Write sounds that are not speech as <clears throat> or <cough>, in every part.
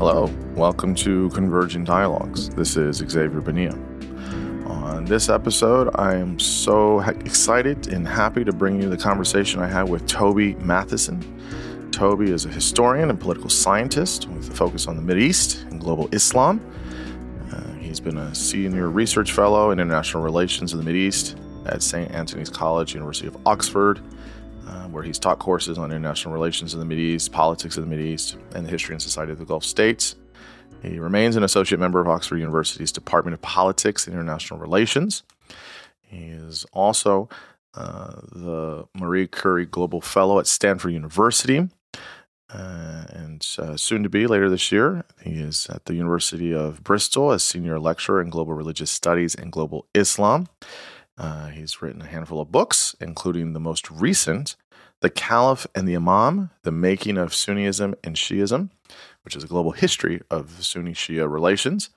Hello, welcome to Converging Dialogues. This is Xavier Bonilla. On this episode, I am so excited and happy to bring you the conversation I had with Toby Matthiesen. Toby is a historian and political scientist with a focus on the Middle East and global Islam. Uh, he's been a senior research fellow in international relations in the Middle East at St. Antony's College, University of Oxford, where he's taught courses on international relations in the East, politics of the East, and the history and society of the Gulf states. He remains an associate member of Oxford University's Department of Politics and International Relations. He is also uh, the Marie Curie Global Fellow at Stanford University. Uh, and uh, soon to be later this year, he is at the University of Bristol as senior lecturer in global religious studies and global Islam. Uh, he's written a handful of books, including the most recent, The Caliph and the Imam The Making of Sunniism and Shiism, which is a global history of Sunni Shia relations.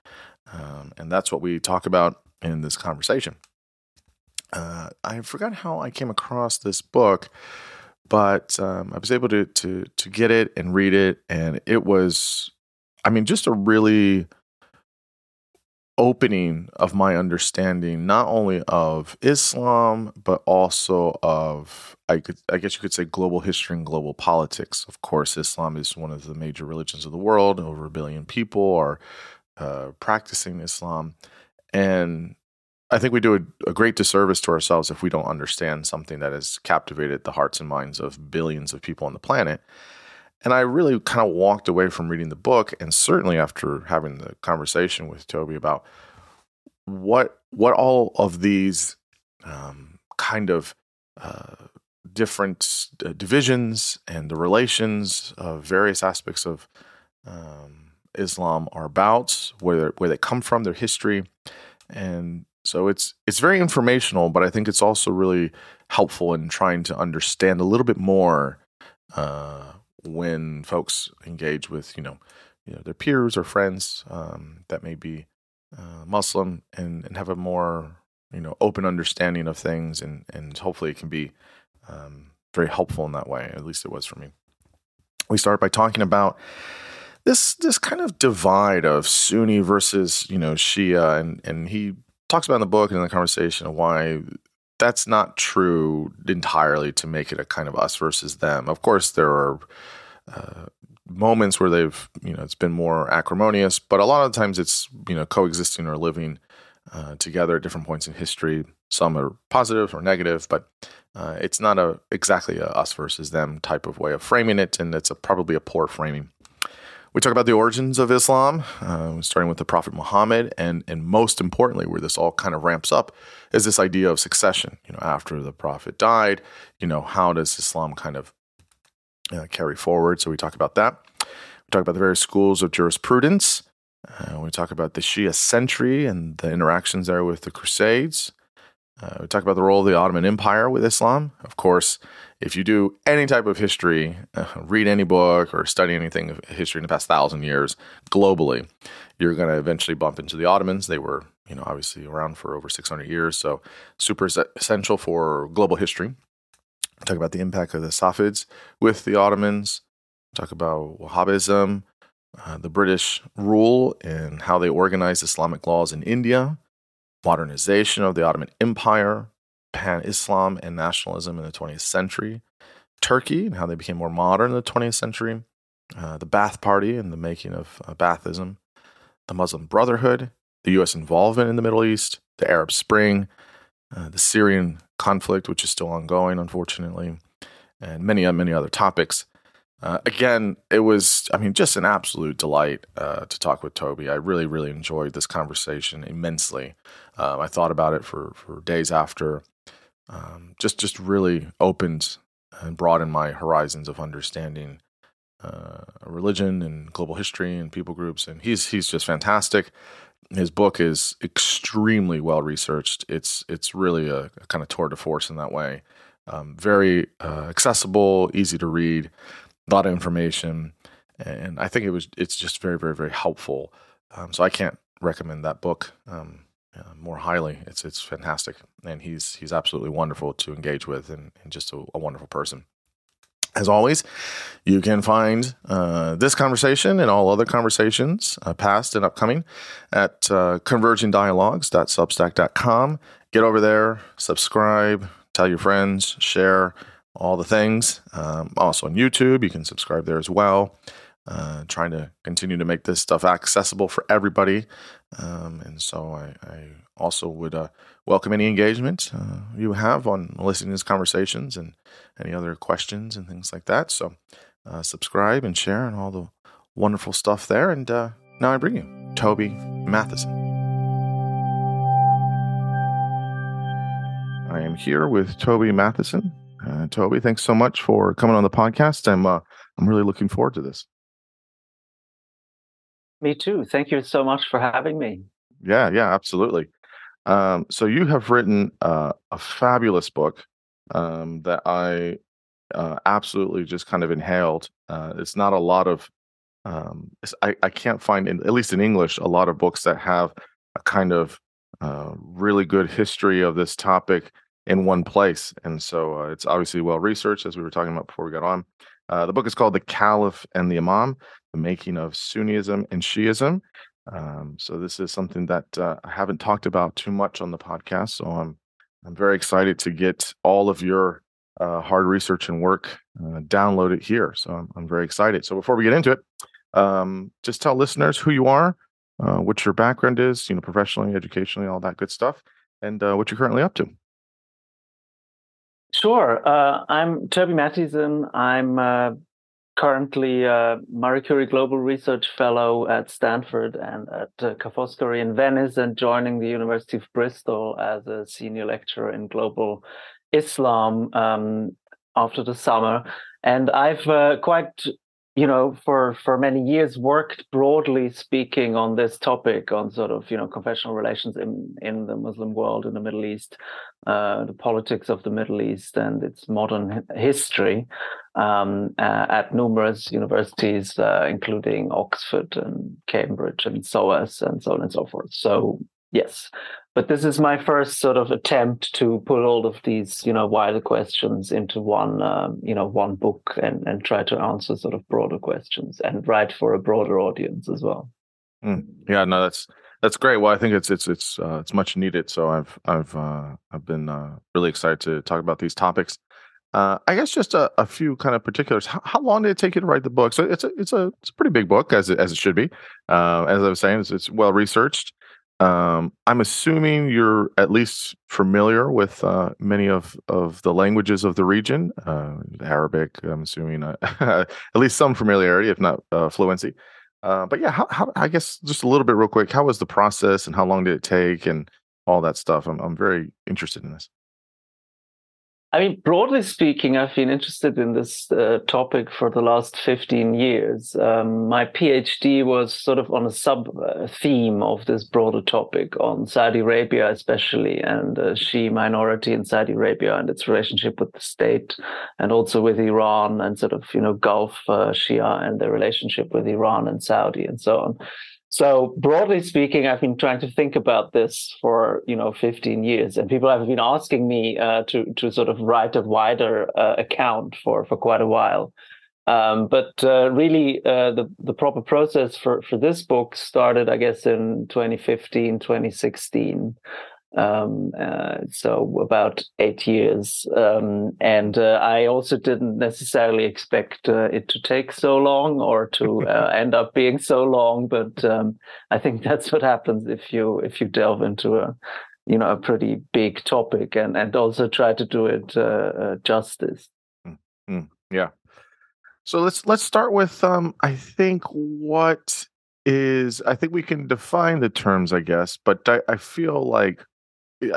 Um, and that's what we talk about in this conversation. Uh, I forgot how I came across this book, but um, I was able to, to, to get it and read it. And it was, I mean, just a really opening of my understanding not only of Islam but also of I could I guess you could say global history and global politics. Of course, Islam is one of the major religions of the world. Over a billion people are uh, practicing Islam, and I think we do a, a, great disservice to ourselves if we don't understand something that has captivated the hearts and minds of billions of people on the planet. And I really kind of walked away from reading the book, and certainly after having the conversation with Toby about what what all of these um, kind of uh, different uh, divisions and the relations of various aspects of um, Islam are about, where where they come from, their history, and so it's it's very informational, but I think it's also really helpful in trying to understand a little bit more. Uh, when folks engage with you know, you know their peers or friends um, that may be uh, Muslim and, and have a more you know open understanding of things and and hopefully it can be um, very helpful in that way. At least it was for me. We start by talking about this this kind of divide of Sunni versus you know Shia, and and he talks about in the book and in the conversation of why that's not true entirely to make it a kind of us versus them. Of course, there are uh, moments where they've, you know, it's been more acrimonious, but a lot of times it's, you know, coexisting or living uh, together at different points in history. Some are positive or negative, but uh, it's not a exactly a us versus them type of way of framing it, and it's a, probably a poor framing. We talk about the origins of Islam, uh, starting with the Prophet Muhammad, and and most importantly, where this all kind of ramps up, is this idea of succession. You know, after the Prophet died, you know, how does Islam kind of uh, carry forward? So we talk about that. We talk about the various schools of jurisprudence. Uh, we talk about the Shia century and the interactions there with the Crusades. Uh, we talk about the role of the Ottoman Empire with Islam. Of course, if you do any type of history, uh, read any book or study anything of history in the past thousand years globally, you're going to eventually bump into the Ottomans. They were, you know, obviously around for over 600 years, so super essential for global history. Talk about the impact of the Safavids with the Ottomans. Talk about Wahhabism, uh, the British rule and how they organized Islamic laws in India modernization of the Ottoman Empire, pan Islam and nationalism in the 20th century, Turkey and how they became more modern in the 20th century, uh, the Ba'ath Party and the making of uh, Baathism, the Muslim Brotherhood, the U.S. involvement in the Middle East, the Arab Spring, uh, the Syrian conflict, which is still ongoing, unfortunately, and many, many other topics. Uh, again, it was, I mean, just an absolute delight uh, to talk with Toby. I really, really enjoyed this conversation immensely. Um, I thought about it for, for days after. Um, just, just really opened and broadened my horizons of understanding uh, religion and global history and people groups. And he's he's just fantastic. His book is extremely well researched. It's it's really a, a kind of tour de force in that way. Um, very uh, accessible, easy to read a lot of information, and I think it was it's just very very very helpful. Um, so I can't recommend that book um, uh, more highly. It's it's fantastic, and he's he's absolutely wonderful to engage with, and, and just a, a wonderful person. As always, you can find uh, this conversation and all other conversations, uh, past and upcoming, at uh, convergingdialogues.substack.com. Get over there, subscribe, tell your friends, share all the things. Um, also on YouTube, you can subscribe there as well. Uh, trying to continue to make this stuff accessible for everybody. Um, and so I, I also would uh, welcome any engagement uh, you have on listening to these conversations and any other questions and things like that. So uh, subscribe and share and all the wonderful stuff there. And uh, now I bring you Toby Matthiesen. I am here with Toby Matthiesen. Uh, Toby, thanks so much for coming on the podcast. I'm I'm really looking forward to this. Me too. Thank you so much for having me. Yeah, yeah, absolutely. Um, so you have written uh, a fabulous book um, that I uh, absolutely just kind of inhaled. Uh, it's not a lot of, um, I, I can't find, in, at least in English, a lot of books that have a kind of uh, really good history of this topic in one place. And so uh, it's obviously well researched, as we were talking about before we got on. Uh, the book is called The Caliph and the Imam The Making of Sunnism and Shiism. Um, so, this is something that uh, I haven't talked about too much on the podcast. So, I'm, I'm very excited to get all of your uh, hard research and work uh, downloaded here. So, I'm, I'm, very excited. So, before we get into it, um, just tell listeners who you are, uh, what your background is, you know, professionally, educationally, all that good stuff, and uh, what you're currently up to. Sure. Uh, I'm Toby Matthiesen. I'm uh, currently a Marie Curie Global Research Fellow at Stanford and at uh, Ca' Foscari in Venice, and joining the University of Bristol as a senior lecturer in global Islam um, after the summer. And I've uh, quite you know, for for many years worked broadly speaking on this topic, on sort of you know confessional relations in in the Muslim world in the Middle East, uh, the politics of the Middle East and its modern history, um, uh, at numerous universities, uh, including Oxford and Cambridge and SOAS and so on and so forth. So yes, but this is my first sort of attempt to put all of these you know wider questions into one um, you know one book and and try to answer sort of broader questions and write for a broader audience as well mm. yeah no that's that's great well i think it's it's it's uh, it's much needed so i've i've uh, i've been uh, really excited to talk about these topics uh, I guess just a, a, few kind of particulars. How, how, long did it take you to write the book? So it's a it's a it's a pretty big book as it, as it should be. Uh, as I was saying, it's, it's well researched. Um, I'm assuming you're at least familiar with uh, many of, of the languages of the region, uh, Arabic. I'm assuming uh, <laughs> at least some familiarity, if not uh, fluency. Uh, but yeah, how, how, I guess just a little bit real quick. How was the process, and how long did it take, and all that stuff? I'm I'm very interested in this. I mean, broadly speaking, I've been interested in this uh, topic for the last 15 years. Um, my PhD was sort of on a sub uh, theme of this broader topic on Saudi Arabia, especially, and the Shia minority in Saudi Arabia and its relationship with the state, and also with Iran and sort of, you know, Gulf uh, Shia and their relationship with Iran and Saudi and so on. So broadly speaking, I've been trying to think about this for you know 15 years, and people have been asking me uh, to to sort of write a wider uh, account for for quite a while. Um, but uh, really, uh, the the proper process for for this book started, I guess, in 2015, 2016 um, uh, so about eight years. Um, and uh, I also didn't necessarily expect uh, it to take so long or to <laughs> uh, end up being so long, but um, I think <laughs> that's what happens if you if you delve into a you know a pretty big topic and and also try to do it uh, uh, justice. Mm-hmm. Yeah. So let's let's start with um, I think what is I think we can define the terms, I guess, but I, I feel like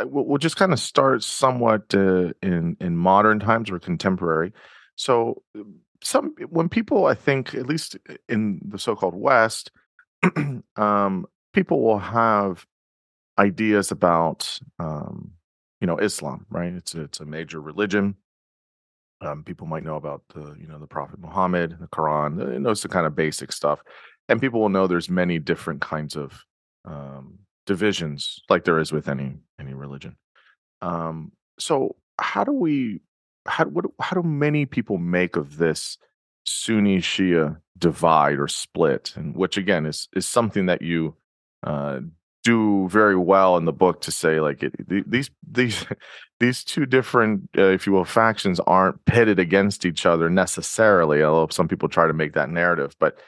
we'll just kind of start somewhat uh, in in modern times or contemporary. So, some when people, I think, at least in the so-called West, <clears throat> um, people will have ideas about, um, you know, Islam. Right? It's a, it's a major religion. Um, people might know about the, you know, the Prophet Muhammad, the Quran. They know some kind of basic stuff, and people will know there's many different kinds of um, divisions like there is with any any religion. Um so how do we how what, how do many people make of this Sunni Shia divide or split, and which again is is something that you uh, do very well in the book to say like it, these these <laughs> these two different uh, if you will factions aren't pitted against each other necessarily although some people try to make that narrative. But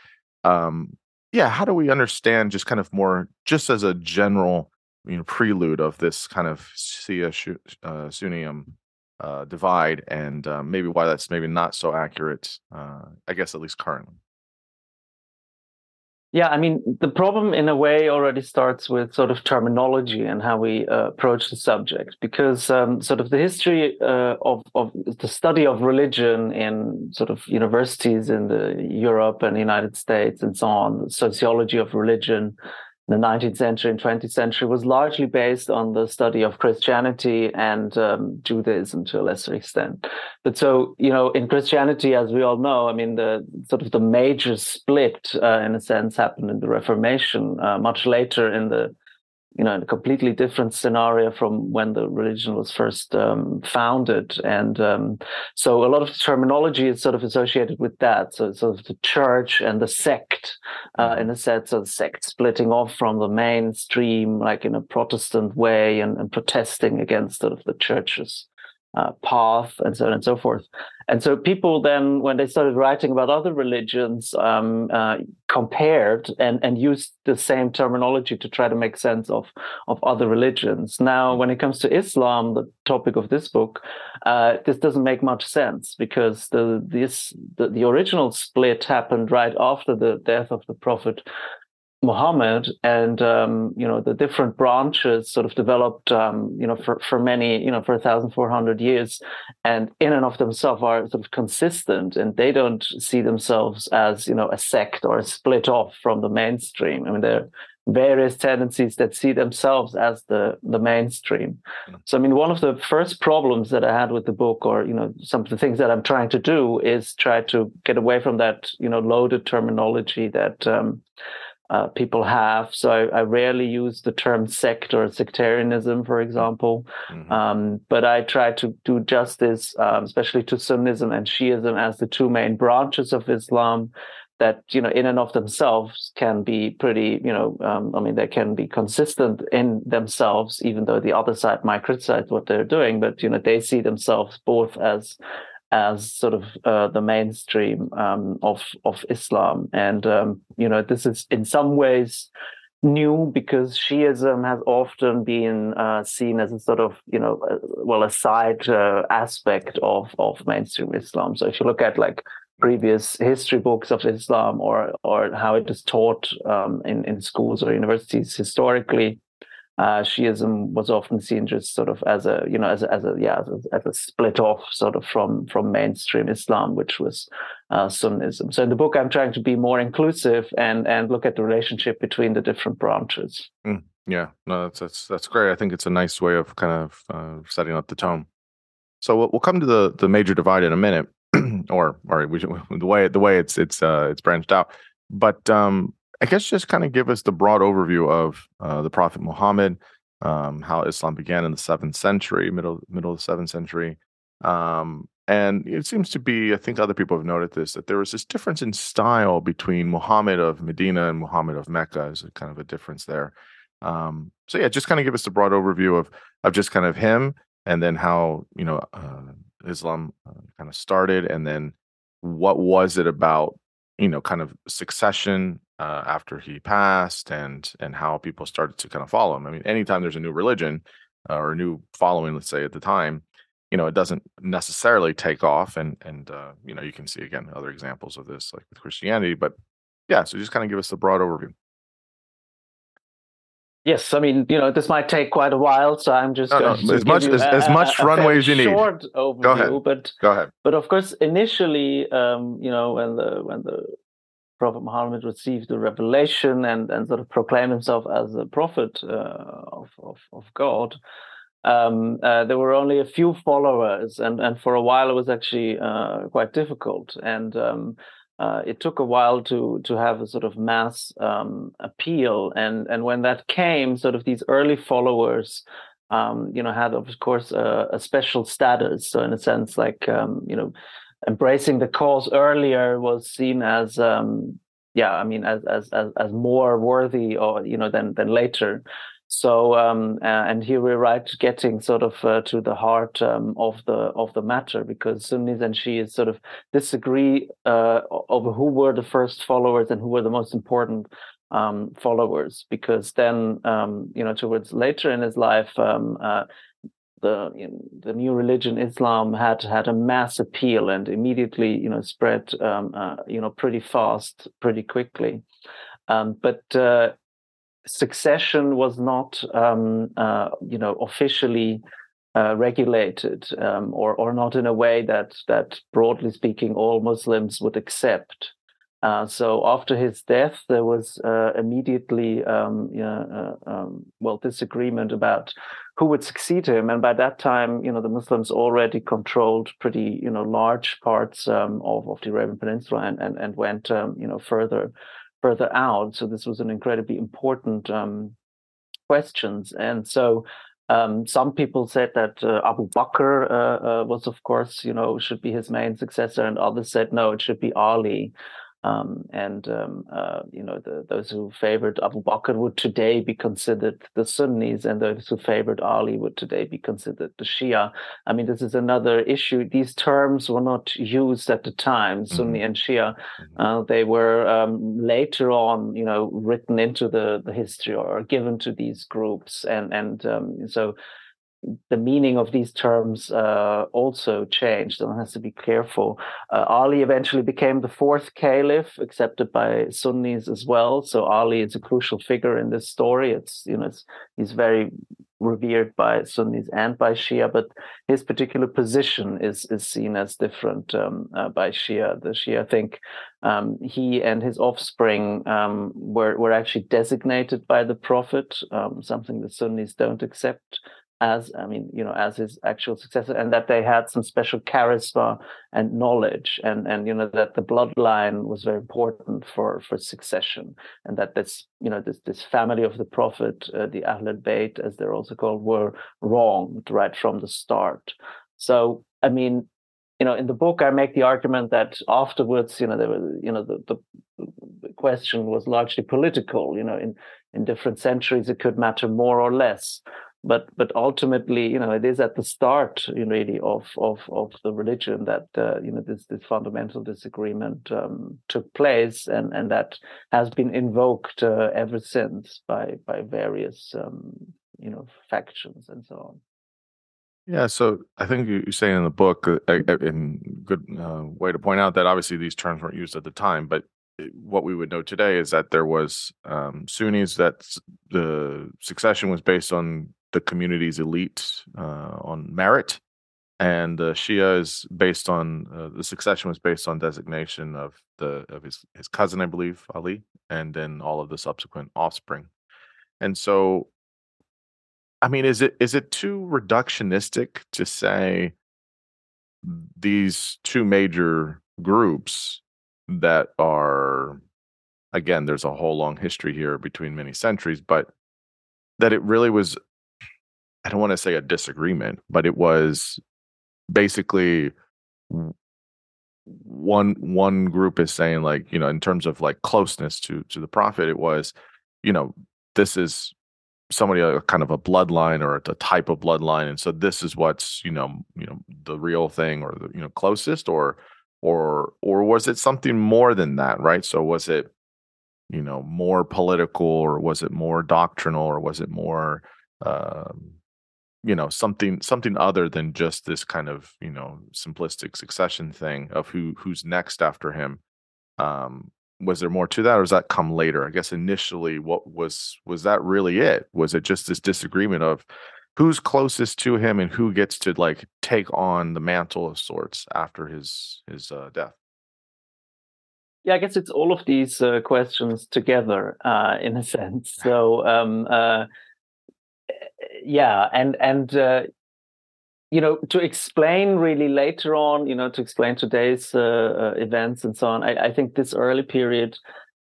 um yeah how do we understand just kind of more just as a general you know prelude of this kind of Shia uh, Sunnium uh, divide and uh, maybe why that's maybe not so accurate uh, I guess at least currently. Yeah, I mean, the problem in a way already starts with sort of terminology and how we uh, approach the subject, because um, sort of the history uh, of, of the study of religion in sort of universities in the Europe and the United States and so on, sociology of religion, the 19th century and 20th century was largely based on the study of Christianity and um, Judaism to a lesser extent. But so, you know, in Christianity, as we all know, I mean, the sort of the major split, uh, in a sense, happened in the Reformation uh, much later in the you know, in a completely different scenario from when the religion was first um, founded. And um, so a lot of terminology is sort of associated with that. So sort of the church and the sect, uh, mm-hmm. in a sense, of the sect splitting off from the mainstream, like in a Protestant way and, and protesting against sort of the church's uh, path and so on and so forth. And so people then, when they started writing about other religions, um, uh, compared and, and used the same terminology to try to make sense of, of other religions. Now, when it comes to Islam, the topic of this book, uh, this doesn't make much sense because the this the, the original split happened right after the death of the Prophet Muhammad and um, you know the different branches sort of developed um, you know for, for many you know for 1400 years and in and of themselves are sort of consistent and they don't see themselves as you know a sect or a split off from the mainstream I mean there are various tendencies that see themselves as the the mainstream hmm. so I mean one of the first problems that I had with the book or you know some of the things that I'm trying to do is try to get away from that you know loaded terminology that um, uh, people have. So I, I, rarely use the term sect or sectarianism, for example. Mm-hmm. Um, but I try to do justice, um, especially to Sunnism and Shiism as the two main branches of Islam that, you know, in and of themselves can be pretty, you know, um, I mean, they can be consistent in themselves, even though the other side might criticize what they're doing, but, you know, they see themselves both as as sort of uh, the mainstream um, of of Islam, and um, you know this is in some ways new because Shiism has often been uh, seen as a sort of you know uh, well a side uh, aspect of of mainstream Islam. So if you look at like previous history books of Islam or or how it is taught um, in in schools or universities historically uh, Shiism was often seen just sort of as a, you know, as a, as a yeah, as a, as a split off sort of from from mainstream Islam, which was uh, Sunnism. So in the book, I'm trying to be more inclusive and and look at the relationship between the different branches. Mm, yeah, no, that's that's that's great. I think it's a nice way of kind of uh, setting up the tone. So we'll, we'll come to the the major divide in a minute, <clears throat> or or we, <laughs> the way the way it's it's uh, it's branched out. But um, I guess just kind of give us the broad overview of uh, the Prophet Muhammad, um, how Islam began in the seventh century, middle middle of the seventh century, um, and it seems to be. I think other people have noted this that there was this difference in style between Muhammad of Medina and Muhammad of Mecca. Is kind of a difference there. Um, so yeah, just kind of give us the broad overview of of just kind of him, and then how you know uh, Islam uh, kind of started, and then what was it about you know kind of succession uh, after he passed and and how people started to kind of follow him. I mean, anytime there's a new religion uh, or a new following, let's say at the time, you know, it doesn't necessarily take off. And and uh, you know, you can see again other examples of this, like with Christianity. But yeah, so just kind of give us the broad overview. Yes, I mean, you know, this might take quite a while, so I'm just no, no, <laughs> as much as, a, as much runway as you need. Short overview, Go ahead. but Go ahead. But of course, initially, um, you know, when the when the Prophet Muhammad received the revelation and, and sort of proclaimed himself as a prophet uh, of, of, of, God, um, uh, there were only a few followers, and, and for a while it was actually uh, quite difficult. And um, uh, it took a while to to have a sort of mass um, appeal, and and when that came, sort of these early followers um, you know, had of course a, a, special status. So in a sense, like um, you know, embracing the cause earlier was seen as um, yeah, I mean, as as as, as more worthy or you know than than later. So um, and here we're right getting sort of uh, to the heart um, of the of the matter because Sunnis and Shias sort of disagree uh, over who were the first followers and who were the most important um, followers. Because then um, you know towards later in his life, um, uh, the you know, the new religion Islam had had a mass appeal and immediately you know spread um, uh, you know pretty fast, pretty quickly. but uh, succession was not, um, uh, you know, officially uh, regulated, um, or or not in a way that that broadly speaking all Muslims would accept. Uh, so after his death, there was uh, immediately, um, uh, um, well, disagreement about who would succeed him. And by that time, you know, the Muslims already controlled pretty, you know, large parts um, of, of the Arabian Peninsula and and, and went, um, you know, further further out. So this was an incredibly important um, questions. And so um, some people said that uh, Abu Bakr uh, uh, was, of course, you know, should be his main successor, and others said no, it should be Ali. Um, and um, uh, you know, the, those who favored Abu Bakr would today be considered the Sunnis, and those who favored Ali would today be considered the Shia. I mean, this is another issue. These terms were not used at the time, mm-hmm. Sunni and Shia. Mm-hmm. Uh, they were um, later on, you know, written into the, the history or given to these groups, and and um, so the meaning of these terms uh, also changed. One has to be careful. Uh, Ali eventually became the fourth caliph, accepted by Sunnis as well. So Ali is a crucial figure in this story. It's you know it's, he's very revered by Sunnis and by Shia, but his particular position is is seen as different um, uh, by Shia. The Shia think um, he and his offspring um, were were actually designated by the Prophet, um, something the Sunnis don't accept as I mean, you know, as his actual successor, and that they had some special charisma and knowledge, and and you know that the bloodline was very important for for succession, and that this you know this this family of the prophet, uh, the Ahlul Bayt, as they're also called, were wronged right from the start. So I mean, you know, in the book, I make the argument that afterwards, you know, there was, you know, the, the question was largely political. You know, in in different centuries, it could matter more or less but but ultimately you know it is at the start you know, really of of of the religion that uh, you know this this fundamental disagreement um, took place and and that has been invoked uh, ever since by by various um, you know factions and so on. Yeah, so I think you, say in the book, uh, in good uh, way to point out that obviously these terms weren't used at the time, but what we would know today is that there was um, Sunnis that the succession was based on the community's elite uh, on merit, and Shia is based on uh, the succession was based on designation of the of his his cousin, I believe, Ali, and then all of the subsequent offspring. And so, I mean, is it is it too reductionistic to say these two major groups that are again there's a whole long history here between many centuries but that it really was I don't want to say a disagreement, but it was basically one one group is saying like you know in terms of like closeness to to the prophet it was you know this is somebody a kind of a bloodline or a type of bloodline and so this is what's you know you know the real thing or the you know closest or or or was it something more than that right? So was it you know more political or was it more doctrinal or was it more um you know something something other than just this kind of you know simplistic succession thing of who who's next after him um was there more to that or does that come later? I guess initially what was was that really it? Was it just this disagreement of who's closest to him and who gets to like take on the mantle of sorts after his his uh, death? Yeah i guess it's all of these uh, questions together uh, in a <laughs> sense. So um, uh, yeah, and and uh, you know to explain really later on, you know, to explain today's uh, uh, events and so on. I, I think this early period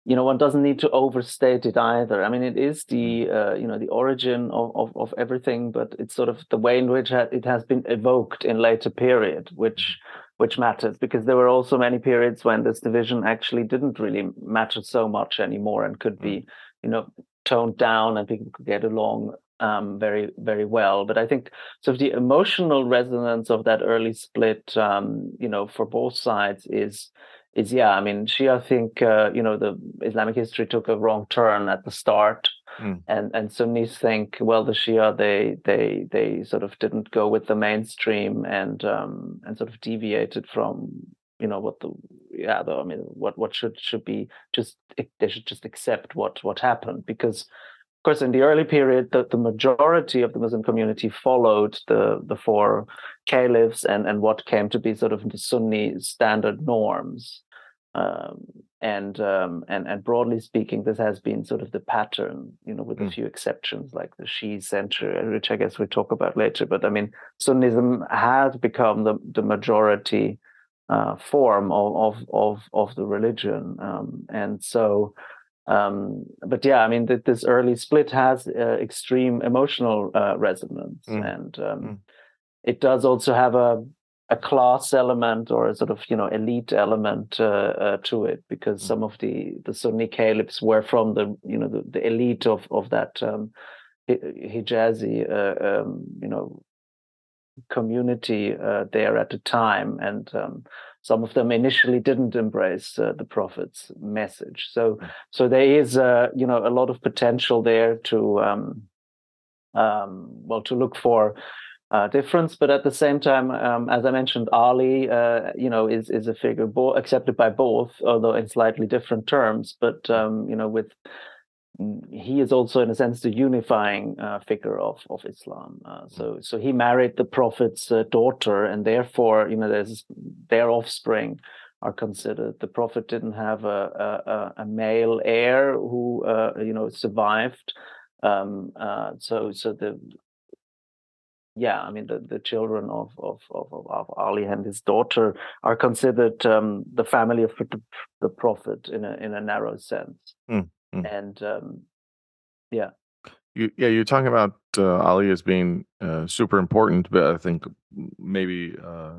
you know one doesn't need to overstate it either i mean it is the mm. uh, you know the origin of, of, of everything but it's sort of the way in which it has been evoked in later period which mm. which matters because there were also many periods when this division actually didn't really matter so much anymore and could be mm. you know toned down and people could get along um, very very well. But i think sort of the emotional resonance of that early split um, you know for both sides is is yeah i mean shia think uh, you know the islamic history took a wrong turn at the start. Mm. and and sunnis think well the shia they they they sort of didn't go with the mainstream and um and sort of deviated from you know what the yeah the, i mean what what should should be just they should just accept what what happened. Because course, in the early period, the, the majority of the Muslim community followed the, the four caliphs and, and what came to be sort of the Sunni standard norms. Um, and um, and and broadly speaking, this has been sort of the pattern, you know, with mm. a few exceptions like the Shi'i century, which I guess we talk about later. But I mean, Sunnism has become the the majority uh, form of, of of of the religion, um, and so um, but yeah, I mean, th- this early split has uh, extreme emotional uh, resonance, mm. and um, mm. it does also have a a class element or a sort of you know elite element uh, uh to it because mm. some of the the Sunni caliphs were from the you know the, the elite of of that um, Hijazi uh, um, you know community uh, there at the time, and um, some of them initially didn't embrace uh, the prophet's message. So hmm. so there is uh, you know a lot of potential there to um, um, well to look for uh, difference. But at the same time um, as i mentioned ali uh, you know is is a figure bo- accepted by both although in slightly different terms. But um, you know with he is also in a sense the unifying uh, figure of of Islam. Uh, so mm. so he married the Prophet's uh, daughter, and therefore you know there's their offspring are considered. The Prophet didn't have a a, a male heir who uh, you know survived. Um, uh, so so the yeah, I mean the, the children of, of of of Ali and his daughter are considered um, the family of the, the Prophet in a in a narrow sense. Mm. Mm. And um, yeah. You, yeah, you're talking about uh, Ali as being uh, super important, but I think maybe uh,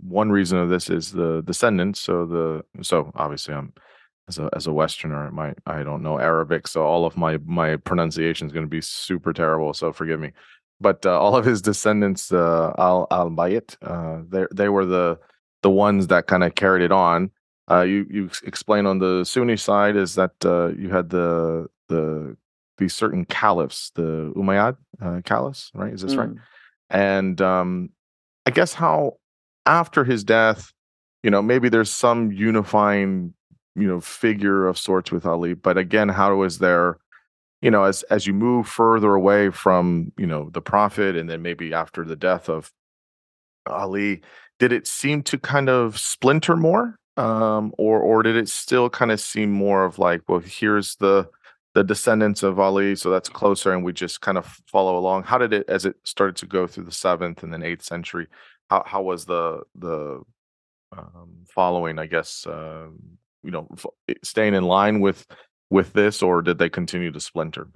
one reason of this is the descendants. So the so obviously I'm as a as a Westerner, my I don't know Arabic, so all of my my pronunciation is going to be super terrible. So forgive me. But uh, all of his descendants, uh, Al Al Bayt, uh, they they were the the ones that kind of carried it on. Uh, you you explain on the Sunni side is that uh, you had the the these certain caliphs, the Umayyad uh, caliphs, right? Is this mm. right? And um, I guess how after his death, you know, maybe there's some unifying, you know, figure of sorts with Ali. But again, how is there, you know, as as you move further away from, you know, the Prophet, and then maybe after the death of Ali, did it seem to kind of splinter more? Um, or or did it still kind of seem more of like, well, here's the the descendants of Ali, so that's closer, and we just kind of follow along. How did it, as it started to go through the seventh and then eighth century, how how was the the um, following? I guess uh, you know, staying in line with with this, or did they continue to splinter?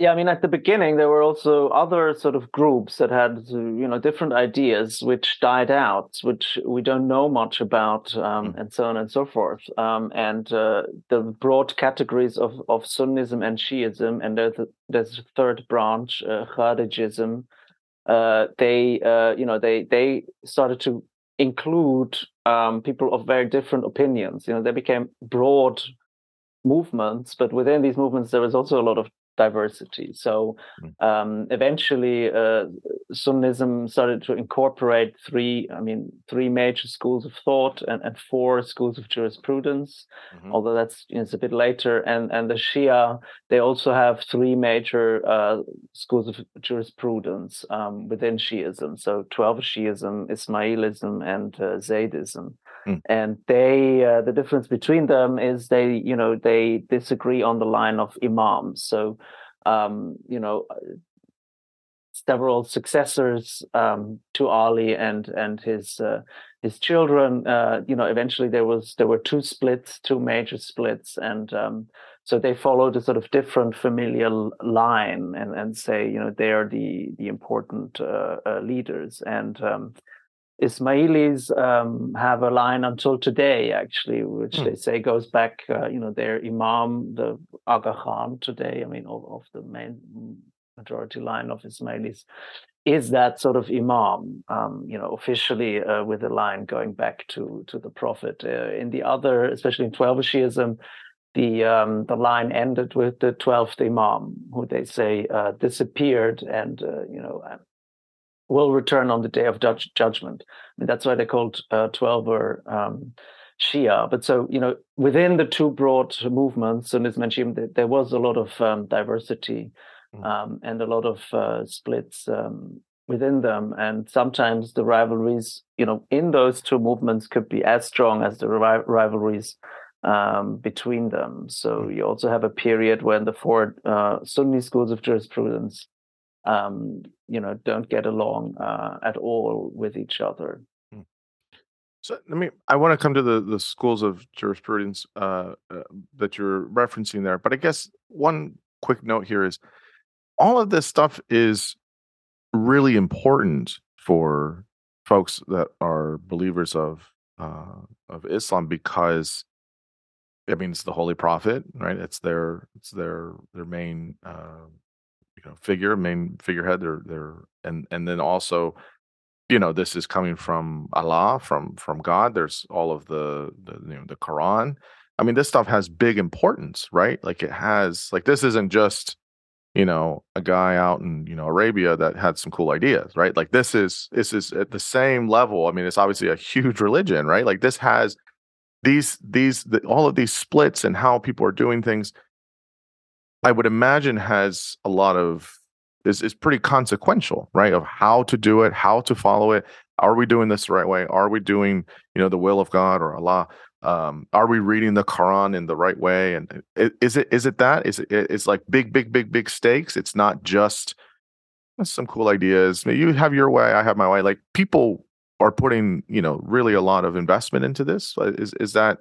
Yeah i mean at the beginning there were also other sort of groups that had you know different ideas which died out which we don't know much about um, mm. and so on and so forth um, and uh, the broad categories of, of sunnism and shiism and there's a, there's a third branch uh, kharijism uh, they uh, you know they they started to include um, people of very different opinions you know they became broad movements but within these movements there was also a lot of diversity. So hmm. um, eventually, uh, Sunnism started to incorporate three, I mean, three major schools of thought and, and four schools of jurisprudence. Mm-hmm. Although that's you know, it's a bit later, and and the Shia they also have three major uh, schools of jurisprudence um, within Shiism. So Twelver Shiism, Ismailism, and uh, Zaydism. Mm. And they, uh, the difference between them is they, you know, they disagree on the line of imams. So, um, you know, several successors um, to Ali and and his uh, his children. Uh, you know, eventually there was there were two splits, two major splits, and um, so they followed a sort of different familial line, and and say you know they are the the important uh, uh, leaders, and um, Ismailis um, have a line until today, actually, which hmm. they say goes back, uh, you know, their Imam, the Aga Khan today, I mean, of, of, the main majority line of Ismailis, is that sort of Imam, um, you know, officially uh, with a line going back to to the Prophet. Uh, in the other, especially in Twelver Shiism, the um, the line ended with the twelfth Imam, who they say uh, disappeared and uh, you know will return on the day of judge, judgment. I mean, that's why they're called uh, Twelver um, Shia. But so, you know, within the two broad movements, Sunnism and Shia, there was a lot of um, diversity hmm. um, and a lot of uh, splits um, within them. And sometimes the rivalries, you know, in those two movements could be as strong as the ri- rivalries um, between them. So hmm. you also have a period when the four uh, Sunni schools of jurisprudence um, you know don't get along uh, at all with each other. Hmm. So let me. I want to come to the the schools of jurisprudence uh, uh, that you're referencing there, but I guess one quick note here is all of this stuff is really important for folks that are believers of uh, of Islam because I mean it's the Holy Prophet, right? It's their it's their their main uh, you know figure, main figurehead. They're they're and and then also, you know, this is coming from Allah, from from God. There's all of the the you know the Quran. I mean, this stuff has big importance, right? Like it has like this isn't just you know a guy out in you know Arabia that had some cool ideas, right? Like this is this is at the same level. I mean, it's obviously a huge religion, right? Like this has these these the, all of these splits and how people are doing things I would imagine has a lot of is is pretty consequential, right? Of how to do it, how to follow it. Are we doing this the right way? Are we doing, you know, the will of God or Allah? Um, are we reading the Quran in the right way? And is it is it that? Is it it's like big, big, big, big stakes? It's not just some cool ideas. You have your way, I have my way. Like people are putting, you know, really a lot of investment into this. Is is that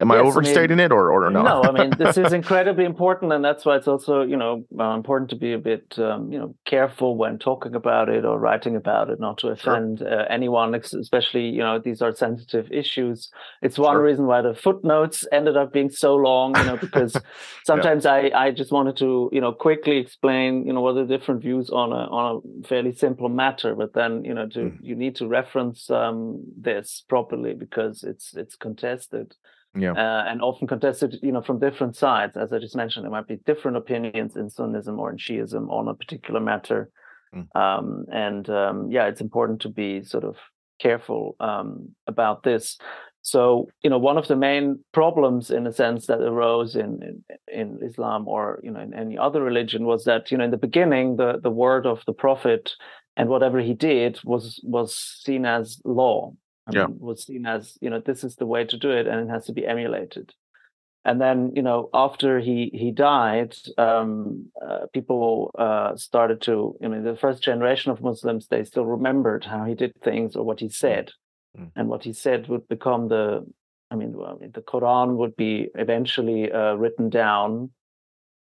Am yes, I overstating I mean, it or, or no? No, I mean, this is <laughs> incredibly important. And that's why it's also, you know, uh, important to be a bit, um, you know, careful when talking about it or writing about it, not to offend sure. uh, anyone, especially, you know, these are sensitive issues. It's one sure. reason why the footnotes ended up being so long, you know, <laughs> because sometimes yeah. I, I just wanted to, you know, quickly explain, you know, what are the different views on a, on a fairly simple matter. But then, you know, to, mm. you need to reference um, this properly because it's, it's contested yeah. Uh, and often contested, you know, from different sides. As I just mentioned, there might be different opinions in Sunnism or in Shiism on a particular matter. Mm. Um, and um, yeah, it's important to be sort of careful um, about this. So, you know, one of the main problems, in a sense, that arose in, in, in Islam or you know in any other religion was that you know in the beginning the the word of the prophet and whatever he did was was seen as law I yeah. mean, was seen as you know this is the way to do it, and it has to be emulated. And then you know after he he died, um, uh, people uh, started to I mean the first generation of Muslims they still remembered how he did things or what he said, mm. and what he said would become the I mean, well, I mean the Quran would be eventually uh, written down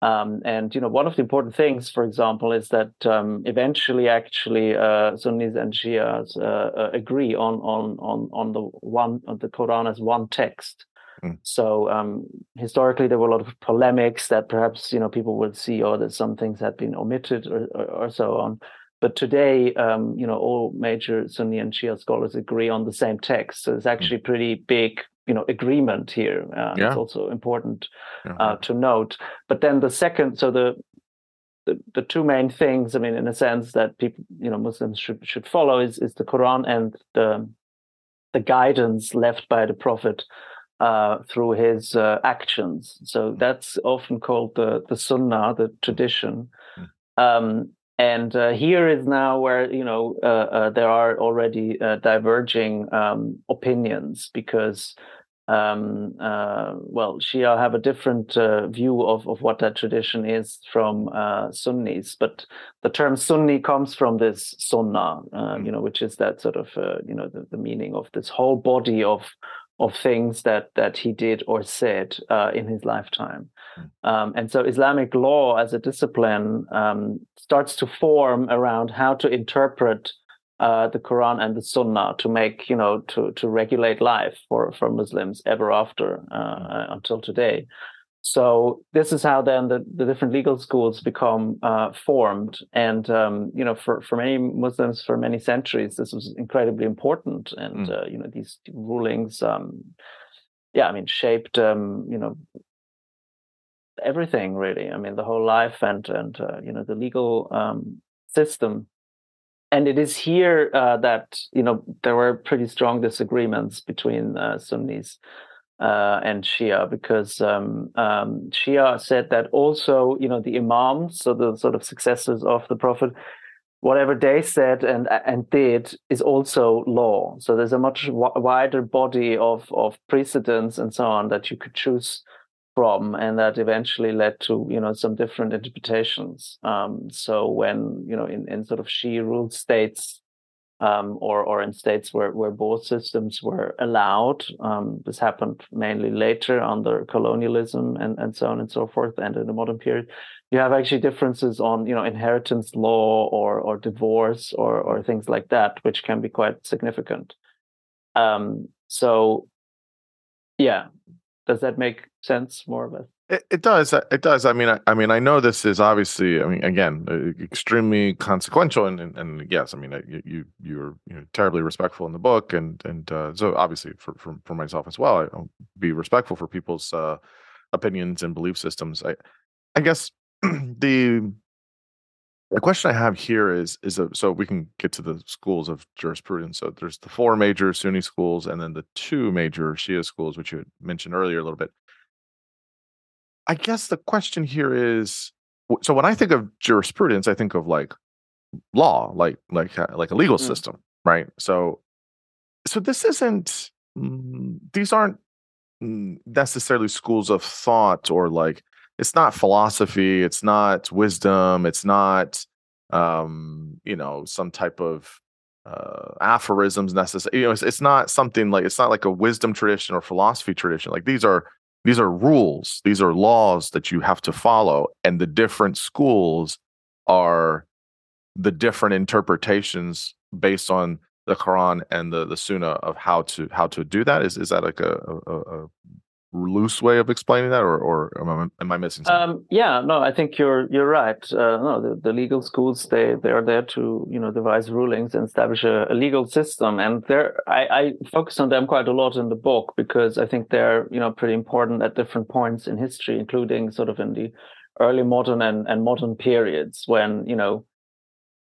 um, and you know, one of the important things, for example, is that um, eventually, actually, uh, Sunnis and Shias uh, uh, agree on on on on the one on the Quran as one text. Mm. So um, historically, there were a lot of polemics that perhaps you know people would see, or oh, that some things had been omitted, or, or, or so on. But today, um, you know, all major Sunni and Shia scholars agree on the same text. So it's mm. actually pretty big you know agreement here. Uh, yeah. It's also important yeah. uh, to note. But then the second, so the, the the two main things, I mean, in a sense that people, you know, Muslims should should follow is is the Quran and the the guidance left by the Prophet uh, through his uh, actions. So mm. that's often called the the Sunnah, the tradition. Mm. Um, and uh, here is now where you know uh, uh, there are already uh, diverging um, opinions because um, uh, well, Shia have a different uh, view of, of what that tradition is from uh, Sunnis. But the term Sunni comes from this Sunnah, mm. you know, which is that sort of, uh, you know, the, the, meaning of this whole body of of things that that he did or said uh, in his lifetime. Um, and so Islamic law as a discipline um, starts to form around how to interpret uh, the Quran and the Sunnah to make, you know, to to regulate life for for Muslims ever after uh, mm. uh, until today. So this is how then the, the different legal schools become uh, formed, and um, you know, for for many Muslims for many centuries, this was incredibly important, and mm. Uh, you know, these rulings, um, yeah, I mean, shaped, um, you know, everything really. I mean, the whole life and and uh, you know the legal um, system and it is here uh, that you know there were pretty strong disagreements between uh, Sunnis uh, and Shia because um, um, Shia said that also you know the Imams, so the sort of successors of the Prophet, whatever they said and and did is also law. So there's a much wider body of of precedents and so on that you could choose from and that eventually led to you know some different interpretations. Um, so when you know in, in sort of Shi ruled states um, or or in states where where both systems were allowed um, this happened mainly later under colonialism and and so on and so forth and in the modern period you have actually differences on you know inheritance law or or divorce or or things like that which can be quite significant. Um, so yeah does that make sense more of a it, it does uh, it does. I mean I, I, mean i know this is obviously i mean again uh, extremely consequential and, and, and yes i mean uh, you, you you're you know, terribly respectful in the book and and uh, so obviously for, for for myself as well i'll be respectful for people's uh, opinions and belief systems. I i guess <clears throat> the the question I have here is is a, so we can get to the schools of jurisprudence. So there's the four major Sunni schools and then the two major Shia schools, which you mentioned earlier a little bit. I guess the question here is so when I think of jurisprudence, I think of like law, like like uh, like a legal mm. system, right? So so this isn't mm, these aren't mm, necessarily schools of thought or like it's not philosophy it's not wisdom it's not um you know some type of uh aphorisms necessary you know it's, it's not something like it's not like a wisdom tradition or philosophy tradition like these are these are rules these are laws that you have to follow and the different schools are the different interpretations based on the Quran and the the Sunnah of how to how to do that. Is is that like a, a, a loose way of explaining that, or, or am, I, am I missing something? Um, yeah, no, I think you're you're right. Uh, no, the, the, legal schools they they are there to you know devise rulings and establish a, a legal system, and there I, I focus on them quite a lot in the book because I think they're you know pretty important at different points in history, including sort of in the early modern and, and modern periods when you know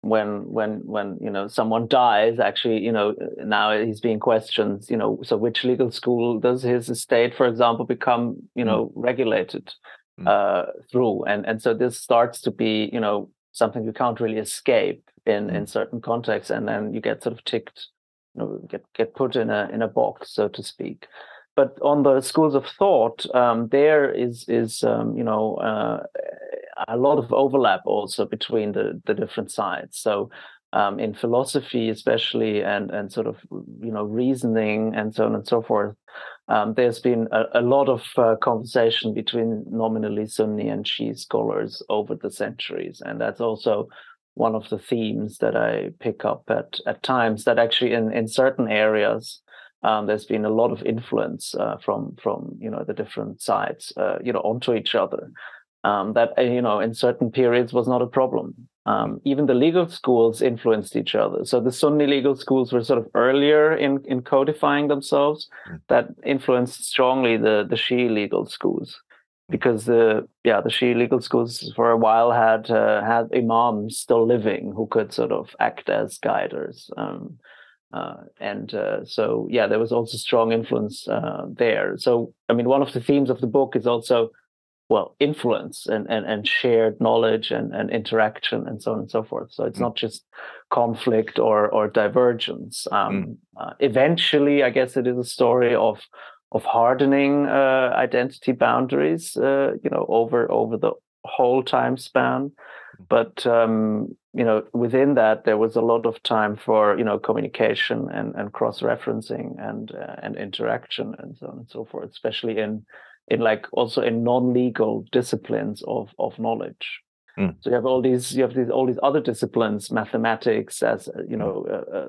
when when when you know someone dies actually you know now he's being questioned you know so which legal school does his estate for example become you hmm. know mm. regulated mm. uh through and and so this starts to be you know something you can't really escape in mm. in certain contexts and then you get sort of ticked you know get get put in a in a box so to speak but on the schools of thought um there is is um you know uh a lot of overlap also between the, the different sides. So um, in philosophy, especially, and and sort of you know reasoning and so on and so forth, um, there's been a, a lot of uh, conversation between nominally Sunni and Shia scholars over the centuries, and that's also one of the themes that I pick up at at times. That actually, in in certain areas, um, there's been a lot of influence uh, from from you know the different sides, uh, you know, onto each other um, that uh, you know in certain periods was not a problem. Um, even the legal schools influenced each other. So the Sunni legal schools were sort of earlier in, in codifying themselves. Mm. That influenced strongly the the Shia legal schools because the yeah the Shia legal schools for a while had uh, had imams still living who could sort of act as guiders. Um, uh, and uh, so yeah, there was also strong influence uh, there. So I mean, one of the themes of the book is also well influence and, and, and shared knowledge and, and interaction and so on and so forth so it's mm. not just conflict or or divergence um, mm. uh, eventually i guess it is a story of of hardening uh, identity boundaries, uh, you know, over over the whole time span. Mm. But um, you know, within that, there was a lot of time for you know communication and, and cross referencing and uh, and interaction and so on and so forth, especially in in like also in non legal disciplines of of knowledge. Mm. So you have all these you have these all these other disciplines, mathematics, as you mm. know. Uh, uh,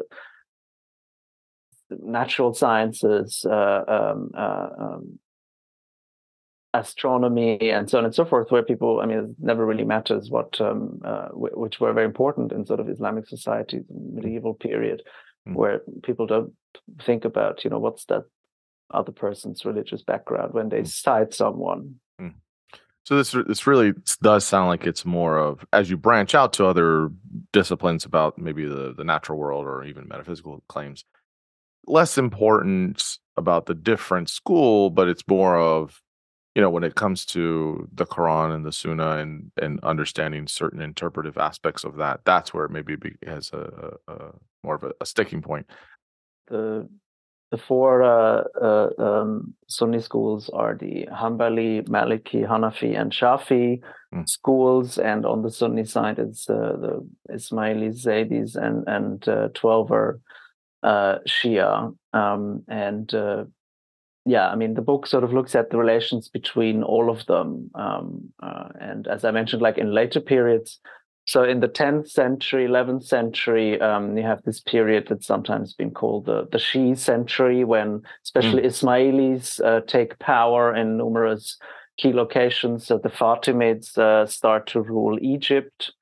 natural sciences, uh, um, uh, um, astronomy, and so on and so forth, where people, I mean, it never really matters what, um, uh, w- which were very important in sort of Islamic societies, medieval period, mm. where people don't think about, you know, what's that other person's religious background when they mm. cite someone. Mm. So this this really does sound like it's more of as you branch out to other disciplines about maybe the the natural world or even metaphysical claims less important about the different school, but it's more of you know when it comes to the Quran and the Sunnah and and understanding certain interpretive aspects of that. That's where it maybe has a, a, a more of a, a, sticking point. The the four uh, uh, um, Sunni schools are the Hanbali, Maliki, Hanafi, and Shafi mm. schools, and on the Sunni side, it's uh, the Ismailis, Zaydis, and and uh, Twelver uh, Shia. Um, and uh, yeah, I mean, the book sort of looks at the relations between all of them. Um, uh, and as I mentioned, like in later periods, so in the 10th century, 11th century, um, you have this period that's sometimes been called the, the Shi century, when especially mm. Ismailis uh, take power in numerous key locations. So the Fatimids uh, start to rule Egypt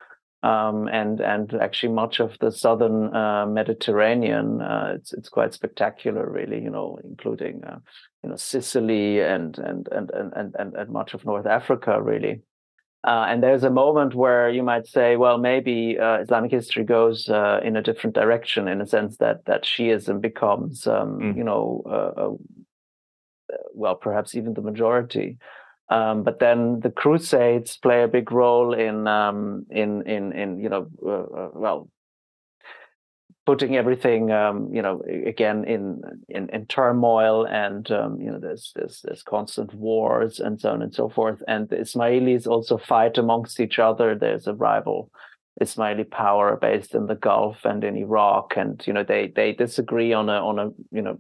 um, and and actually much of the southern uh, Mediterranean. Uh, it's it's quite spectacular, really. You know, including uh, you know Sicily and and and and and and much of North Africa, really. Uh, and there's a moment where you might say, well, maybe uh, Islamic history goes uh, in a different direction, in a sense that that Shiism becomes, um, mm. you know, well, perhaps even the majority. Um, but then the Crusades play a big role in um, in in in you know uh, uh, well putting everything um, you know again in in, in turmoil and um, you know there's, there's there's constant wars and so on and so forth and the Ismailis also fight amongst each other. There's a rival Ismaili power based in the Gulf and in Iraq, and you know they they disagree on a on a you know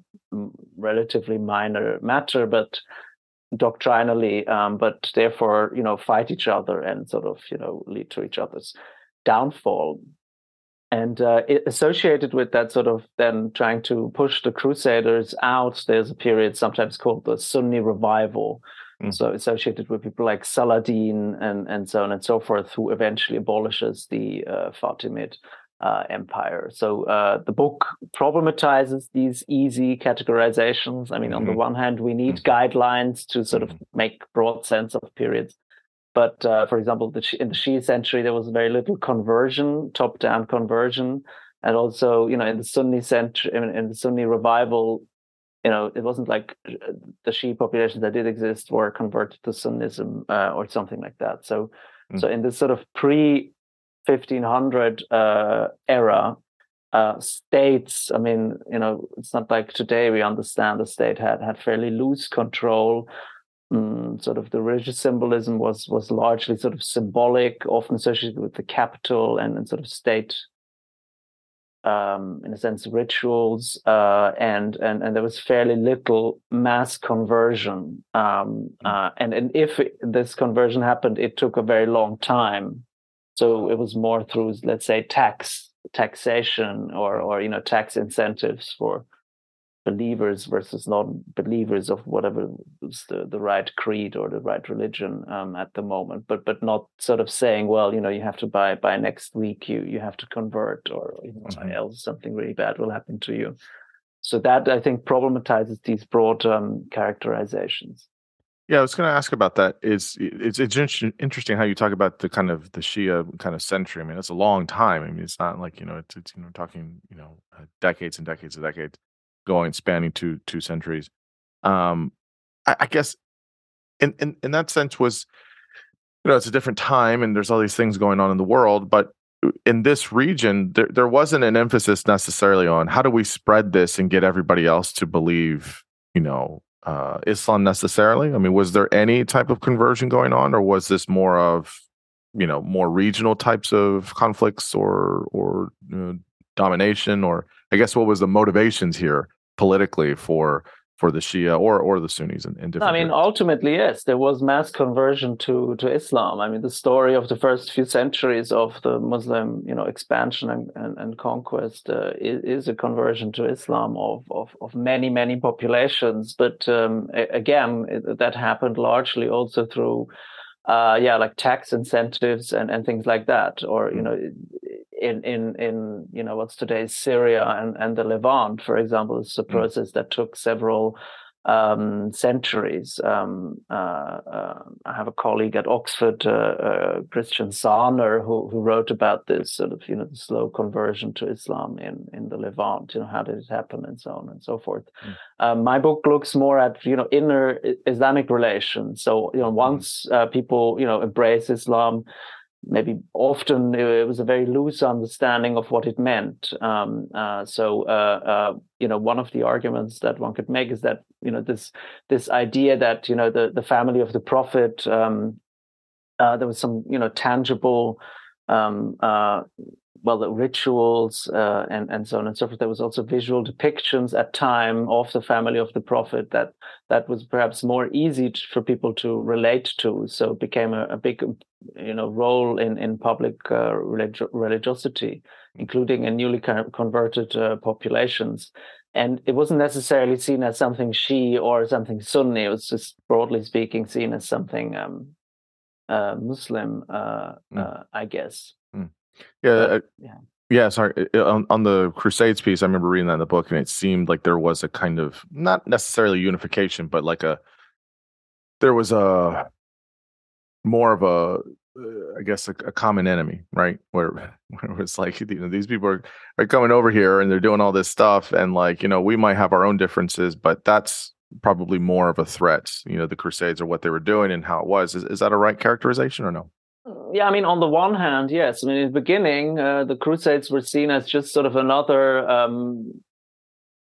relatively minor matter, but doctrinally, um, but therefore, you know, fight each other and sort of, you know, lead to each other's downfall. And uh, associated with that, sort of then trying to push the Crusaders out, there's a period sometimes called the Sunni revival. Mm. So associated with people like Saladin and and so on and so forth, who eventually abolishes the uh, Fatimid uh, empire. So uh, the book problematizes these easy categorizations. I mean, mm-hmm. on the mm-hmm. one hand, we need mm-hmm. guidelines to sort of mm-hmm. make broad sense of periods. But uh, for example, the, in the Shia century, there was very little conversion, top-down conversion, and also, you know, in the Sunni century, in, in the Sunni revival, you know, it wasn't like uh, the Shia population that did exist were converted to Sunnism uh, or something like that. So, mm. so in this sort of pre 1500 uh, era uh, states i mean you know it's not like today we understand the state had had fairly loose control mm, sort of the religious symbolism was was largely sort of symbolic often associated with the capital and, and sort of state um, in a sense, rituals, uh, and and and there was fairly little mass conversion. Um, hmm. uh, and and if this conversion happened, it took a very long time. So it was more through, let's say, tax taxation or or you know tax incentives for believers versus non-believers of whatever the, the right creed or the right religion um, at the moment but but not sort of saying well you know you have to buy by next week you you have to convert or you know, mm-hmm. else something really bad will happen to you so that i think problematizes these broad um, characterizations yeah, I was going to ask about that. Is it's it's interesting how you talk about the kind of the Shia kind of century. I mean, it's a long time. I mean, it's not like you know, it's, it's you know, talking you know, uh, decades and decades and decades, going spanning two two centuries. Um, I, I guess, in in in that sense, was you know, it's a different time, and there's all these things going on in the world, but in this region, there there wasn't an emphasis necessarily on how do we spread this and get everybody else to believe, you know, uh, Islam necessarily? I mean, was there any type of conversion going on, or was this more of you know more regional types of conflicts or or you know, domination, or I guess what was the motivations here politically for for the Shia or or the Sunnis in, in different. I mean, ultimately, yes, there was mass conversion to to Islam. I mean, the story of the first few centuries of the Muslim, you know, expansion and and, and conquest uh, is, is, a conversion to Islam of of, of many many populations. But um, again, it, that happened largely also through. Uh, yeah, like tax incentives and, and things like that, or you mm. know, in in in you know what's today Syria and and the Levant, for example, is a mm. process that took several um, centuries. Um, uh, uh, I have a colleague at Oxford, uh, uh Christian Sahner, who who wrote about this sort of you know the slow conversion to Islam in in the Levant. You know how did it happen and so on and so forth. Mm. Um, my book looks more at you know inner Islamic relations. So you know mm. once uh, people you know embrace Islam maybe often it was a very loose understanding of what it meant. Um, uh, so, uh, uh, you know, one of the arguments that one could make is that you know this this idea that you know the the family of the prophet um, uh, there was some you know tangible um, uh, well, the rituals uh, and and so on and so forth. There was also visual depictions at time of the family of the prophet that that was perhaps more easy to, for people to relate to. So it became a, a big, you know, role in in public uh, religi- religiosity, including in newly converted uh, populations. And it wasn't necessarily seen as something Shi or something Sunni. It was just broadly speaking seen as something um, uh, Muslim, mm. I guess. Yeah, uh, yeah. Yeah, sorry. On, on the Crusades piece, I remember reading that in the book, and it seemed like there was a kind of not necessarily unification, but like a there was a more of a uh, I guess a, a, common enemy, right? Where, <laughs> where it was like you know these people are, are coming over here and they're doing all this stuff, and like you know we might have our own differences, but that's probably more of a threat. You know, the Crusades or what they were doing and how it was. Is is that a right characterization or no? Yeah, I mean, on the one hand, yes. I mean, in the beginning, uh, the Crusades were seen as just sort of another um,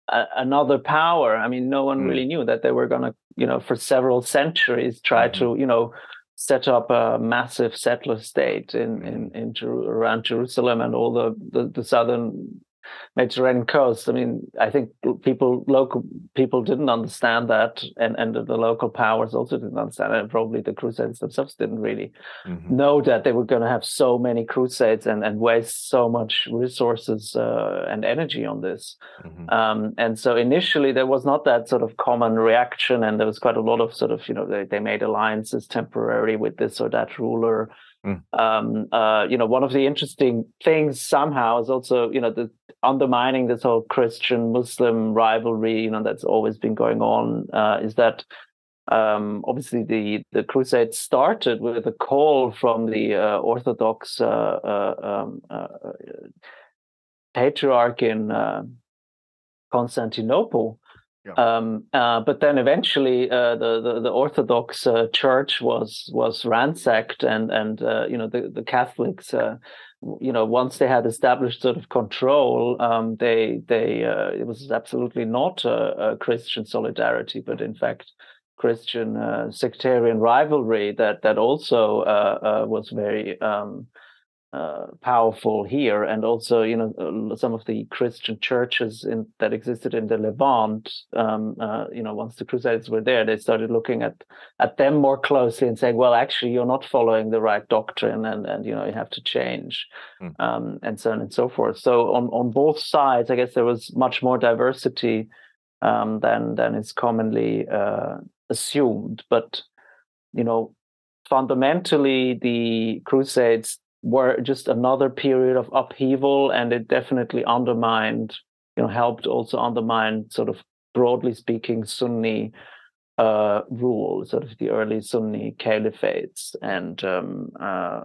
a- another power. I mean, no one mm. really knew that they were going to, you know, for several centuries try mm. to, you know, set up a massive settler state in in, in Jer- around Jerusalem and all the, the, the southern Mediterranean coast. I mean, I think people, local people didn't understand that, and, and the local powers also didn't understand it. And probably the Crusades themselves didn't really mm-hmm. know that they were going to have so many Crusades and, and waste so much resources uh, and energy on this. Mm-hmm. Um, and so initially, there was not that sort of common reaction, and there was quite a lot of sort of, you know, they, they made alliances temporarily with this or that ruler. Mm. Um, uh, you know, one of the interesting things somehow is also, you know, the undermining this whole Christian Muslim rivalry, you know, that's always been going on, uh, is that um, obviously the the crusade started with a call from the uh, Orthodox uh, uh, um, uh, patriarch in Constantinople Um, uh, but then eventually, uh, the, the, the Orthodox uh, Church was was ransacked, and and uh, you know the the Catholics, uh, you know, once they had established sort of control, um, they they uh, it was absolutely not a, a, Christian solidarity, but in fact Christian sectarian rivalry that that also was very um, uh, powerful here, and also you know uh, some of the Christian churches in, that existed in the Levant. Um, uh, you know, once the Crusades were there, they started looking at at them more closely and saying, "Well, actually, you're not following the right doctrine, and and you know you have to change," mm. um, and so on and so forth. So on on both sides, I guess there was much more diversity um, than than is commonly uh, assumed, but you know fundamentally the crusades were just another period of upheaval and it definitely undermined you know helped also undermine sort of broadly speaking sunni uh, rule sort of the early sunni caliphates. And um, uh,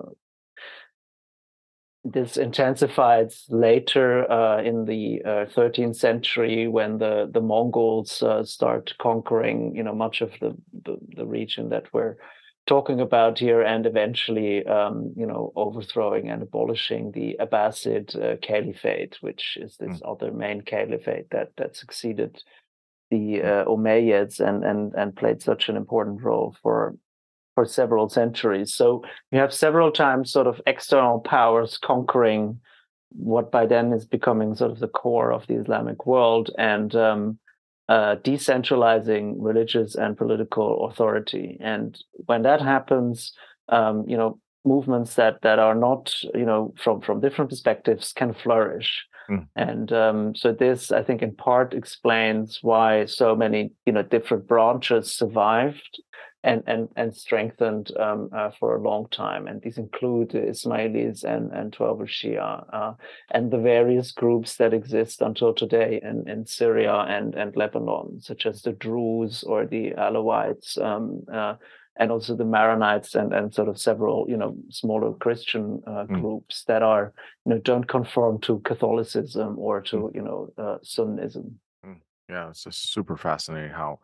this intensified later uh, in the 13th uh, century when the the Mongols uh, start conquering you know much of the, the, the region that were talking about here and eventually um, you know overthrowing and abolishing the abbasid uh, caliphate which is this mm. other main caliphate that that succeeded the uh, Umayyads and and and played such an important role for for several centuries. So you have several times sort of external powers conquering what by then is becoming sort of the core of the Islamic world and um, uh, decentralizing religious and political authority. And when that happens, um, you know, movements that that are not, you know, from from different perspectives can flourish. Mm. And um, so this, I think, in part explains why so many, you know, different branches survived and and and strengthened um, uh, for a long time. And these include the Ismailis and and Twelver Shia uh, and the various groups that exist until today in, in Syria and and Lebanon, such as the Druze or the Alawites. Um, uh, and also the Maronites and, and sort of several, you know, smaller Christian uh, mm. groups that are, you know, don't conform to Catholicism or to, mm. you know, uh, Sunnism. Mm. Yeah, it's just super fascinating how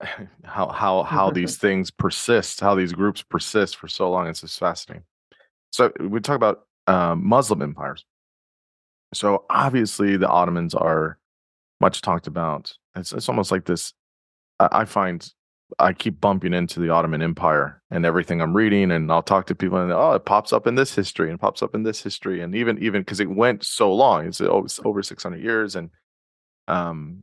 <laughs> how how how these things persist, how these groups persist for so long. It's just fascinating. So we talk about uh, Muslim empires. So obviously the Ottomans are much talked about. It's it's almost like this. I, I find I keep bumping into the Ottoman Empire and everything I'm reading, and I'll talk to people, and oh, it pops up in this history, and pops up in this history, and even even because it went so long, it's over 600 years, and um,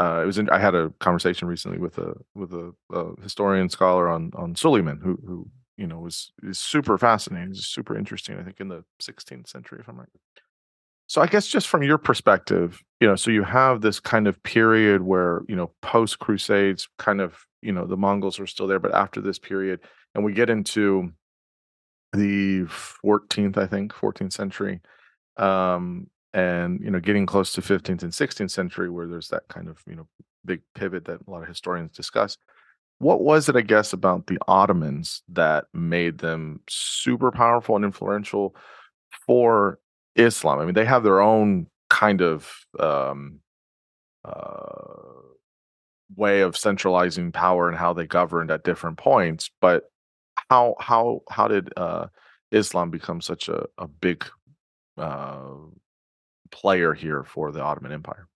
uh, it was. In, I had a conversation recently with a with a, a, historian scholar on on Suleiman, who who you know was is super fascinating, is super interesting. I think in the 16th century, if I'm right. So I guess just from your perspective, you know, so you have this kind of period where you know post Crusades, kind of you know the Mongols are still there, but after this period, and we get into the 14th, I think, 14th century, um, and you know getting close to 15th and 16th century where there's that kind of you know big pivot that a lot of historians discuss what was it i guess about the ottomans that made them super powerful and influential for islam? I mean they have their own kind of um, uh, way of centralizing power and how they governed at different points but how how how did uh, islam become such a, a big uh, player here for the Ottoman Empire.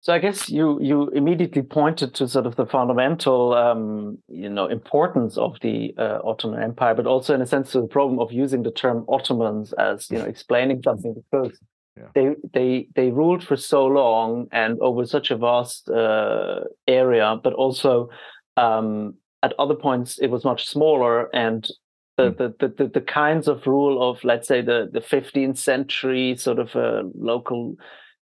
So I guess you you immediately pointed to sort of the fundamental um, you know importance of the uh, Ottoman Empire, but also in a sense to the problem of using the term Ottomans as you know <laughs> explaining something because yeah. they they they ruled for so long and over such a vast uh, area, but also um, at other points it was much smaller and. The, the, the, the kinds of rule of let's say the, the 15th century sort of a local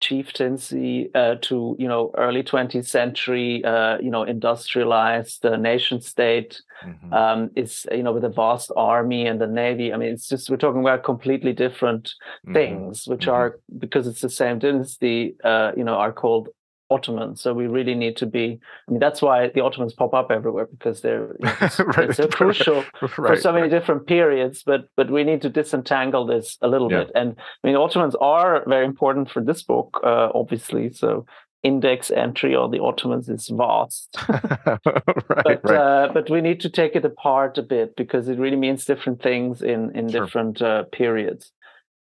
chieftaincy uh, to you know early 20th century uh, you know industrialized uh, nation state mm-hmm. um, is you know with a vast army and the navy i mean it's just we're talking about completely different mm-hmm. things which mm-hmm. are because it's the same dynasty uh, you know are called Ottomans. So we really need to be. I mean, that's why the Ottomans pop up everywhere because they're, <laughs> right, so crucial <laughs> right, for so many right. different periods. But but we need to disentangle this a little yeah. bit. And I mean, Ottomans are very important for this book, uh, obviously. So index entry on the Ottomans is vast. <laughs> but uh, but we need to take it apart a bit because it really means different things in in sure. different uh, periods.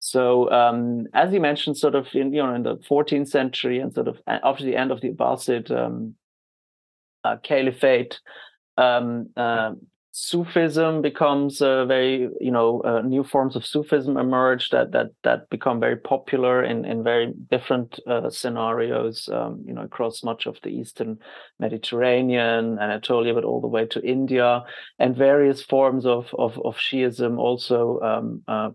So, um, as you mentioned, sort of in you know in the 14th century and sort of after the end of the Abbasid um, uh, Caliphate, um, uh, Sufism becomes a very, you know, uh, new forms of Sufism emerge that that that become very popular in in very different uh, scenarios, um, you know, across much of the Eastern Mediterranean, Anatolia, but all the way to India, and various forms of of, of Shiism also, um, uh,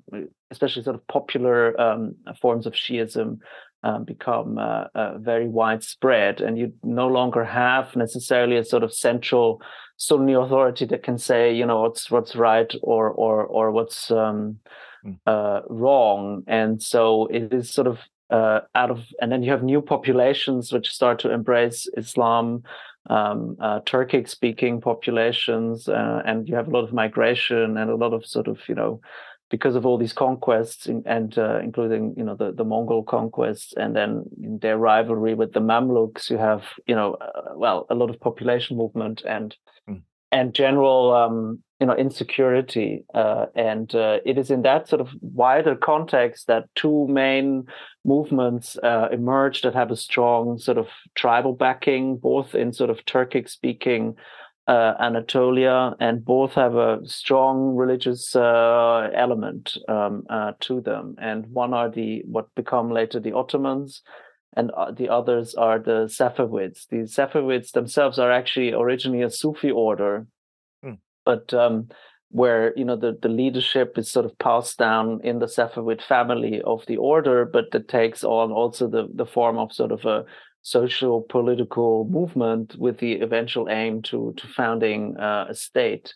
especially sort of popular um, forms of Shiism um, become uh, uh, very widespread, and you no longer have necessarily a sort of central Sunni authority that can say, you know, what's what's right or or or what's um, mm. uh, wrong, and so it is sort of uh, out of, and then you have new populations which start to embrace Islam. Um, uh, Turkic speaking populations, uh, and you have a lot of migration and a lot of sort of, you know, because of all these conquests and uh, including you know the, the Mongol conquests and then their rivalry with the Mamluks, you have you know uh, well a lot of population movement and mm. and general um, you know insecurity uh, and uh, it is in that sort of wider context that two main movements uh, emerge that have a strong sort of tribal backing both in sort of turkic speaking uh, Anatolia, and both have a strong religious uh, element um, uh, to them. And one are the what become later the Ottomans, and uh, the others are the Safavids. The Safavids themselves are actually originally a Sufi order, hmm. but um, where you know the, the leadership is sort of passed down in the Safavid family of the order, but that takes on also the the form of sort of a social political movement with the eventual aim to to founding uh, a state.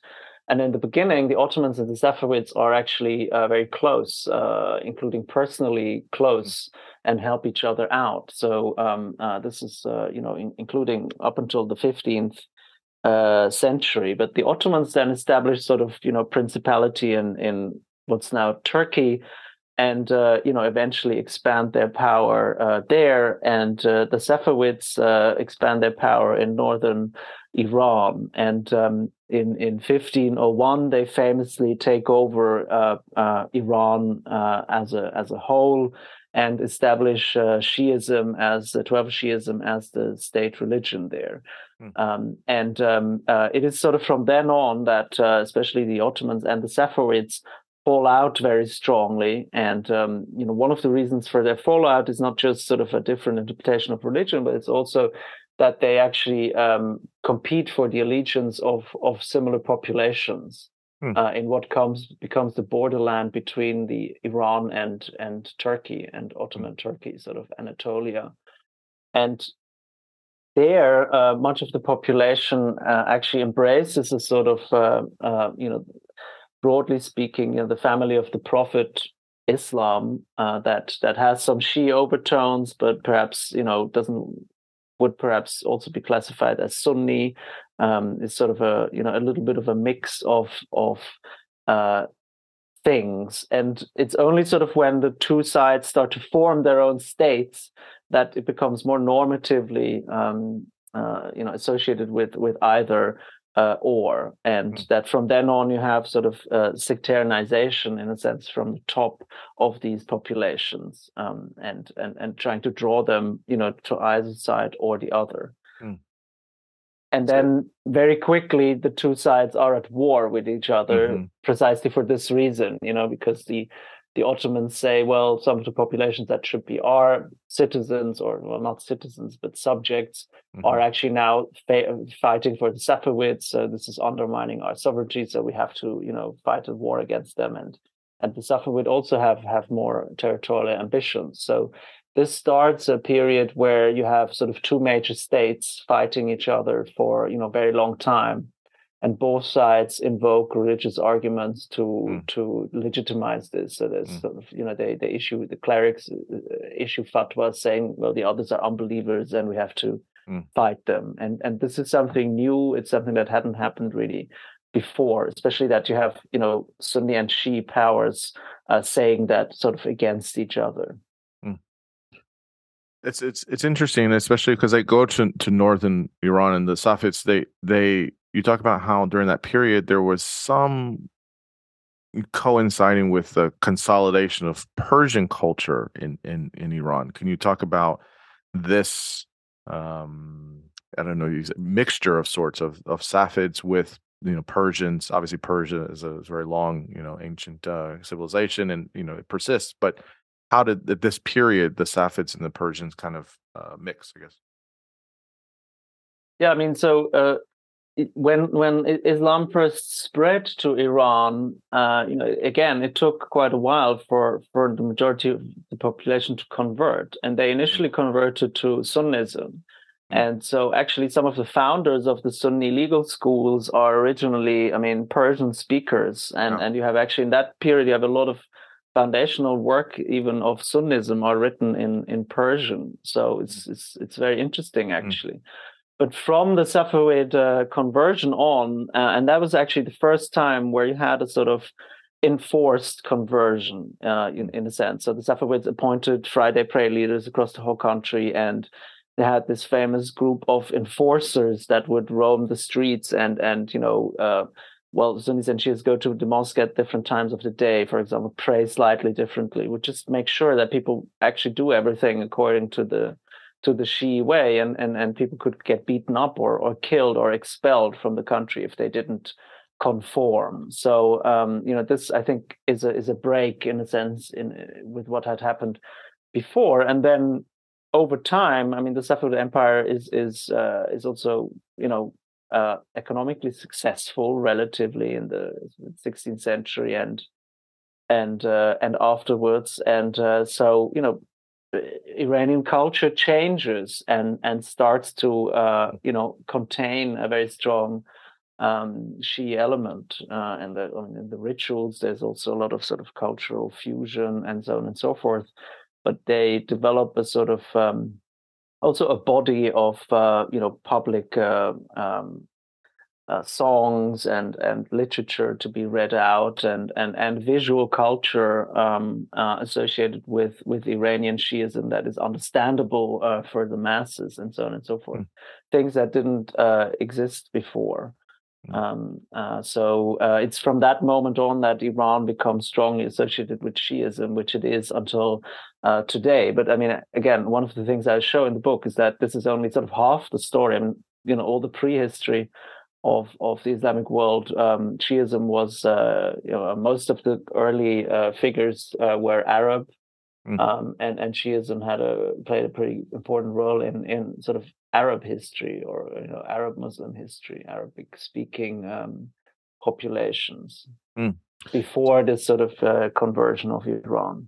And in the beginning, the Ottomans and the Safavids are actually uh, very close, uh, including personally close, and help each other out. So um, uh, this is, uh, you know, in, including up until the 15th uh, century. But the Ottomans then established sort of, you know, principality in in what's now Turkey, and uh, you know eventually expand their power uh, there, and uh, the Safavids uh, expand their power in northern Iran. And um, in in 1501, they famously take over uh, uh, Iran as a as a whole and establish Shiism as the Twelver Shiism as the state religion there. Hmm. Um, and um, it is sort of from then on that, especially the Ottomans and the Safavids, fallout very strongly. And um, you know, one of the reasons for their fallout is not just sort of a different interpretation of religion, but it's also that they actually um, compete for the allegiance of of similar populations hmm. uh, in what comes becomes the borderland between the Iran and and Turkey and Ottoman hmm. Turkey, sort of Anatolia, and there, uh, much of the population uh, actually embraces a sort of, uh, uh you know, broadly speaking, you know, the family of the Prophet Islam uh, that that has some Shia overtones, but perhaps you know doesn't would perhaps also be classified as Sunni. Um, it's sort of a you know a little bit of a mix of of uh, things, and it's only sort of when the two sides start to form their own states that it becomes more normatively um, uh, you know associated with with either uh, or, and mm. that from then on you have sort of uh, sectarianization in a sense from the top of these populations, um, and and and trying to draw them, you know, to either side or the other. Mm. And then very quickly, the two sides are at war with each other, mm-hmm. precisely for this reason, you know, because the the Ottomans say, well, some of the populations that should be our citizens, or well, not citizens, but subjects, mm-hmm. are actually now fa- fighting for the Safavids. So this is undermining our sovereignty. So we have to, you know, fight a war against them. And and the Safavid also have have more territorial ambitions. So this starts a period where you have sort of two major states fighting each other for you know very long time and both sides invoke religious arguments to mm. to legitimize this. So there's mm. sort of you know they they issue the clerics uh, issue fatwas saying well the others are unbelievers and we have to mm. fight them. And and this is something new. It's something that hadn't happened really before, especially that you have you know Sunni and Shia powers uh, saying that sort of against each other. Mm. It's it's it's interesting, especially because I go to to northern Iran and the Safids. They they you talk about how during that period there was some coinciding with the consolidation of Persian culture in in, in Iran. Can you talk about this? Um, I don't know, mixture of sorts of of Safavids with you know Persians. Obviously, Persia is a very long, you know, ancient uh, civilization, and you know it persists. But how did this period the Safavids and the Persians kind of uh, mix? I guess. Yeah, I mean, so uh, when when Islam first spread to Iran, uh, you know, again, it took quite a while for for the majority of the population to convert, and they initially converted to Sunnism. And so, actually, some of the founders of the Sunni legal schools are originally, I mean, Persian speakers, and oh. and you have actually in that period you have a lot of foundational work even of Sunnism are written in in Persian. So it's it's it's very interesting mm. actually. Mm but from the Safavid uh, conversion on, uh, and that was actually the first time where you had a sort of enforced conversion uh, in, in a sense. So the Safavids appointed Friday prayer leaders across the whole country, and they had this famous group of enforcers that would roam the streets and and you know uh, well Sunnis and Shias go to the mosque at different times of the day for example pray slightly differently would just make sure that people actually do everything according to the to the Shi way and and and people could get beaten up or or killed or expelled from the country if they didn't conform. So um, you know this i think is a is a break in a sense in with what had happened before. And then over time, I mean, the Safavid Empire is is uh, is also you know uh, economically successful relatively in the 16th century and and uh, and afterwards, and uh, so you know Iranian culture changes and and starts to uh, you know contain a very strong um, Shi element uh, and the, I mean, in the rituals. There's also a lot of sort of cultural fusion and so on and so forth but they develop a sort of um, also a body of uh, you know public uh, um, uh, songs and and literature to be read out and and and visual culture um, uh, associated with with Iranian Shiism that is understandable uh, for the masses and so on and so forth. Mm. Things that didn't uh, exist before. Mm. Um, uh, so uh, it's from that moment on that Iran becomes strongly associated with Shiism, which it is until uh, today. But I mean, again, one of the things I show in the book is that this is only sort of half the story. I mean, you know, all the prehistory of of the Islamic world, um, Shiism was, uh, you know, most of the early uh, figures uh, were Arab. Mm-hmm. Um, and and Shiism had a played a pretty important role in in sort of Arab history or you know Arab Muslim history, Arabic speaking um, populations mm. before this sort of uh, conversion of Iran.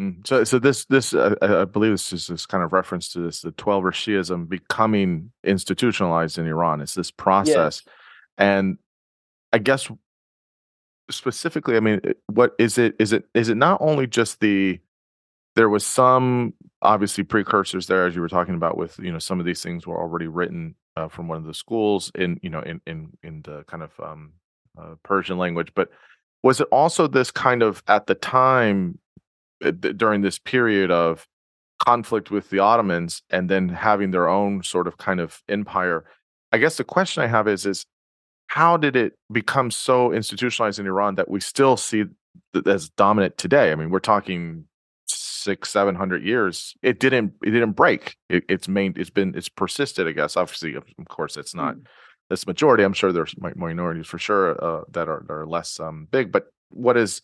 Mm. So, so this, this, uh, I believe this is this kind of reference to this, the Twelver Shiism becoming institutionalized in Iran. It's this process, yes. and I guess specifically, I mean, what is it? Is it is it not only just the there was some obviously precursors there, as you were talking about, with you know some of these things were already written uh, from one of the schools in you know in in in the kind of um, uh, Persian language, but was it also this kind of at the time during this period of conflict with the Ottomans and then having their own sort of kind of empire. I guess the question I have is is how did it become so institutionalized in Iran that we still see as dominant today? I mean, we're talking six, seven hundred years. It didn't it didn't break. It, it's main it's been it's persisted. I guess obviously, of course, it's not mm. this majority. I'm sure there's minorities for sure uh, that are that are less um, big. But what is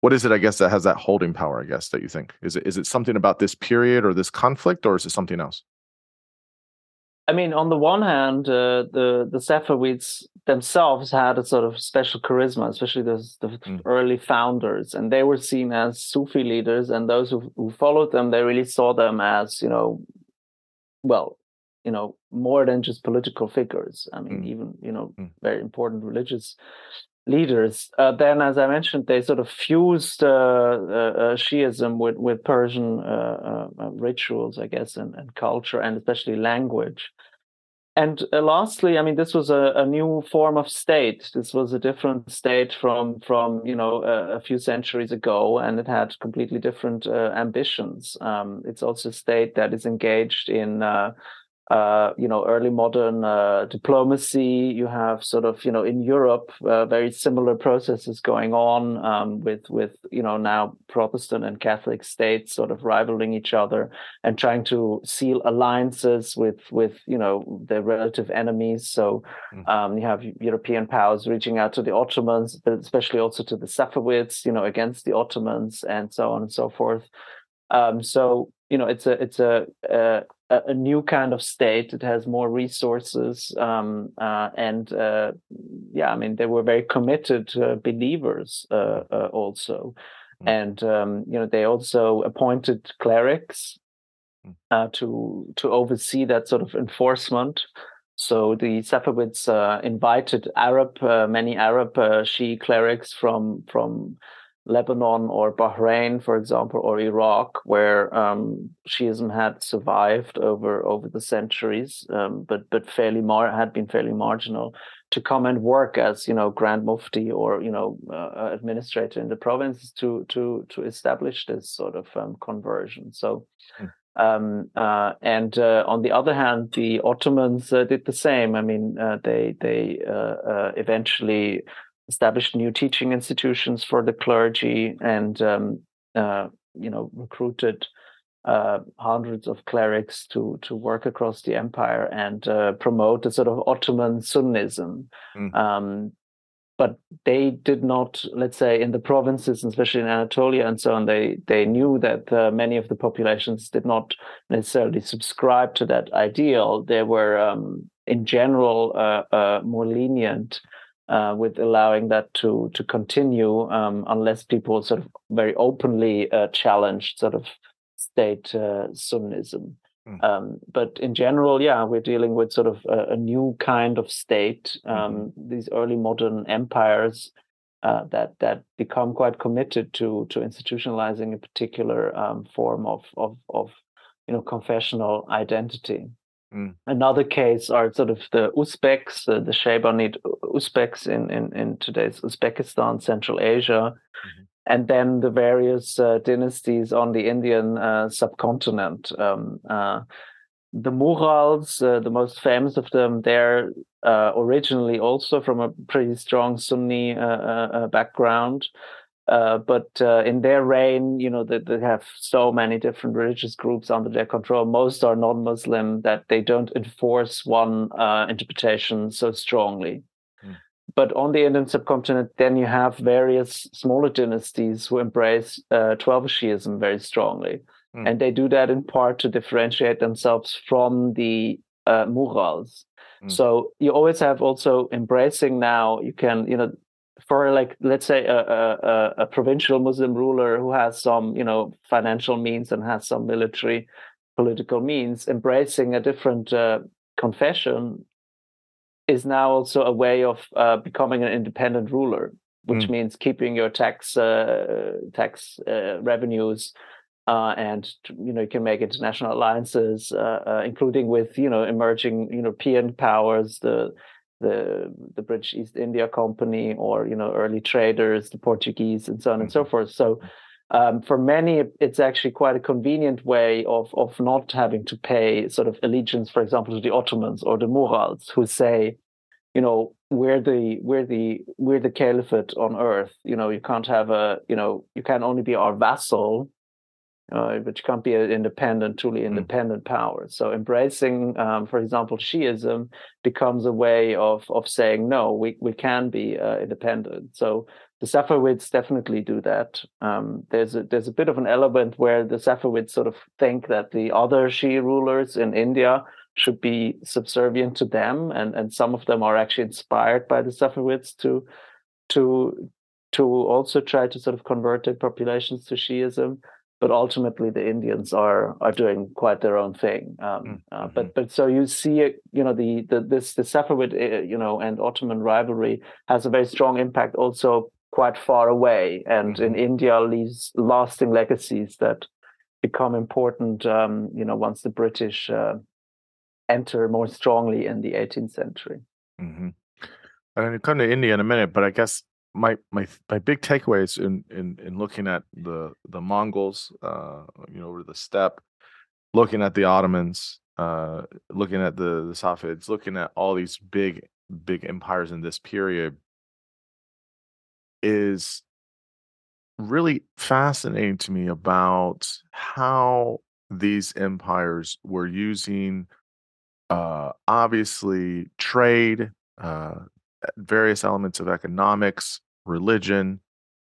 what is it i guess that has that holding power i guess that you think is it is it something about this period or this conflict or is it something else i mean on the one hand uh, the the safavids themselves had a sort of special charisma especially those the mm. early founders and they were seen as sufi leaders and those who, who followed them they really saw them as you know well you know more than just political figures i mean mm. even you know mm. very important religious leaders. Uh, then, as I mentioned, they sort of fused uh, uh, uh Shiism with with Persian uh, uh, rituals, I guess, and, and culture, and especially language. And lastly, I mean, this was a, a, new form of state. This was a different state from from you know a, few centuries ago, and it had completely different ambitions. Um, it's also a state that is engaged in uh, you know, early modern uh, diplomacy. You have sort of, you know, in Europe, uh, very similar processes going on um, with, with, you know, now Protestant and Catholic states sort of rivaling each other and trying to seal alliances with, with, you know, their relative enemies. So mm. um, you have European powers reaching out to the Ottomans, but especially also to the Safavids, you know, against the Ottomans and so on and so forth. Um, so you know, it's a it's a, a a, new kind of state. It has more resources, um, uh, and uh, yeah, I mean they were very committed uh, believers uh, uh, also, mm. and um, you know they also appointed clerics mm. uh, to to oversee that sort of enforcement. So the Safavids invited Arab, many Arab Shi clerics from from Lebanon or Bahrain, for example, or Iraq, where um, Shiism had survived over over the centuries, um, but but fairly mar- had been fairly marginal, to come and work as you know Grand Mufti or you know uh, administrator in the provinces to to to establish this sort of um, conversion. So. Hmm. Um, uh, and uh, on the other hand, the Ottomans uh, did the same. I mean, uh, they they uh, uh, eventually established new teaching institutions for the clergy, and um, you know recruited hundreds of clerics to to work across the empire and promote a sort of Ottoman Sunnism. Mm. Um, but they did not, let's say, in the provinces, especially in Anatolia and so on, they they knew that uh, many of the populations did not necessarily subscribe to that ideal. They were, um, in general, uh, uh, more lenient uh, with allowing that to to continue, um, unless people sort of very openly uh, challenged sort of state uh, Sunnism. Mm. Um, but in general, yeah, we're dealing with sort of a, a new kind of state. Um, mm-hmm. These early modern empires uh, that that become quite committed to to institutionalizing a particular um, form of of of you know confessional identity. Mm. Another case are sort of the Uzbeks, uh, the Shaybanid Uzbeks in, in, in today's Uzbekistan, Central Asia, mm-hmm and then the various uh, dynasties on the Indian uh, subcontinent. Um, uh, the Mughals, uh, the most famous of them, they're uh, originally also from a pretty strong Sunni uh, but in their reign, you know, they, they, have so many different religious groups under their control. Most are non-Muslim that they don't enforce one interpretation so strongly. But on the Indian subcontinent, then you have various smaller dynasties who embrace uh, Shiism very strongly. Mm. And they do that in part to differentiate themselves from the uh, Mughals. Mm. So you always have also embracing now, you can, you know, for like, let's say a, a, a provincial Muslim ruler who has some, you know, financial means and has some military political means, embracing a different uh, confession is now also a way of uh, becoming an independent ruler, which mm. means keeping your tax uh, tax uh, revenues, uh, and you know you can make international alliances, uh, uh, including with you know emerging European powers, the the the British East India Company, or you know early traders, the Portuguese, and so on mm. and so mm-hmm. forth. So. Um, for many, it's actually quite a convenient way of of not having to pay sort of allegiance, for example, to the Ottomans or the Mughals, who say, you know, we're the we're the we're the caliphate on earth. You know, you can't have a you know you can only be our vassal, uh, you can't be an independent, truly hmm. independent mm. power. So embracing, um, for example, Shiism becomes a way of of saying no, we we can be uh, independent. So the Safavids definitely do that. Um, there's a there's a bit of an element where the Safavids sort of think that the other Shi rulers in India should be subservient to them, and and some of them are actually inspired by the Safavids to to to also try to sort of convert their populations to Shiism. But ultimately, the Indians are are doing quite their own thing. Um, mm, uh, mm-hmm. uh, but but so you see, you know, the, the this the Safavid, uh, you know, and Ottoman rivalry has a very strong impact also quite far away, and mm-hmm. in India leaves lasting legacies that become important. Um, you know, once the British uh, enter more strongly in the 18th century. Mm-hmm. I'm going to come to India in a minute, but I guess my my my big takeaways in in in looking at the the Mongols, uh, you know, over the steppe, looking at the Ottomans, uh, looking at the the Safavids, looking at all these big big empires in this period, is really fascinating to me about how these empires were using uh, obviously trade, uh, various elements of economics, religion.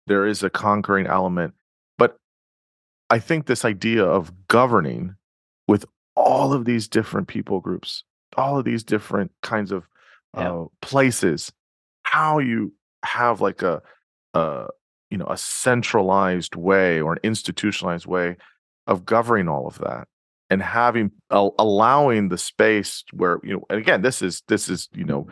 There is a conquering element. But I think this idea of governing with all of these different people groups, all of these different kinds of uh, yeah. places, how you have like a, a, you know, a centralized way or an institutionalized way of governing all of that and having uh, allowing the space where you know and again this is this is you know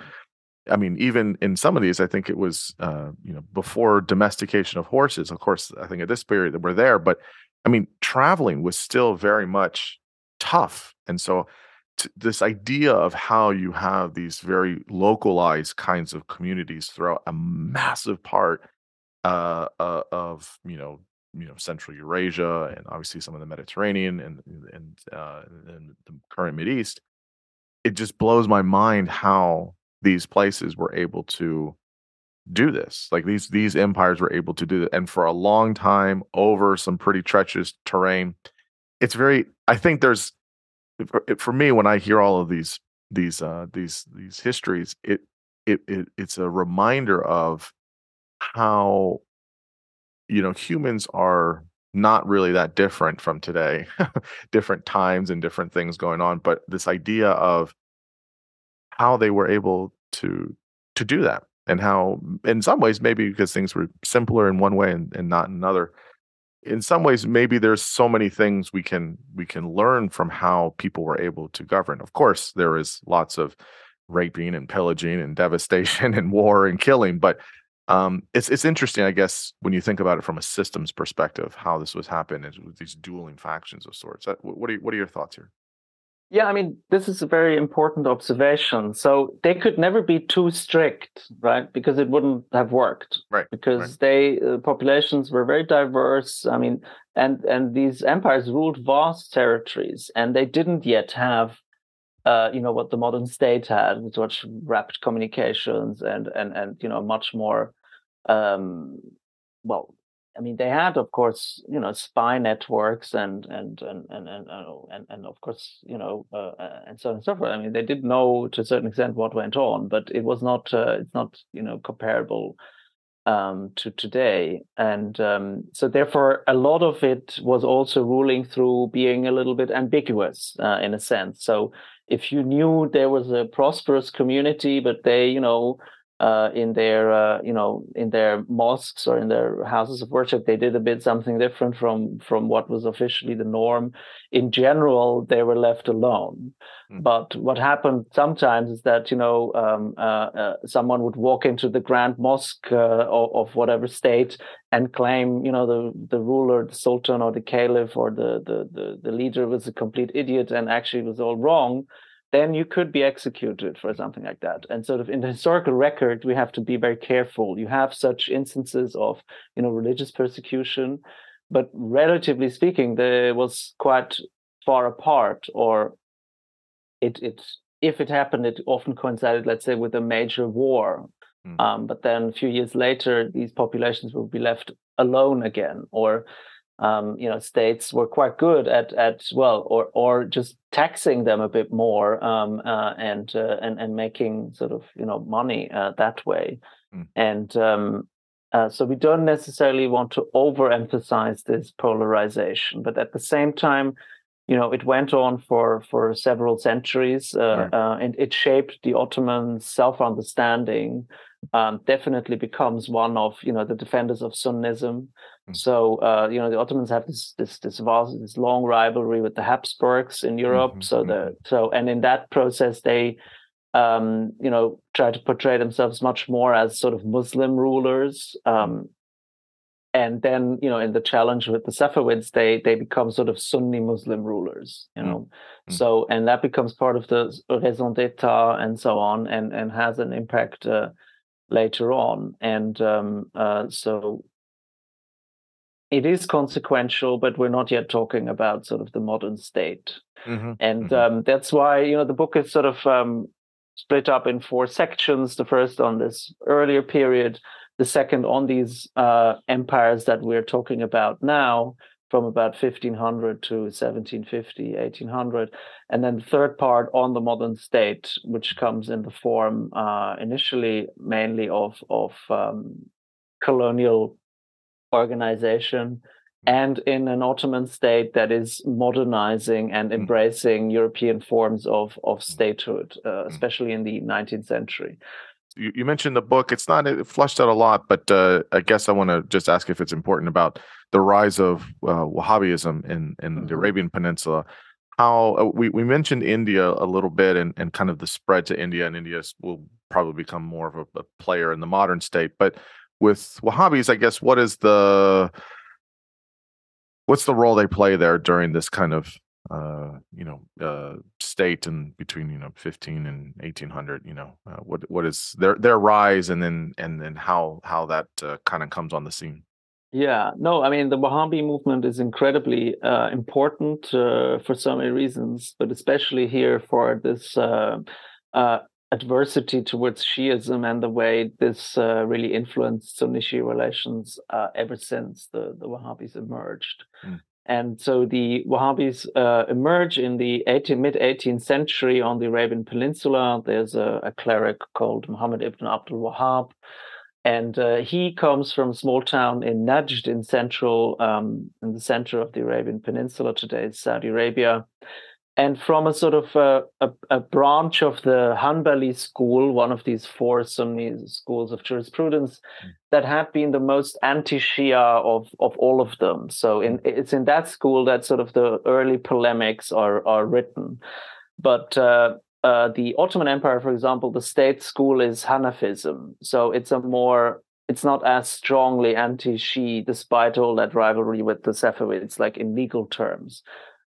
i mean even in some of these i think it was uh you know before domestication of horses of course i think at this period that we're there but i mean traveling was still very much tough. And so t- this idea of how you have these very localized kinds of communities throughout a massive part uh, uh, of you know you know Central Eurasia and obviously some of the Mediterranean and and uh, and the current Mid East, it just blows my mind how these places were able to do this. Like these these empires were able to do that, and for a long time over some pretty treacherous terrain. It's very. I think there's for, me when I hear all of these these uh, these these histories, it it, it it's a reminder of how you know humans are not really that different from today <laughs> different times and different things going on but this idea of how they were able to to do that and how in some ways maybe because things were simpler in one way and, and not another in some ways maybe there's so many things we can we can learn from how people were able to govern of course there is lots of raping and pillaging and <laughs> devastation and war and killing but um, it's it's interesting, I guess, when you think about it from a systems perspective, how this was happening with these dueling factions of sorts. What are what are your thoughts here? Yeah, I mean, this is a very important observation. So they could never be too strict, right? Because it wouldn't have worked. Right. Because right. they uh, populations were very diverse. I mean, and and these empires ruled vast territories, and they didn't yet have uh, you know what the modern state had with such rapid communications and and and you know much more um, well, I mean, they had, of course, you know, spy networks and and and and and and, and of course, you know, uh, uh, and so on and so forth. I mean, they did know to a certain extent what went on, but it was not, uh, it's not, you know, comparable um, to today. And um, so, therefore, a lot of it was also ruling through being a little bit ambiguous uh, in a sense. So, if you knew there was a prosperous community, but they, you know, uh, in their uh, you know in their mosques or in their houses of worship. They did a bit something different from from what was officially the norm. In general they were left alone. Mm. but what happened sometimes is that you know um, uh, uh someone would walk into the grand mosque uh, of, of, whatever state and claim you know the the ruler the sultan or the caliph or the the the, the leader was a complete idiot and actually was all wrong then you could be executed for something like that. And sort of in the historical record, we have to be very careful. You have such instances of, you know, religious persecution, but relatively speaking, there was quite far apart, or it it if it happened, it often coincided, let's say, with a major war. Mm. Um, but then a few years later, these populations will be left alone again, or um, you know, states were quite good at at well, or or just taxing them a bit more um, uh, and uh, and and making sort of you know money uh, that way, mm. and um, uh, so we don't necessarily want to overemphasize this polarization, but at the same time, you know, it went on for for several centuries, uh, right. Uh, and it shaped the Ottoman self-understanding. Um, definitely becomes one of you know the defenders of Sunnism. Mm. So uh, you know the Ottomans have this this this vast this long rivalry with the Habsburgs in Europe. Mm-hmm. So the mm-hmm. so and in that process they um, you know try to portray themselves much more as sort of Muslim rulers. Um, and then you know in the challenge with the Safavids they they become sort of Sunni Muslim rulers. You know, mm-hmm. so and that becomes part of the raison d'etat and so on, and and has an impact. Uh, later on and um, uh, so it is consequential, but we're not yet talking about sort of the modern state. Mm-hmm. And mm-hmm. Um, that's why, you know, the book is sort of um, split up in four sections. The first on this earlier period, the second on these uh, empires that we're talking about now, from about 1500 to 1750, 1800. And then the third part on the modern state, which comes in the form uh, initially mainly of, of um, colonial organization hmm. and in an Ottoman state that is modernizing and hmm. embracing European forms of, of hmm. statehood, uh, especially in the 19th century. You, you, mentioned the book. It's not it flushed out a lot, but uh, I guess I want to just ask if it's important about the rise of uh, Wahhabism in, in mm-hmm. the Arabian Peninsula. How uh, we, we mentioned India a little bit and, and kind of the spread to India, and India will probably become more of a, a player in the modern state. But with Wahhabis, I guess what is the what's the role they play there during this kind of uh, you know uh, state and between you know 15 and 1800 you know uh, what what is their their rise and then and then how how that uh, kind of comes on the scene Yeah, no, I mean, the Wahhabi movement is incredibly uh, important uh, for so many reasons, but especially here for this uh, uh adversity towards Shiism and the way this uh, really influenced Sunni Shia relations uh, ever since the, the Wahhabis emerged. Mm. And so the Wahhabis emerge in the 18, mid 18th century on the Arabian Peninsula. There's a, a cleric called Muhammad ibn Abdul Wahhab and uh, he comes from a small town in Najd in central, um, in the center of the Arabian Peninsula today, Saudi Arabia, and from a sort of uh, a, a, branch of the Hanbali school, one of these four Sunni schools of jurisprudence, mm. that had been the most anti-Shia of of all of them. So in, it's in that school that sort of the early polemics are are written, but. Uh, uh, the Ottoman Empire, for example, the state school is Hanafism. So it's a more, it's not as strongly anti-Shi, despite all that rivalry with the Safavids, like in legal terms.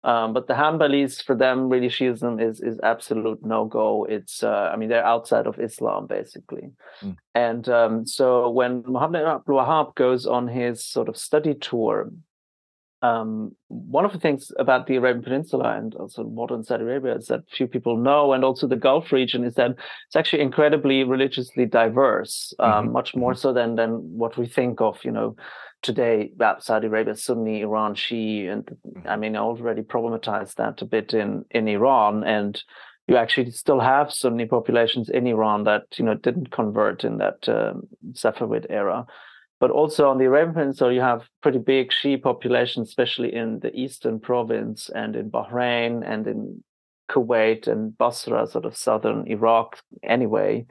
Um, but the Hanbalis, for them, really Shiism is is absolute no go. It's, uh, I mean, they're outside of Islam basically. Mm. And um, so when Muhammad Abdul Wahhab goes on his sort of study tour um, one of the things about the Arabian Peninsula and also modern Saudi Arabia is that few people know, and also the Gulf region, is that it's actually incredibly religiously diverse, um, mm-hmm. much more mm-hmm. so than than what we think of, you know, today about Saudi Arabia, Sunni, Iran, Shia, and mm-hmm. I mean, I already problematized that a bit in in Iran, and you actually still have Sunni populations in Iran that you know didn't convert in that um, Safavid era. But also on the Arabian Peninsula, you have pretty big Shia population, especially in the eastern province and in Bahrain and in Kuwait and Basra, sort of southern Iraq, anyway.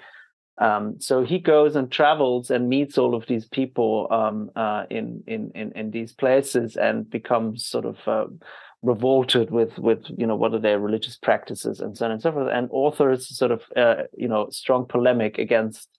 Um, so he goes and travels and meets all of these people um, uh, in, in in in these places and becomes sort of uh, revolted with with you know what are their religious practices and so on and so forth, and authors sort of uh, you know strong polemic against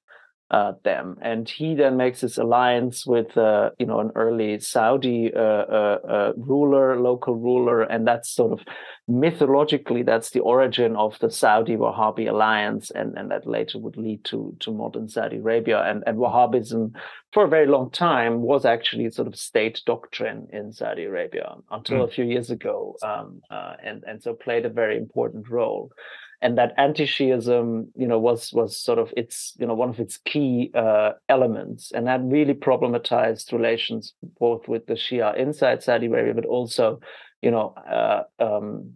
uh, them. And he then makes this alliance with, uh, you know, an early Saudi uh, uh, uh, ruler, local ruler, and that's sort of mythologically that's the origin of the Saudi Wahhabi alliance, and, and that later would lead to to modern Saudi Arabia. And and Wahhabism for a very long time was actually sort of state doctrine in Saudi Arabia until mm. a few years ago, um, uh, and and so played a very important role and that anti-Shiism, you know, was was sort of its, you know, one of its key uh, elements, and that really problematized relations both with the Shia inside Saudi Arabia, but also, you know, uh, um,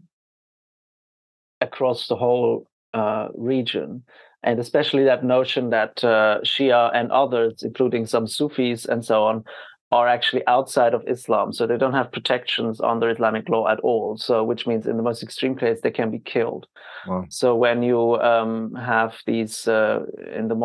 across the whole uh, region, and especially that notion that uh, Shia and others, including some Sufis and so on, are actually outside of Islam, so they don't have protections under Islamic law at all. So, which means in the most extreme case, they can be killed. Wow. So, when you um, have these uh, in the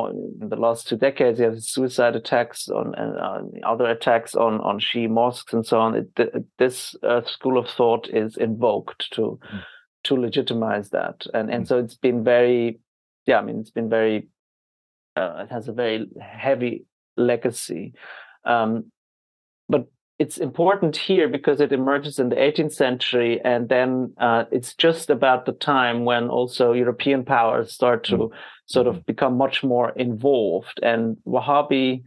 in the last two decades, you have suicide attacks on and uh, other attacks on on Shia mosques and so on. It, this uh, school of thought is invoked to mm. to legitimize that, and and mm. so it's been very, yeah, I mean, it's been very, uh, it has a very heavy legacy. Um, but it's important here because it emerges in the 18th century, and then uh, it's just about the time when also European powers start to mm-hmm. sort of become much more involved. And Wahhabi,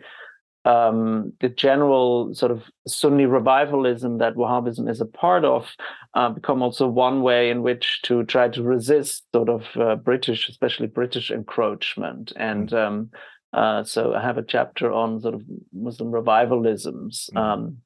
um, the general sort of Sunni revivalism that Wahhabism is a part of, uh, become also one way in which to try to resist sort of uh, British, especially British encroachment and. Mm-hmm. Um, uh, so I have a chapter on sort of Muslim revivalisms mm-hmm. um,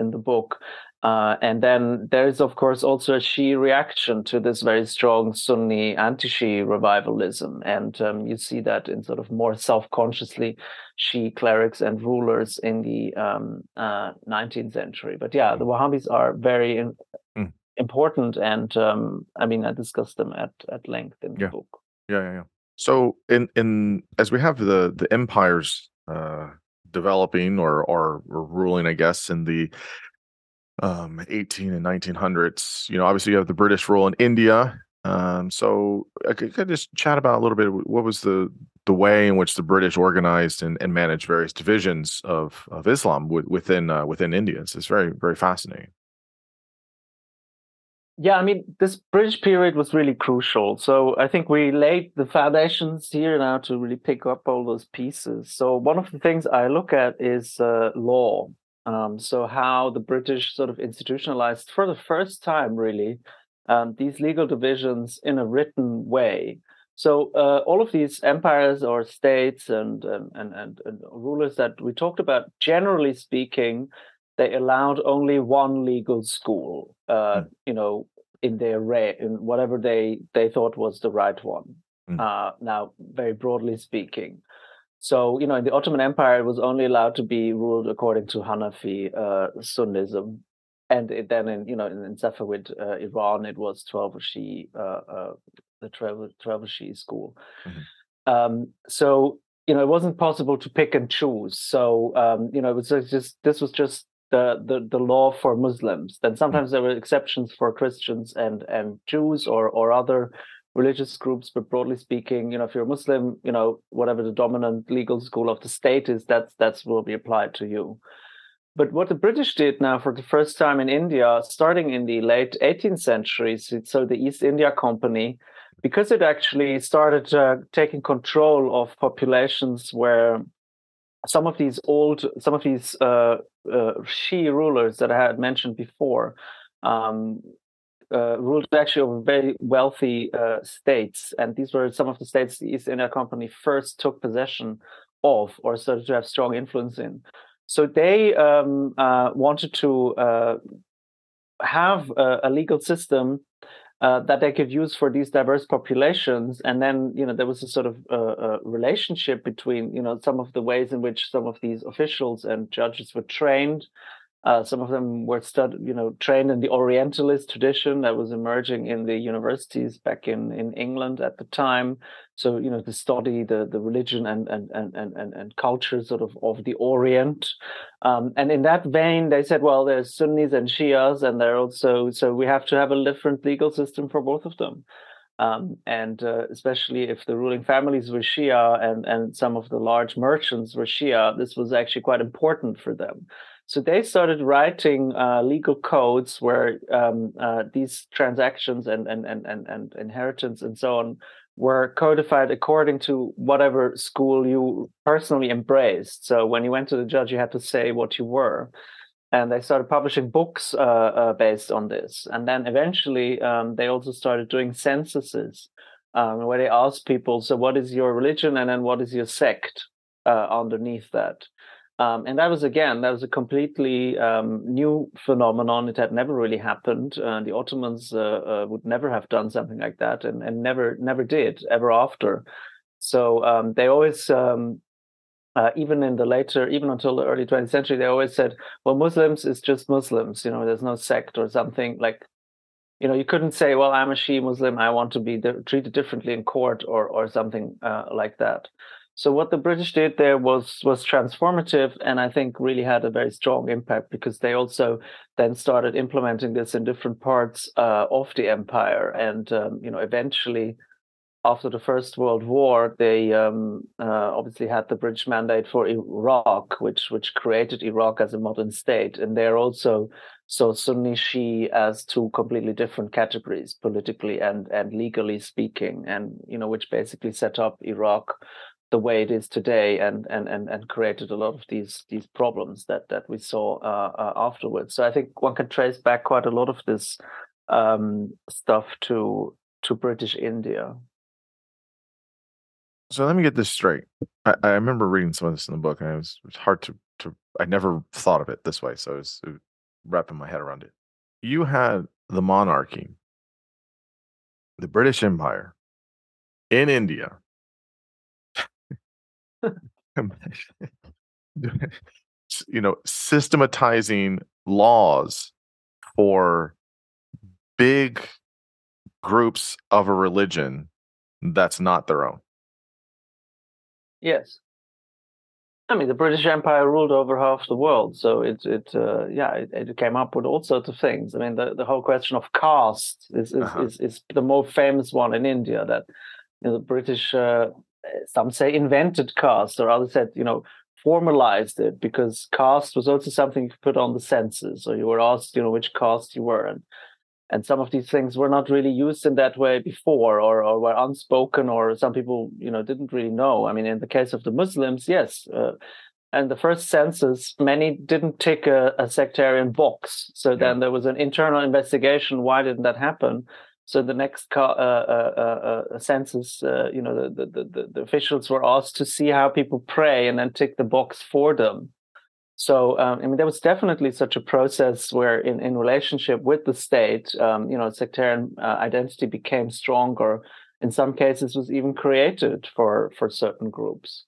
in the book. Uh, and then there is, of course, also a Shia reaction to this very strong Sunni anti-Shia revivalism. And um, you see that in sort of more self-consciously Shia clerics and rulers in the um, uh, 19th century. But yeah, the Wahhabis are very in, mm. important. And um, I mean, I discussed them at, at length in yeah. the book. Yeah, yeah, yeah. So in in as we have the the empires uh, developing or, or or ruling, I guess, in the um, 18 and 1900s, you know, obviously you have the British rule in India. Um, so I could, could just chat about a little bit. What was the the way in which the British organized and, and managed various divisions of of Islam within uh, within India? It's, it's very very fascinating yeah, I mean, this British period was really crucial. So I think we laid the foundations here now to really pick up all those pieces. So one of the things I look at is uh, law. Um, so how the British sort of institutionalized for the first time, really, um, these legal divisions in a written way. So uh, all of these empires or states and, and and, and and rulers that we talked about, generally speaking, they allowed only one legal school. Uh, mm. You know, in their array, in whatever they they thought was the right one. Mm. Uh, now, very broadly speaking. So, you know, in the Ottoman Empire, it was only allowed to be ruled according to Hanafi uh, Sunnism. And it, then, in you know, in, in Safavid uh, Iran, it was Twelver uh, uh, the Twelver school. Mm-hmm. Um, so, you know, it wasn't possible to pick and choose. So, um, you know, it was just this was just the, the, the law for Muslims. Then sometimes mm-hmm. there were exceptions for Christians and and Jews or or other religious groups, but broadly speaking, you know, if you're a Muslim, you know, whatever the dominant legal school of the state is, that's that's will be applied to you. But what the British did now for the first time in India, starting in the late 18th century, so the East India Company, because it actually started uh, taking control of populations where some of these old, some of these uh, uh, Shi rulers that I had mentioned before, um, uh, ruled actually over very wealthy uh, states, and these were some of the states the East India Company first took possession of or started to have strong influence in. So they um, uh, wanted to uh, have a, a, legal system uh, that they could use for these diverse populations, and then you know there was a sort of uh, relationship between you know some of the ways in which some of these officials and judges were trained uh, some of them were stud, you know, trained in the Orientalist tradition that was emerging in the universities back in, in England at the time. So, you know, to study the, the religion and, and, and, and, and culture sort of of the Orient. Um, and in that vein, they said, well, there's Sunnis and Shias, and they're also, so we have to have a different legal system for both of them. Um, and uh, especially if the ruling families were Shia and, and some of the large merchants were Shia, this was actually quite important for them. So they started writing uh, legal codes where um, uh, these transactions and, and, and, and, and inheritance and so on were codified according to whatever school you personally embraced. So when you went to the judge, you had to say what you were. And they started publishing books uh, uh based on this. And then eventually, um, they also started doing censuses um, where they asked people, so what is your religion? And then what is your sect uh, underneath that? Um, and that was again, that was a completely um, new phenomenon. It had never really happened. Uh, the Ottomans uh, uh, would never have done something like that, and, and never never did ever after. So um, they always, um, uh, even in the later, even until the early 20th century, they always said, "Well, Muslims is just Muslims. You know, there's no sect or something like." You know, you couldn't say, "Well, I'm a Shia Muslim. I want to be treated differently in court," or or something uh, like that. So what the British did there was was transformative, and I think really had a very strong impact because they also then started implementing this in different parts uh, of the empire, and um, you know eventually. After the First World War, they um, uh, obviously had the British mandate for Iraq, which which created Iraq as a modern state, and they're also so Sunni Shi as two completely different categories, politically and and legally speaking, and you know which basically set up Iraq the way it is today and and and, and created a lot of these these problems that that we saw uh, uh, afterwards. So i think one can trace back quite a lot of this um, stuff to to british india. So let me get this straight. I, I, remember reading some of this in the book and it was, it was hard to to i never thought of it this way so i was, was wrapping my head around it. You had the monarchy the british empire in india <laughs> you know, systematizing laws for big groups of a religion that's not their own. Yes. I mean, the British Empire ruled over half the world, so it, it, uh, yeah, it, it, came up with all sorts of things. I mean, the, the whole question of caste is is, uh-huh. is, is the more famous one in India. That you know, the British uh, some say invented caste, or others said, you know, formalized it because caste was also something you could put on the census, or you were asked, you know, which caste you were, and and some of these things were not really used in that way before, or or were unspoken, or some people, you know, didn't really know. I mean, in the case of the Muslims, yes. Uh, and the first census, many didn't tick a, a sectarian box. So yeah. then there was an internal investigation. Why didn't that happen? So the next uh, uh, uh, uh, census, uh, you know, the, the, the, the, officials were asked to see how people pray and then tick the box for them. So um, I mean, there was definitely such a process where, in, in relationship with the state, um, you know, sectarian identity became stronger. In some cases, was even created for for certain groups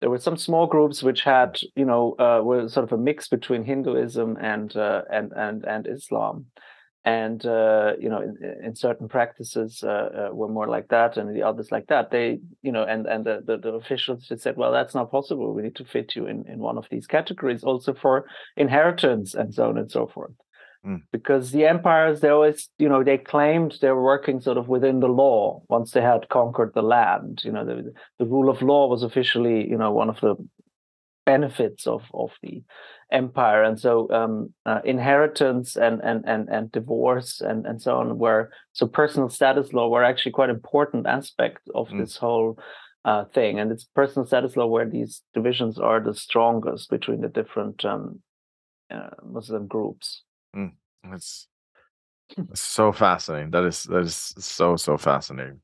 there were some small groups which had you know uh, were sort of a mix between Hinduism and uh, and and and Islam, and uh, you know in, in certain practices uh, uh, were more like that, and the others like that. They you know and and the, the, the officials just said, well, that's not possible. We need to fit you in in one of these categories, also for inheritance and so on and so forth. Mm. Because the empires, they always, you know, they claimed they were working sort of within the law once they had conquered the land. You know, the, the rule of law was officially, you know, one of the benefits of of the empire and so um, uh, inheritance and and and and divorce and and so on were so personal status law were actually quite important aspect of mm. this whole uh, thing and it's personal status law where these divisions are the strongest between the different um, uh, muslim groups Mm, so fascinating. That is that is so so fascinating.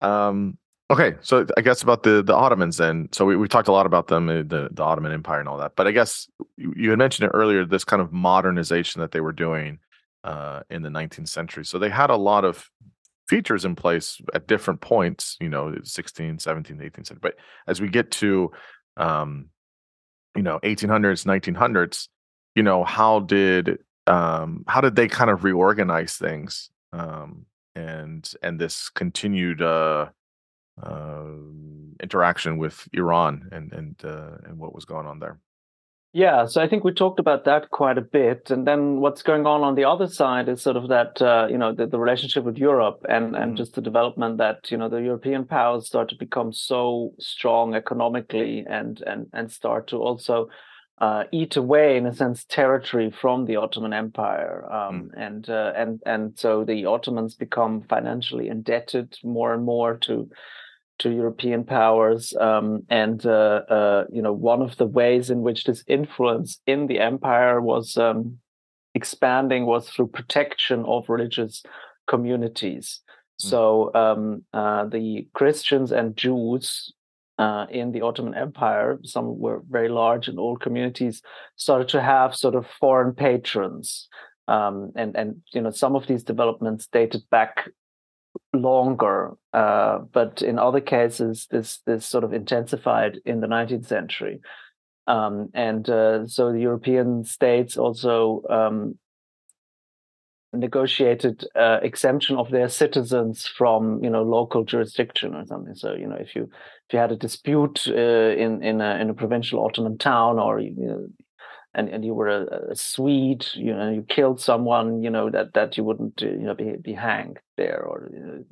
Um, okay, so I guess about the the Ottomans then. So we we talked a lot about them, uh, the the Ottoman Empire and all that. But I guess you, had mentioned it earlier. This kind of modernization that they were doing uh, in the 19th century. So they had a lot of features in place at different points. You know, 16, 17, 18th century. But as we get to um, you know 1800s, 1900s, you know, how did um, how did they kind of reorganize things um, and and this continued uh, interaction with Iran and and uh, and what was going on there? Yeah, so I think we talked about that quite a bit, and then what's going on on the other side is sort of that uh, you know the, the, relationship with Europe and and mm. just the development that you know the European powers start to become so strong economically and and and start to also uh, eat away, in a sense, territory from the Ottoman Empire, um, mm. and uh, and and so the Ottomans become financially indebted more and more to to European powers, um, and uh, uh you know one of the ways in which this influence in the empire was um, expanding was through protection of religious communities. Mm. So um, uh, the Christians and Jews uh, in the Ottoman Empire, some were very large and old communities, started to have sort of foreign patrons. Um, and and you know some of these developments dated back longer, uh, but in other cases, this this sort of intensified in the 19th century. Um, and uh, so the European states also um, negotiated uh, exemption of their citizens from you know local jurisdiction or something. So you know if you if you had a dispute uh, in in a, in a provincial Ottoman town or you know, and and you were a, a, Swede, you know you killed someone, you know that that you wouldn't uh, you know be be hanged there or. You know,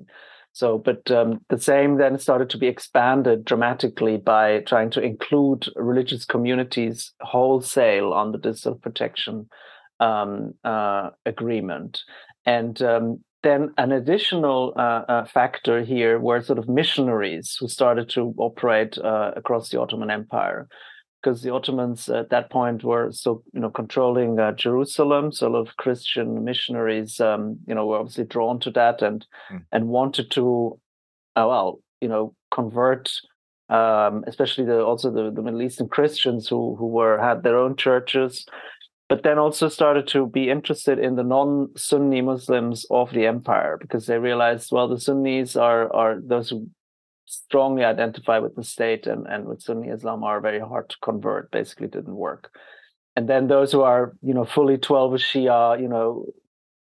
so, but um, the same then started to be expanded dramatically by trying to include religious communities wholesale this sort of protection um, uh, agreement. And um, then an additional uh, uh, factor here were sort of missionaries who started to operate uh, across the Ottoman Empire. Because the Ottomans at that point were so, you know, controlling uh, Jerusalem. So a lot of Christian missionaries, um, you know, were obviously drawn to that and mm. and wanted to, uh, well, you know, convert um, especially the also the, the Middle Eastern Christians who who were had their own churches but then also started to be interested in the non-Sunni Muslims of the empire because they realized, well, the Sunnis are are those who strongly identify with the state and, and with Sunni Islam are very hard to convert, basically didn't work. And then those who are, you know, fully 12 Shia, you know,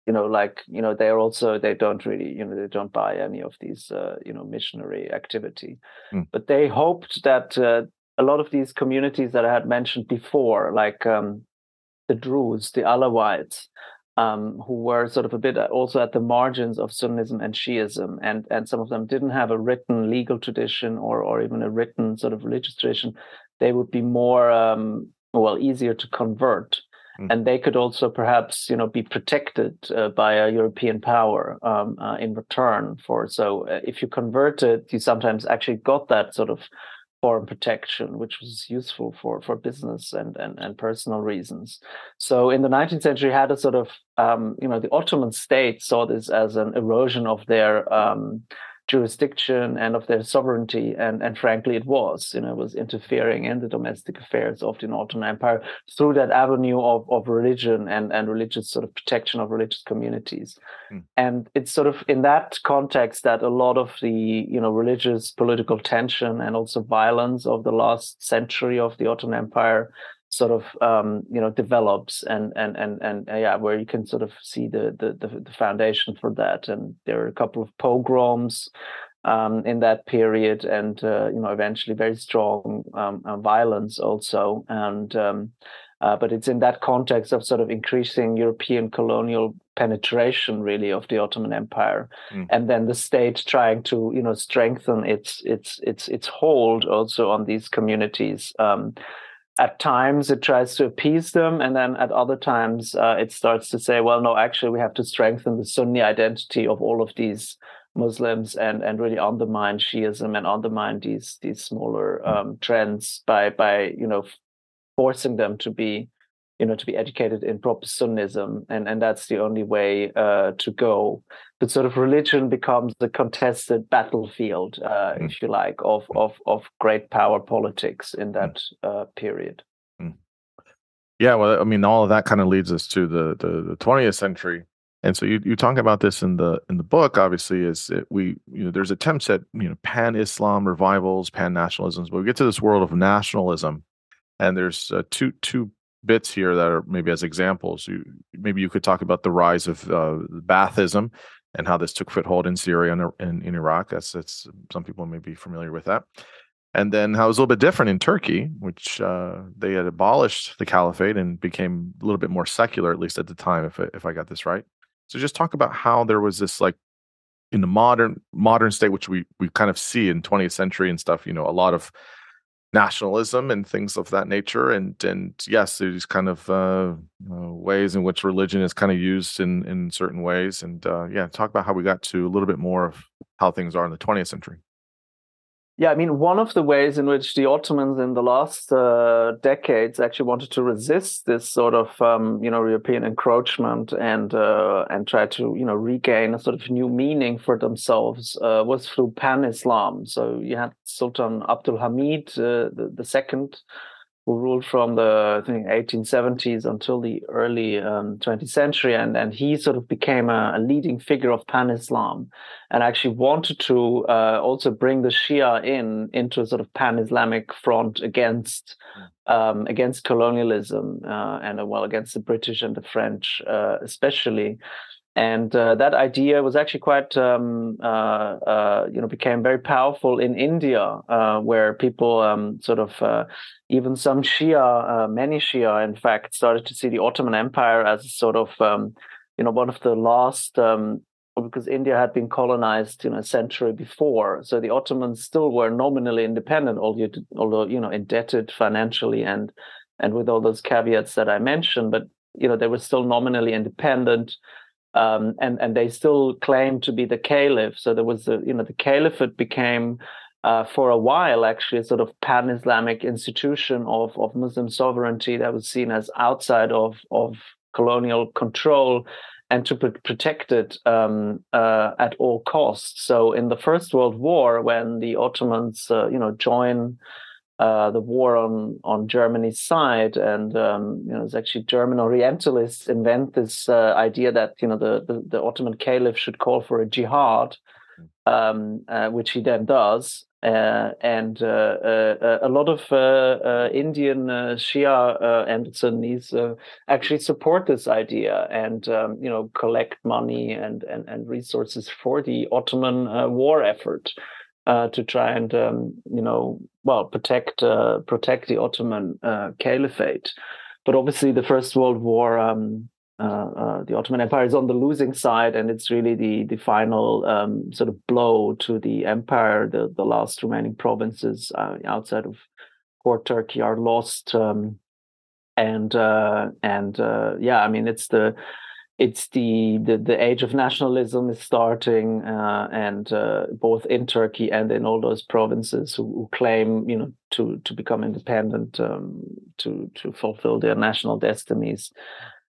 you know, like, you know, they're also, they don't really, you know, they don't buy any of these, uh, you know, missionary activity. Mm. But they hoped that uh, a lot of these communities that I had mentioned before, like um, the Druze, the Alawites, um, who were sort of a bit uh, also at the margins of Sunnism and Shiism, and and some of them didn't have a written legal tradition or or even a written sort of religious tradition. They would be more um, well easier to convert, mm. and they could also perhaps you know be protected uh, by a European power um, uh, in return for. So uh, if you converted, you sometimes actually got that sort of foreign protection, which was useful for for business and and, and personal reasons. So in the 19th century, had a sort of um, you know the Ottoman state saw this as an erosion of their um, jurisdiction and of their sovereignty and and frankly it was you know it was interfering in the domestic affairs of the Ottoman Empire through that avenue of of religion and and religious sort of protection of religious communities mm. and it's sort of in that context that a lot of the you know religious political tension and also violence of the last century of the Ottoman Empire sort of um, you know develops and and and and uh, yeah where you can sort of see the, the the foundation for that and there are a couple of pogroms um, in that period and uh, you know eventually very strong um, uh, violence also and um, uh, but it's in that context of sort of increasing European colonial penetration, really, of the Ottoman Empire, mm. and then the state trying to, you know, strengthen its its its its hold also on these communities. At times it tries to appease them and then at other times uh, it starts to say well no actually we have to strengthen the sunni identity of all of these muslims and and really undermine shiism and undermine these these smaller hmm. um, trends by by you know forcing them to be you know to be educated in proper sunnism and and that's the only way uh, to go but sort of religion becomes the contested battlefield uh, mm. if you like of of of great power politics in hmm. that uh, period mm. yeah well i mean all of that kind of leads us to the, the the 20th century and so you, you talk about this in the in the book obviously is that we you know there's attempts at you know pan-islam revivals pan-nationalisms but we get to this world of nationalism and there's uh, two two bits here that are maybe as examples. You, maybe you could talk about the rise of uh, Baathism and how this took foothold in Syria and in, in Iraq. That's, that's some people may be familiar with that. And then how it was a little bit different in Turkey, which uh, they had abolished the caliphate and became a little bit more secular, at least at the time, if I, if I got this right. So just talk about how there was this like in the modern modern state, which we we kind of see in 20th century and stuff. You know, a lot of nationalism and things of that nature. And and yes, there's kind of uh, ways in which religion is kind of used in in certain ways. And uh, yeah, talk about how we got to a little bit more of how things are in the 20th century. Yeah, I mean, one of the ways in which the Ottomans in the last uh, decades actually wanted to resist this sort of, um, you know, European encroachment and uh, and try to, you know, regain a sort of new meaning for themselves uh, was through pan-Islam. So you had Sultan Abdul Hamid uh, the, the second, who ruled from the I think 1870s until the early um, 20th century, and and he sort of became a, a leading figure of pan-Islam, and actually wanted to uh, also bring the Shia in into a sort of pan-Islamic front against um, against colonialism uh, and uh, well against the British and the French uh, especially and uh, that idea was actually quite um, uh, uh, you know became very powerful in India, uh, where people um, sort of uh, even some Shia, uh, many Shia, in fact, started to see the Ottoman Empire as sort of um, you know one of the last. Um, because India had been colonized, you know, a century before, so the Ottomans still were nominally independent, although, although you know, indebted financially and and with all those caveats that I mentioned. But you know, they were still nominally independent um, and and they still claim to be the caliph. So there was a, you know the caliphate became uh, for a while actually a sort of pan-Islamic institution of of Muslim sovereignty that was seen as outside of of colonial control and to protect it um, uh, at all costs. So in the First World War, when the Ottomans, uh, you know, join uh, the war on on Germany's side, and um, you know, it's actually German Orientalists invent this uh, idea that you know the, the, the Ottoman Caliph should call for a jihad, hmm. um, uh, which he then does, uh, and uh, uh, a lot of Indian Shia and Sunnis actually support this idea and um, you know collect money and and, and resources for the Ottoman war effort uh, to try and um, you know well protect uh, protect the Ottoman uh, Caliphate. But obviously, the First World War, um, uh, uh, the Ottoman Empire is on the losing side, and it's really the the final um, sort of blow to the empire. The the last remaining provinces uh, outside of core Turkey are lost, um, and and yeah, I mean it's the it's the, the the age of nationalism is starting, uh, and uh, both in Turkey and in all those provinces who, who claim, you know, to to become independent, um, to to fulfill their national destinies,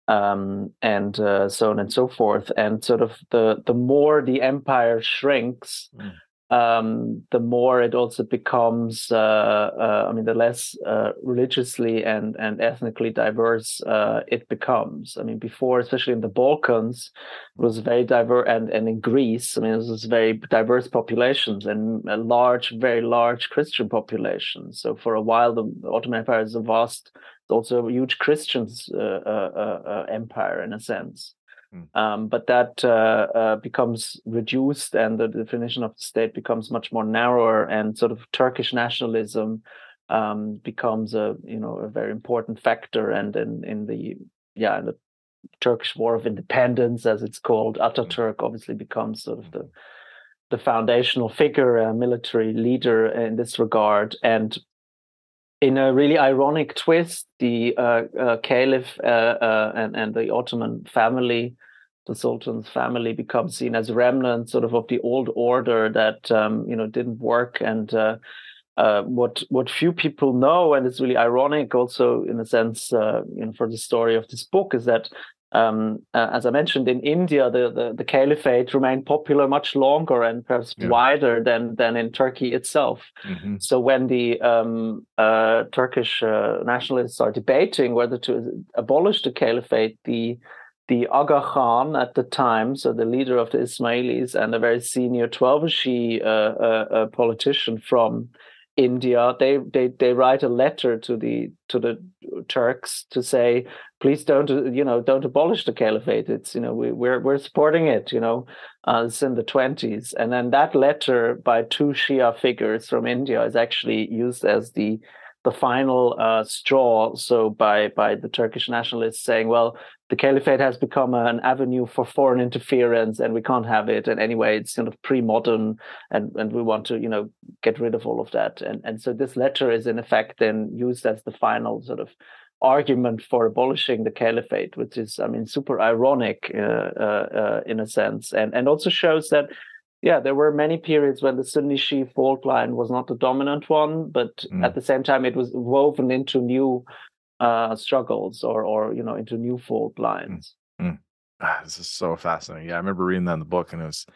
um, and uh, so on and so forth. And sort of the the more the empire shrinks. Mm um, the more it also becomes, uh, uh, I mean, the less uh, religiously and, and ethnically diverse uh, it becomes. I mean, before, especially in the Balkans, it was very diverse, and, and in Greece, I mean, it was very diverse populations and a large, very large Christian population. So for a while, the Ottoman Empire is a vast, also a huge Christian uh, uh, empire in a sense. Hmm. Um, but that uh, uh, becomes reduced, and the definition of the state becomes much more narrower, and sort of Turkish nationalism um, becomes a you know a very important factor. And in in the yeah in the Turkish War of Independence, as it's called, hmm. Ataturk obviously becomes sort of the the foundational figure, a military leader in this regard, and in a really ironic twist, the uh, uh, Caliph uh, uh, and, and the Ottoman family, the Sultan's family, become seen as remnants sort of of the old order that um, you know didn't work. And uh, uh, what what few people know, and it's really ironic, also in a sense, you know, for the story of this book, is that um, uh, as I mentioned, in India, the, the, the, caliphate remained popular much longer and perhaps yeah. wider than, than in Turkey itself. Mm-hmm. So when the um, uh, Turkish uh, nationalists are debating whether to abolish the caliphate, the the Aga Khan at the time, so the leader of the Ismailis and a very senior Twelver Shi'i uh, uh, uh, politician from India, they, they they write a letter to the to the Turks to say, please don't you know don't abolish the caliphate. It's you know we, we're we're supporting it. You know, uh, it's in the twenties, and then that letter by two Shia figures from India is actually used as the the final uh, straw. So by by the Turkish nationalists saying, well, the caliphate has become an avenue for foreign interference, and we can't have it. And anyway, it's kind of pre-modern, and and we want to you know get rid of all of that. And and so this letter is in effect then used as the final sort of argument for abolishing the caliphate, which is, I mean, super ironic uh, uh, uh, in a sense, and and also shows that yeah, there were many periods when the Sunni Shia fault line was not the dominant one, but mm. at the same time, it was woven into new uh, struggles or, or you know, into new fault mm. lines. Mm. Ah, this is so fascinating. Yeah, I remember reading that in the book, and it was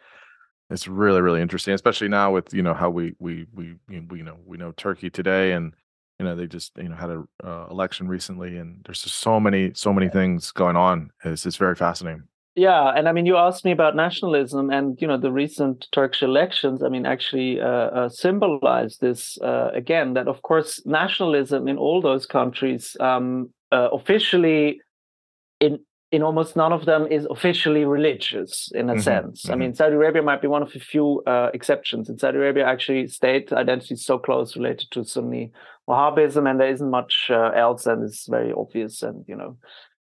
it's really really interesting, especially now with you know how we we we we you know we know Turkey today, and you know they just you know had a uh, election recently, and there's just so many so many things going on. It's it's very fascinating. Yeah, and I mean, you asked me about nationalism, and you know, the recent Turkish elections. I mean, actually uh, uh, symbolize this uh, again. That of course, nationalism in all those countries, um, uh, officially, in in almost none of them is officially religious in a mm-hmm, sense. Mm-hmm. I mean, Saudi Arabia might be one of a few uh, exceptions. In Saudi Arabia, actually, state identity is so close related to Sunni Wahhabism, and there isn't much uh, else, and it's very obvious, and you know.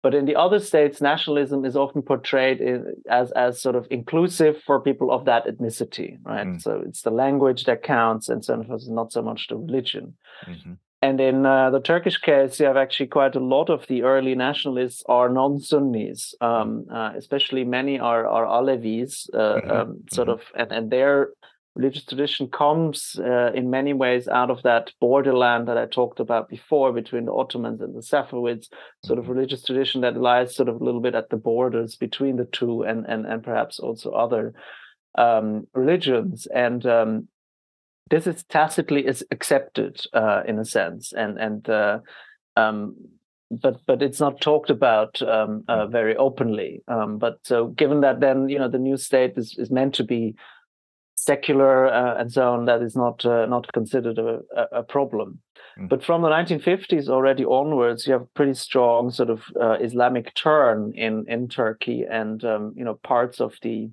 But in the other states, nationalism is often portrayed as as sort of inclusive for people of that ethnicity, right? Mm. So it's the language that counts, and so not so much the religion. Mm-hmm. And in uh, the Turkish case, you have actually quite a lot of the early nationalists are non-Sunnis, um, uh, especially many are are Alevis, uh, mm-hmm. um, sort mm-hmm. of, and, and their religious tradition comes uh, in many ways out of that borderland that I talked about before between the Ottomans and the Safavids, sort of mm-hmm. religious tradition that lies sort of a little bit at the borders between the two and and and perhaps also other um, religions. And um, this is tacitly is accepted uh, in a sense, and and uh, um, but but it's not talked about um, uh, mm. very openly. Um, but so given that then you know the new state is is meant to be secular uh, and so on, that is not uh, not considered a, a problem. Mm. But from the 1950s already onwards, you have a pretty strong sort of uh, Islamic turn in in Turkey, and um, you know parts of the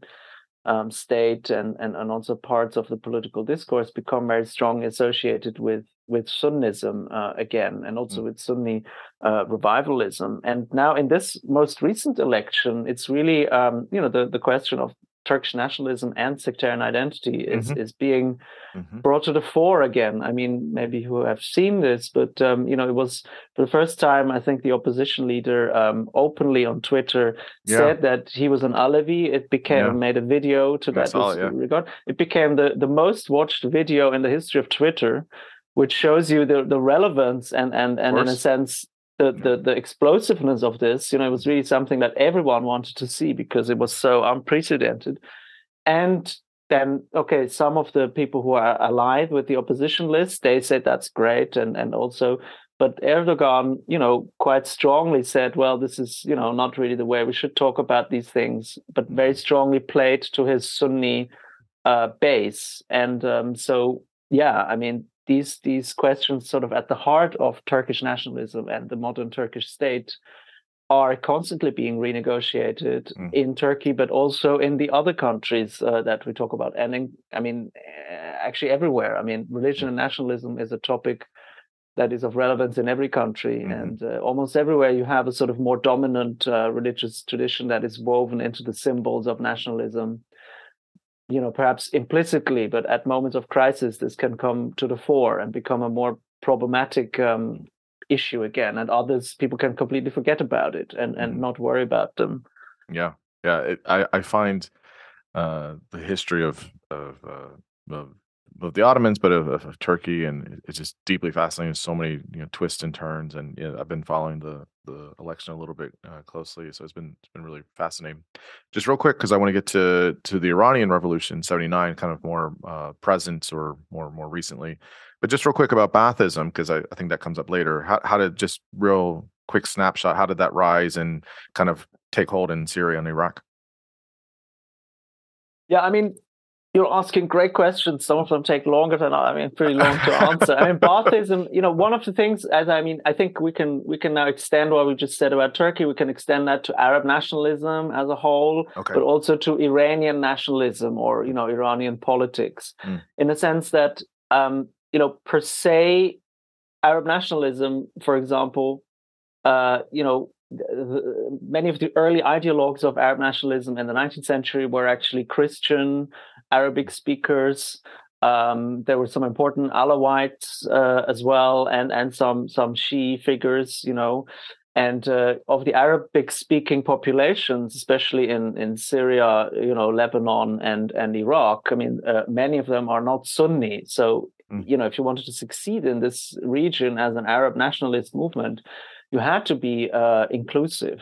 um, state and, and and also parts of the political discourse become very strongly associated with with Sunnism uh, again, and also mm. with Sunni uh, revivalism. And now in this most recent election, it's really um, you know the the question of Turkish nationalism and sectarian identity is mm-hmm. is being mm-hmm. brought to the fore again. I mean, maybe who have seen this, but um, you know, it was for the first time. I think the opposition leader um, openly on Twitter yeah. said that he was an Alevi. It became yeah. made a video to that it, yeah. regard. It became the the most watched video in the history of Twitter, which shows you the the relevance and and and in a sense the, the the explosiveness of this, you know, it was really something that everyone wanted to see because it was so unprecedented. And then, okay, some of the people who are allied with the opposition list, they said that's great, and and also, but Erdogan, you know, quite strongly said, well, this is you know not really the way we should talk about these things, but very mm-hmm. strongly played to his Sunni uh, base, and um, so yeah, I mean, these these questions sort of at the heart of Turkish nationalism and the modern Turkish state are constantly being renegotiated mm. in Turkey, but also in the other countries uh, that we talk about. And in, I mean, actually everywhere. I mean, religion and nationalism is a topic that is of relevance in every country. Mm-hmm. And uh, almost everywhere you have a sort of more dominant uh, religious tradition that is woven into the symbols of nationalism you know perhaps implicitly but at moments of crisis this can come to the fore and become a more problematic um, issue again. And others people can completely forget about it and and mm-hmm. not worry about them. Yeah. Yeah it, i i find uh the history of of uh of of the Ottomans, but of, of, Turkey, and it's just deeply fascinating. So many you know twists and turns, and you know, I've been following the the election a little bit uh, closely, so it's been it's been really fascinating. Just real quick, because I want to get to to the Iranian Revolution '79, kind of more uh, present or more more recently. But just real quick about Baathism, because I, I think that comes up later. How how did just real quick snapshot? How did that rise and kind of take hold in Syria and Iraq? Yeah, I mean, you're asking great questions. Some of them take longer than I mean, pretty long to answer. I mean, Baathism. You know, one of the things, as I mean, I think we can we can now extend what we just said about Turkey. We can extend that to Arab nationalism as a whole, okay. but also to Iranian nationalism or you know Iranian politics, mm. in the sense that um, you know per se, Arab nationalism, for example, uh, you know the, many of the early ideologues of Arab nationalism in the 19th century were actually Christian Arabic speakers. Um, there were some important Alawites uh, as well, and and some some Shi figures, you know, and uh, of the Arabic speaking populations, especially in in Syria, you know, Lebanon and and Iraq. I mean, uh, many of them are not Sunni, so. Mm. You know, if you wanted to succeed in this region as an Arab nationalist movement, you had to be uh, inclusive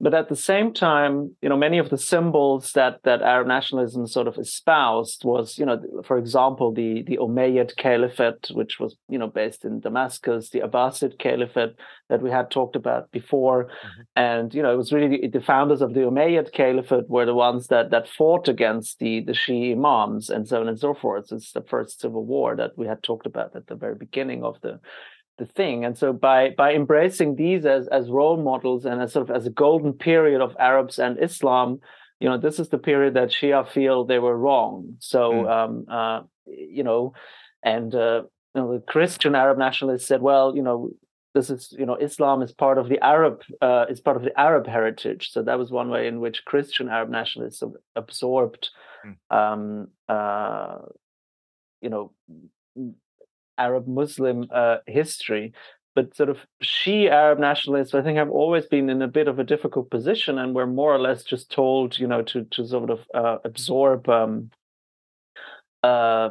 but at the same time you know many of the symbols that that arab nationalism sort of espoused was you know for example the the umayyad caliphate which was you know based in damascus the abbasid caliphate that we had talked about before mm-hmm. and you know it was really the, the, founders of the umayyad caliphate were the ones that that fought against the the Shia imams and so on and so forth it's the first civil war that we had talked about at the very beginning of the the thing. And so by by embracing these as as role models and as sort of as a golden period of Arabs and Islam, you know, this is the period that Shia feel they were wrong. So mm. um, uh, you know, and uh, you know, the Christian Arab nationalists said, well, you know, this is you know Islam is part of the Arab uh, is part of the Arab heritage. So that was one way in which Christian Arab nationalists absorbed, mm. um, uh, you know, Arab Muslim uh, history. But sort of Shia Arab nationalists, I think, have always been in a bit of a difficult position, and we're more or less just told, you know, to to sort of uh, absorb. Um, uh,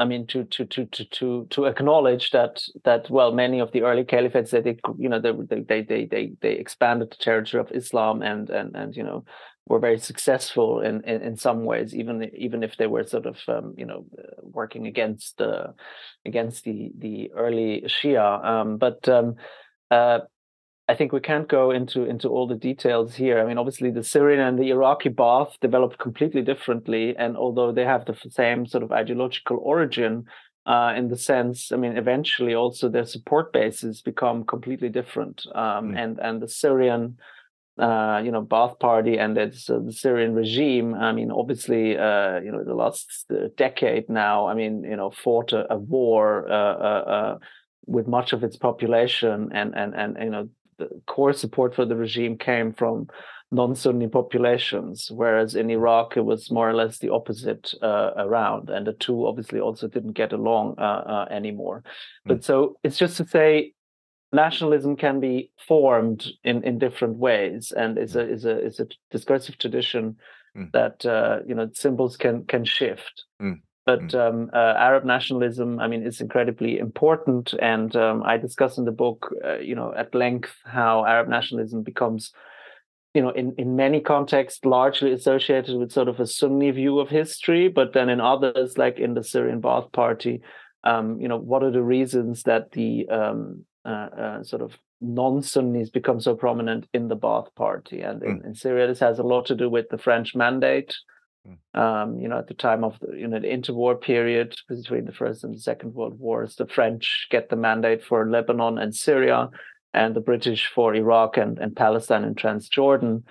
I mean, to to to to to to acknowledge that that well, many of the early caliphates that they you know they they they they they expanded the territory of Islam and and and you know were very successful in, in, in some ways, even even if they were sort of um, you know working against the against the the early Shia. Um, but um, uh, I think we can't go into into all the details here. I mean, obviously the Syrian and the Iraqi Baath developed completely differently, and although they have the same sort of ideological origin, uh, in the sense, I mean, eventually also their support bases become completely different. Um, mm. And and the Syrian uh, you know, Baath Party and its uh, the Syrian regime. I mean, obviously, uh, you know, the last uh, decade now. I mean, you know, fought a, a war uh, uh, with much of its population, and and and you know, the core support for the regime came from non-Sunni populations, whereas in Iraq it was more or less the opposite uh, around, and the two obviously also didn't get along uh, uh, anymore. Mm. But so it's just to say, nationalism can be formed in, in different ways, and is a is a is a discursive tradition mm. that uh, you know symbols can can shift. Mm. But mm. um, uh, Arab nationalism, I mean, is incredibly important, and um, I discuss in the book, uh, you know, at length how Arab nationalism becomes you know, in, in many contexts, largely associated with sort of a Sunni view of history, but then in others, like in the Syrian Ba'ath Party, um, you know, what are the reasons that the um, uh, uh, sort of non-Sunnis become so prominent in the Ba'ath Party? And in, mm. in, Syria, this has a lot to do with the French mandate. Mm. Um, you know, at the time of the you know the interwar period between the First and the Second World Wars, the French get the mandate for Lebanon and Syria and the British for Iraq and, and Palestine and Transjordan.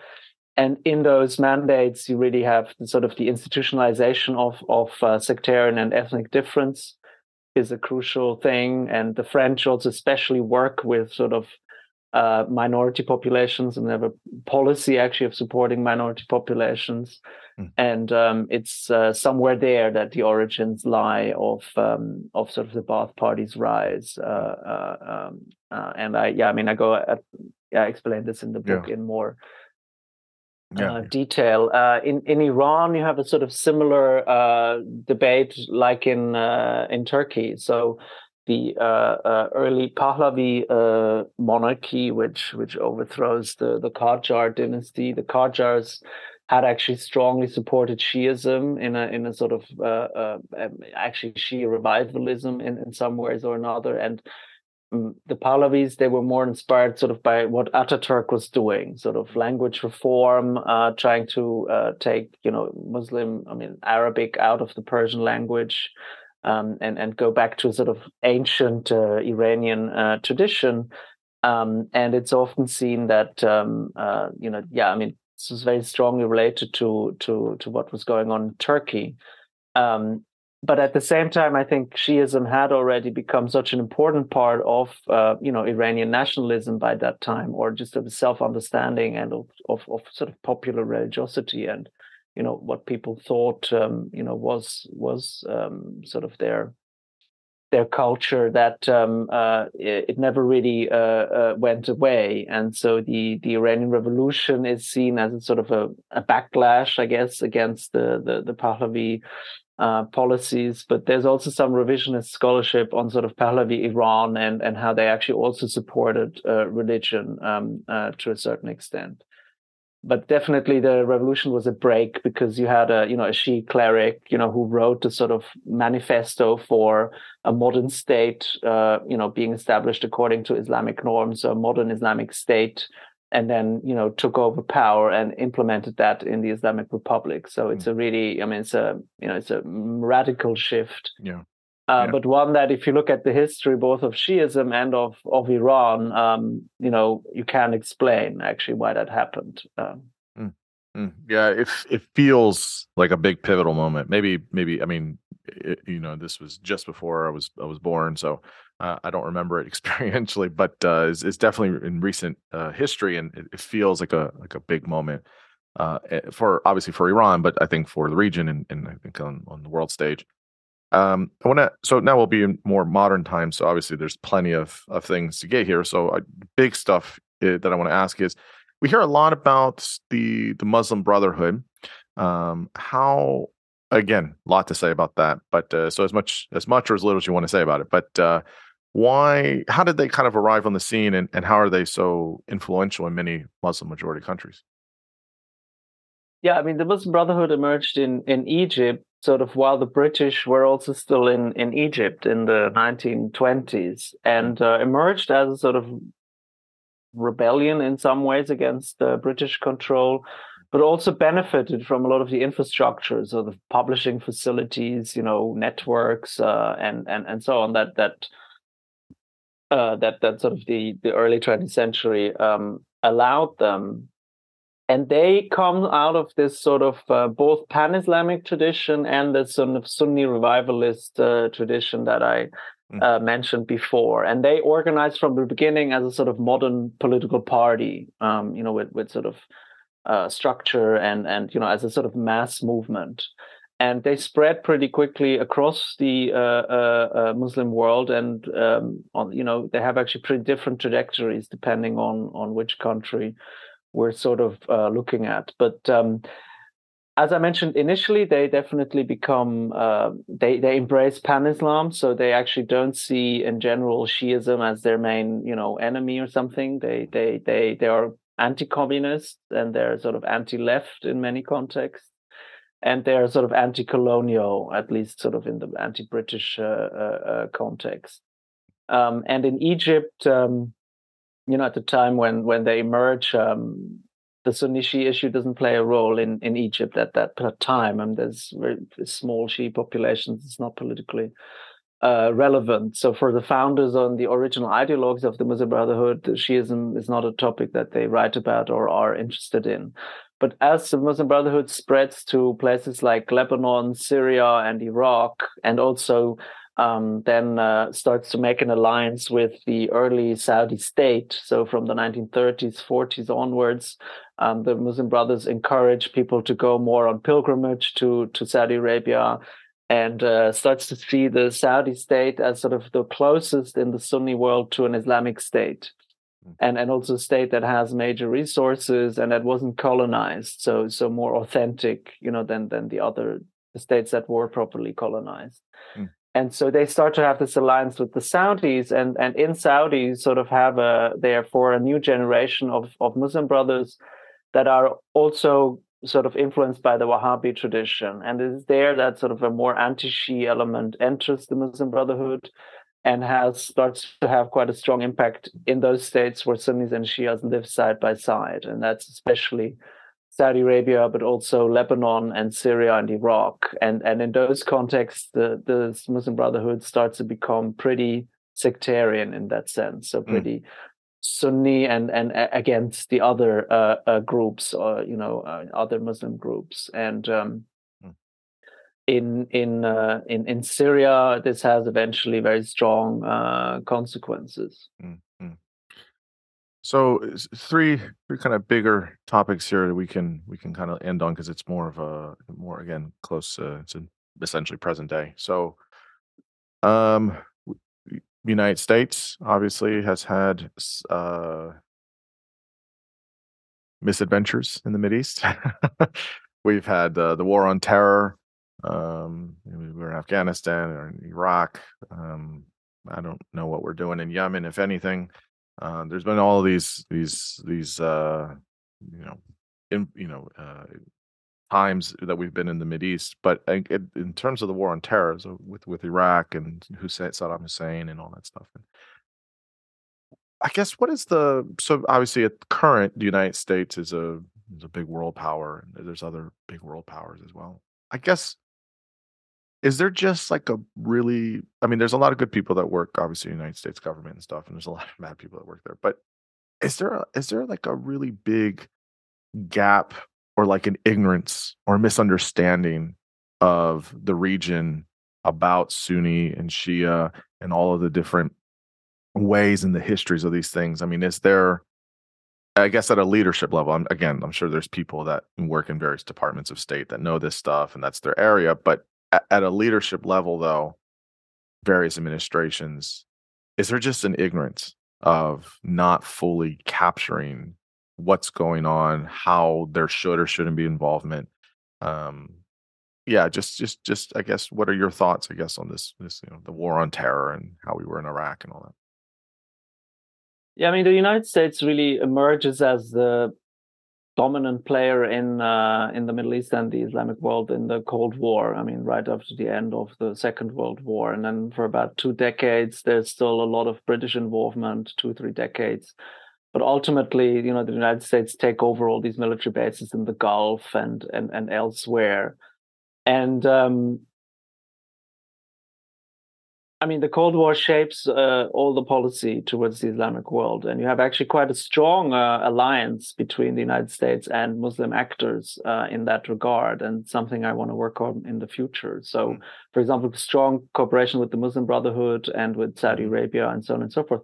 And in those mandates, you really have sort of the institutionalization of, of uh, sectarian and ethnic difference is a crucial thing. And the French also especially work with sort of uh, minority populations and they have a policy actually of supporting minority populations. Mm. And um, it's uh, somewhere there that the origins lie of um, of sort of the Ba'ath Party's rise. Uh, uh um, uh, and I, yeah, I mean, I go, at, yeah, I explain this in the book yeah. in more yeah. Uh, detail. in in Iran, you have a sort of similar debate like in in Turkey. So the uh, uh, early Pahlavi uh, monarchy, which which overthrows the the Qajar dynasty. The Qajars had actually strongly supported Shiism in a in a sort of uh, uh, um, actually Shia revivalism in, in some ways or another, and the Pahlavis they were more inspired sort of by what Ataturk was doing, sort of language reform, uh, trying to take you know Muslim, I mean Arabic out of the Persian language um, and and go back to sort of ancient uh, Iranian uh, tradition. Um, and it's often seen that um, uh, you know, yeah, I mean, this is very strongly related to to to what was going on in Turkey. Um, but at the same time, I think Shiism had already become such an important part of uh, you know Iranian nationalism by that time, or just of self understanding and of, of, of sort of popular religiosity and you know what people thought um, you know was was um, sort of their their culture that um, uh, it, it, never really uh, uh, went away, and so the the Iranian Revolution is seen as a sort of a, a backlash, I guess, against the the, the Pahlavi uh, policies. But there's also some revisionist scholarship on sort of Pahlavi Iran and and how they actually also supported uh, religion um, uh, to a certain extent but definitely the revolution was a break because you had a you know a Shi'i cleric you know who wrote a sort of manifesto for a modern state uh, you know being established according to Islamic norms a modern Islamic state and then you know took over power and implemented that in the Islamic Republic so it's mm. a really I mean it's a you know it's a radical shift yeah uh, yeah. But one that, if you look at the history both of Shiism and of of Iran, um, you know, you can explain actually why that happened. Um, mm, mm. Yeah, it it feels like a big pivotal moment. Maybe, maybe I mean, it, you know, this was just before I was I was born, so uh, I don't remember it <laughs> experientially, but uh, it's, it's, definitely in recent uh, history, and it, it, feels like a like a big moment uh, eh, for obviously for Iran, but I think for the region and, and I think on, on the world stage. Um, I want to. So now we'll be in more modern times. So obviously, there's plenty of of things to get here. So uh, big stuff uh, that I want to ask is, we hear a lot about the the Muslim Brotherhood. Um, how again, a lot to say about that. But uh, so as much as much or as little as you want to say about it. But uh, why? How did they kind of arrive on the scene, and and how are they so influential in many Muslim majority countries? Yeah, I mean, the Muslim Brotherhood emerged in in Egypt sort of while the British were also still in, in Egypt in the 1920s and uh, emerged as a sort of rebellion in some ways against uh, British control, but also benefited from a lot of the infrastructure, so the publishing facilities, you know, networks, uh, and and and so on that that uh, that that sort of the the early 20th century um, allowed them and they come out of this sort of uh, both pan-Islamic tradition and the sort of Sunni revivalist uh, tradition that I mm. uh, mentioned before. And they organized from the beginning as a sort of modern political party, um, you know, with, with sort of uh, structure and and you know as a sort of mass movement and they spread pretty quickly across the uh, uh, uh, Muslim world, and um, on you know they have actually pretty different trajectories depending on on which country we're sort of uh, looking at. But um, as I mentioned initially, they definitely become uh, they they embrace pan Islam, so they actually don't see in general Shiism as their main you know enemy or something. They they they they are anti-communist and they're sort of anti-left in many contexts and they're sort of anti-colonial, at least sort of in the anti-British uh, uh, uh, context. Um, and in Egypt, um, you know, at the time when when they emerge, um, the Sunni Shia issue doesn't play a role in in Egypt at that time, and there's very small Shia populations. It's not politically uh, relevant. So for the founders and the original ideologues of the Muslim Brotherhood, Shiism is not a topic that they write about or are interested in. But as the Muslim Brotherhood spreads to places like Lebanon, Syria, and Iraq, and also um, then uh, starts to make an alliance with the early Saudi state. So from the 1930s, 40s onwards, um, the Muslim Brothers encourage people to go more on pilgrimage to, to Saudi Arabia and uh, starts to see the Saudi state as sort of the closest in the Sunni world to an Islamic state. And and also a state that has major resources and that wasn't colonized so so more authentic you know than than the other states that were properly colonized. Mm. and so they start to have this alliance with the saudis and and in saudi sort of have a therefore a new generation of of muslim brothers that are also sort of influenced by the wahhabi tradition and it is there that sort of a more anti-shia element enters the muslim brotherhood and has starts to have quite a strong impact in those states where Sunnis and Shias live side by side, and that's especially Saudi Arabia, but also Lebanon and Syria and Iraq. And and in those contexts, the the Muslim Brotherhood starts to become pretty sectarian in that sense, so hmm. pretty. Mm. Sunni and and against the other uh, uh, groups, or you know, uh, other Muslim groups, and um, in in uh, in in Syria, this has eventually very strong uh, consequences. Mm-hmm. So three three kind of bigger topics here that we can we can kind of end on because it's more of a more again close uh, to essentially present day. So, um, United States obviously has had uh, misadventures in the Mid East. <laughs> We've had uh, the war on terror um, we were in Afghanistan or in Iraq. Um, I don't know what we're doing in Yemen, if anything. Uh, there's been all these these these uh, you know in, you know uh, times that we've been in the Mid East, but eh, in, in terms of the war on terror, so with with Iraq and Hussein, Saddam Hussein and all that stuff. And I guess what is the so obviously at current the United States is a is a big world power, and there's other big world powers as well. I guess is there just like a really I mean, there's a lot of good people that work, obviously, in the United States government and stuff, and there's a <laughs> lot of bad people that work there. But is there a, is there like a really big gap or like an ignorance or misunderstanding of the region about Sunni and Shia and all of the different ways and the histories of these things? I mean, is there I guess at a leadership level, I'm, again, I'm sure there's people that work in various departments of state that know this stuff and that's their area. But at, at a leadership level, though, various administrations, is there just an ignorance of not fully capturing what's going on, how there should or shouldn't be involvement? Um, yeah, just, just, just, I guess, what are your thoughts, I guess, on this, this, you know, the war on terror and how we were in Iraq and all that? Yeah, I mean, the United States really emerges as the dominant player in uh, in the Middle East and the Islamic world in the Cold War. I mean, right after the end of the Second World War, and then for about two decades, there's still a lot of British involvement, two three decades. But ultimately, you know, the United States take over all these military bases in the Gulf and and and elsewhere, and um, I mean, the Cold War shapes uh, all the policy towards the Islamic world, and you have actually quite a strong uh, alliance between the United States and Muslim actors uh, in that regard, and something I want to work on in the future. So, mm. for example, strong cooperation with the Muslim Brotherhood and with Saudi hmm. Arabia, and so on and so forth,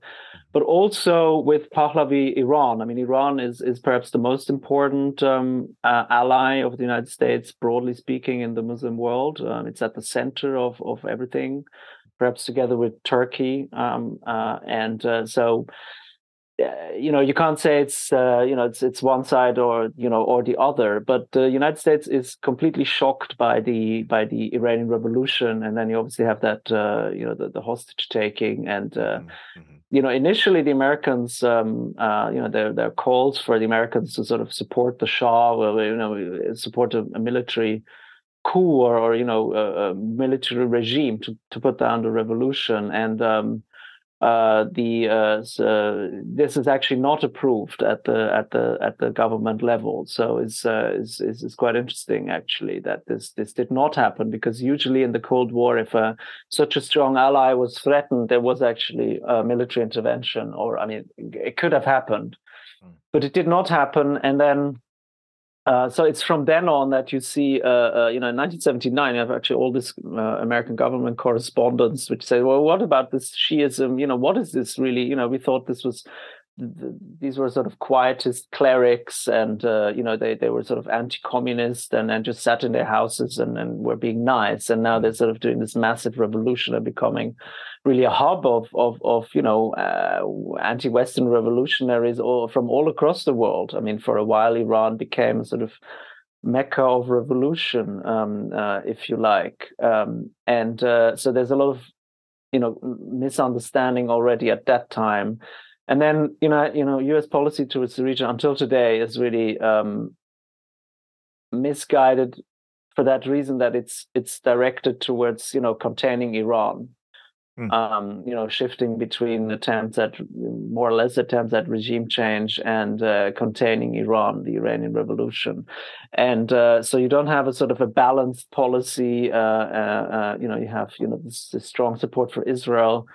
but also with Pahlavi Iran. I mean, Iran is is perhaps the most important um, uh, ally of the United States, broadly speaking, in the Muslim world. Um, it's at the center of of everything perhaps together with Turkey. Um, uh, and uh, so, uh, you know, you can't say it's uh, you know it's it's one side or you know or the other. But the United States is completely shocked by the by the Iranian Revolution, and then you obviously have that uh, you know the, the hostage taking and. Uh, mm-hmm, mm-hmm. You know, initially the Americans, um, you know, their there are calls for the Americans to sort of support the Shah, or, you know, support a, a military coup or, or you know a, a, military regime to, to put down the revolution. And um, uh, the uh, so this is actually not approved at the at the at the government level. So it's, uh, it's, it's, quite interesting actually that this this did not happen because usually in the cold war if a, such a strong ally was threatened there was actually a military intervention or i mean it could have happened hmm. but it did not happen. And then uh, so it's from then on that you see, uh, uh, you know, in 1979, you have actually all this uh, American government correspondence which say, well, what about this Shiism? You know, what is this really? You know, we thought this was these were sort of quietist clerics and uh, you know they, they were sort of anti-communist and, and just sat in their houses and, and were being nice. And now they're sort of doing this massive revolution and becoming really a hub of of, of you know uh, anti-western revolutionaries all from all across the world. I mean for a while iran became sort of mecca of revolution um, uh, if you like. Um, and uh, so there's a lot of you know misunderstanding already at that time and then you know you know U.S. policy towards the region until today is really um, misguided for that reason that it's it's directed towards you know containing Iran. Mm. Um, you know, shifting between attempts at more or less attempts at regime change and uh, containing Iran, the Iranian Revolution, and uh, so you don't have a sort of a balanced policy. Uh, uh, uh you know, you have you know this, this strong support for Israel,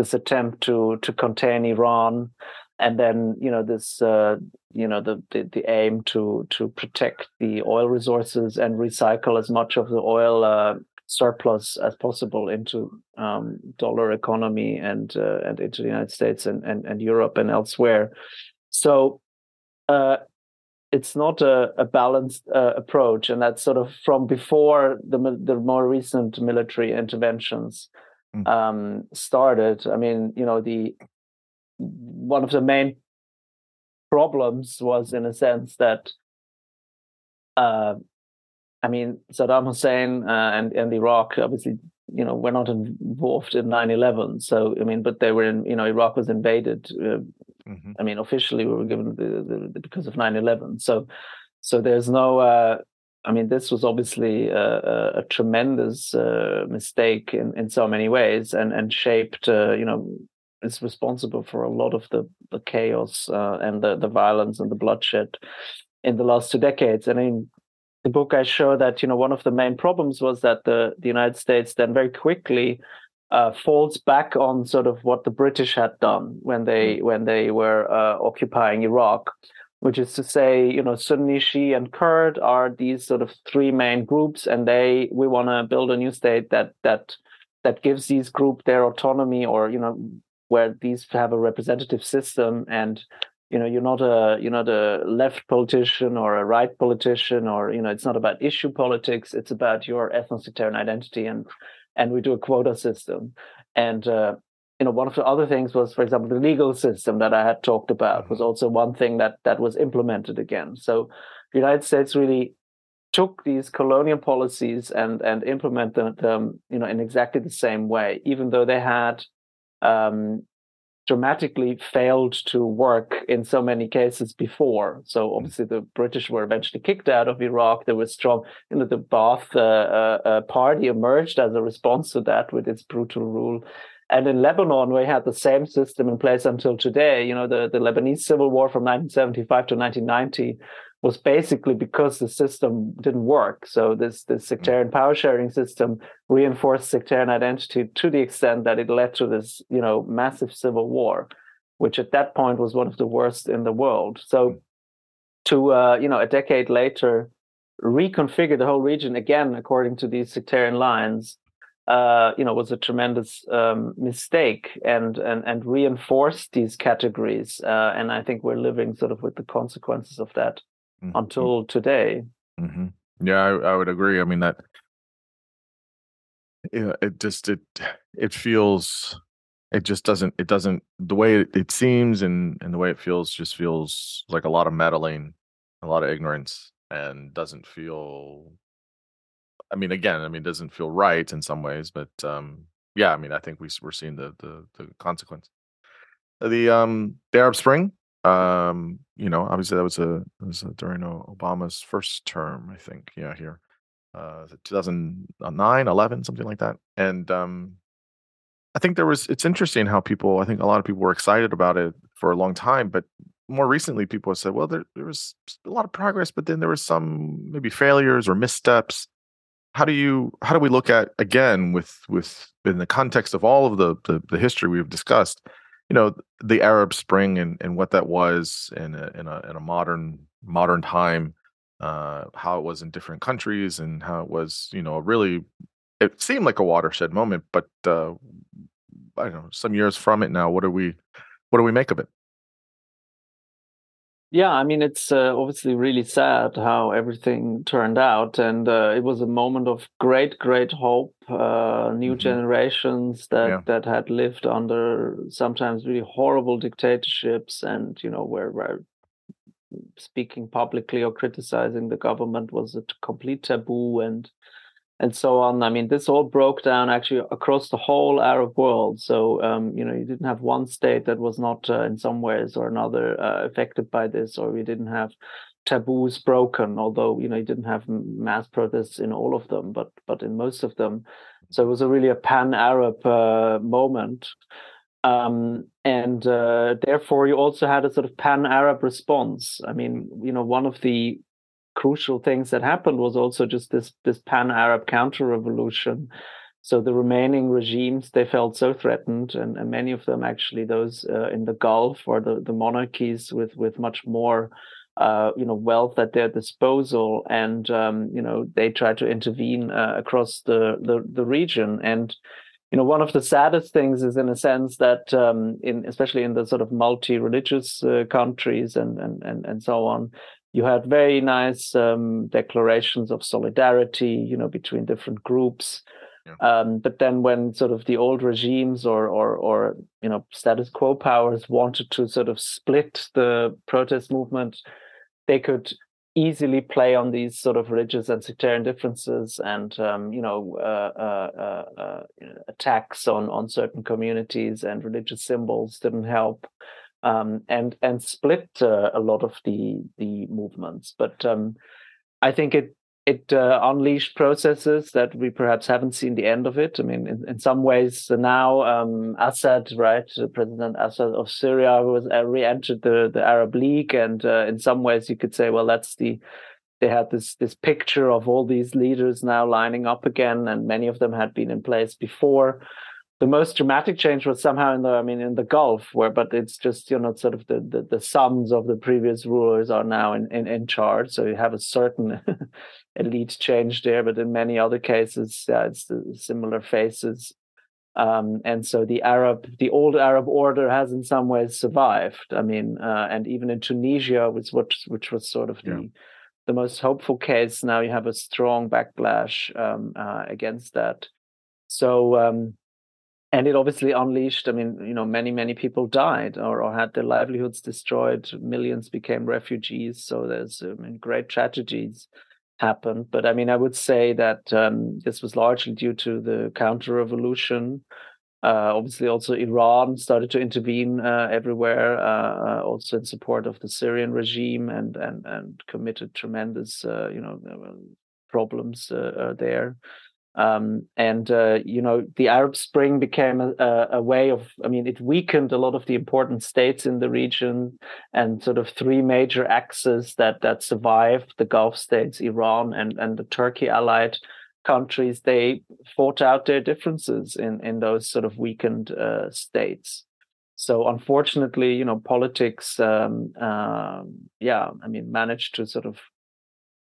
this attempt to to contain Iran, and then you know this uh, you know the, the, the aim to to protect the oil resources and recycle as much of the oil uh, surplus as possible into um, dollar economy and uh, and into the United States and, and and Europe and elsewhere. So. Uh, it's not a, a balanced uh, approach, and that's sort of from before the the more recent military interventions mm. um, started. I mean, you know, the one of the main problems was in a sense that uh, I mean, Saddam Hussein uh, and and Iraq obviously, you know, were not involved in 9/11. So I mean, but they were in. You know, Iraq was invaded. Uh, mm-hmm. I mean, officially we were given the, the, the because of 9/11. So so there's no uh, I mean, this was obviously a, a tremendous uh, mistake in, in so many ways, and and shaped, uh, you know, is responsible for a lot of the the chaos uh, and the the violence and the bloodshed in the last two decades. And in the book, I show that you know one of the main problems was that the the United States then very quickly uh, falls back on sort of what the British had done when they mm. when they were uh, occupying Iraq which is to say, you know, Sunni, Shia, and Kurd are these sort of three main groups, and they we want to build a new state that that that gives these group their autonomy, or you know, where these have a representative system, and you know, you're not a you're not a left politician or a right politician, or you know, it's not about issue politics. It's about your ethno-sectarian identity, and and we do a quota system, and uh, you know, one of the other things was, for example, the legal system that I had talked about mm-hmm. was also one thing that that was implemented again. So the United States really took these colonial policies and and implemented them, you know, in exactly the same way, even though they had um, dramatically failed to work in so many cases before. So mm-hmm. obviously the British were eventually kicked out of Iraq. There was strong, you know, the Ba'ath uh, uh, uh, party emerged as a response to that with its brutal rule. And in Lebanon, we had the same system in place until today. You know, the, the Lebanese civil war from 1975 to 1990 was basically because the system didn't work. So this this sectarian power sharing system reinforced sectarian identity to the extent that it led to this, you know, massive civil war, which at that point was one of the worst in the world. So to uh, you know, a decade later, reconfigure the whole region again according to these sectarian lines, uh, you know, was a tremendous um, mistake and and and reinforced these categories. Uh, and I think we're living sort of with the consequences of that mm-hmm. until today. Mm-hmm. Yeah, I, I, would agree. I mean that yeah, it just it it feels it just doesn't it doesn't the way it, it seems and and the way it feels just feels like a lot of meddling, a lot of ignorance, and doesn't feel. I mean, again, I mean, it doesn't feel right in some ways, but um, yeah, I mean, I think we we're seeing the the the consequence. The um the Arab Spring um, you know, obviously that was a was a, during Obama's first term, I think. Yeah, here, uh, 2009, 11, something like that. And um, I think there was. It's interesting how people. I think a lot of people were excited about it for a long time, but more recently, people have said, well, there there was a lot of progress, but then there were some maybe failures or missteps. How do you how do we look at again with with in the context of all of the the, the history we've discussed? you know the Arab Spring and, and what that was in a, in a in a modern modern time, uh, how it was in different countries and how it was you know really it seemed like a watershed moment, but uh, I don't know some years from it now. What do we what do we make of it? Yeah, I mean, it's uh, obviously really sad how everything turned out. And uh, it was a moment of great, great hope. Uh, new mm-hmm. generations that, yeah. that had lived under sometimes really horrible dictatorships and, you know, where, where speaking publicly or criticizing the government was a complete taboo. And and so on. I mean, this all broke down actually across the whole Arab world. So, um, you know, you didn't have one state that was not uh, in some ways or another uh, affected by this, or we didn't have taboos broken. Although, you know, you didn't have mass protests in all of them, but but in most of them. So it was a really a pan-Arab uh, moment. Um, and uh, therefore, you also had a sort of pan-Arab response. I mean, you know, one of the crucial things that happened was also just this this pan-Arab counter-revolution. So the remaining regimes they felt so threatened, and, and many of them actually those uh, in the Gulf or the, the monarchies with with much more uh, you know wealth at their disposal, and um, you know they tried to intervene uh, across the, the the region and you know one of the saddest things is in a sense that um, in especially in the sort of multi-religious uh, countries and, and and and so on you had very nice um, declarations of solidarity, you know, between different groups. Yeah. Um, but then, when sort of the old regimes or, or, or you know, status quo powers wanted to sort of split the protest movement, they could easily play on these sort of religious and sectarian differences, and um, you know, uh, uh, uh, uh attacks on on certain communities and religious symbols didn't help um, and and split uh, a lot of the the movements. But um, I think it it uh, unleashed processes that we perhaps haven't seen the end of it. I mean, in, in some ways, uh, now um, Assad, right, President Assad of Syria, was uh, re-entered the the Arab League, and uh, in some ways, you could say, well, that's the they had this this picture of all these leaders now lining up again, and many of them had been in place before the most dramatic change was somehow in the i mean in the gulf where but it's just you know sort of the the, the sons of the previous rulers are now in, in in charge. So you have a certain <laughs> elite change there but in many other cases yeah, it's the similar faces. Um, and so the arab the old arab order has in some ways survived. I mean uh, and even in tunisia which which, which was sort of the the most hopeful case now you have a strong backlash um, uh, against that. So um, and it obviously unleashed i mean you know many many people died or, or had their livelihoods destroyed. Millions became refugees. So there's I mean, great tragedies happened. But i mean i would say that um, this was largely due to the counter revolution uh, obviously also iran started to intervene uh, everywhere uh, uh also in support of the syrian regime and and and committed tremendous uh, you know uh, problems there Um, and uh, you know, the Arab Spring became a, a, way of. I mean, it weakened a lot of the important states in the region, and sort of three major axes that that survived: the Gulf states, Iran, and and the Turkey allied countries. They fought out their differences in in those sort of weakened uh, states. So unfortunately, you know, politics, um, um, yeah, I mean, managed to sort of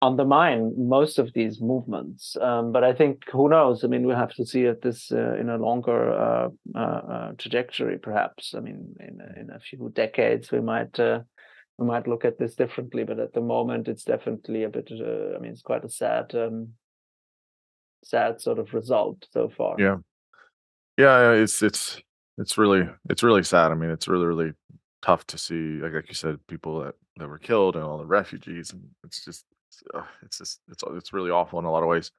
undermine most of these movements. Um, but I think who knows? I mean, we have to see it this uh, in a longer uh, uh, uh trajectory, perhaps. I mean, in in a few decades, we might uh, we might look at this differently. But at the moment, it's definitely a bit. Uh, I mean, it's quite a sad um, sad sort of result so far. Yeah, yeah, it's it's it's really it's really sad. I mean, it's really really tough to see, like, like you said, people that that were killed and all the refugees, and it's just it's just it's it's really awful in a lot of ways.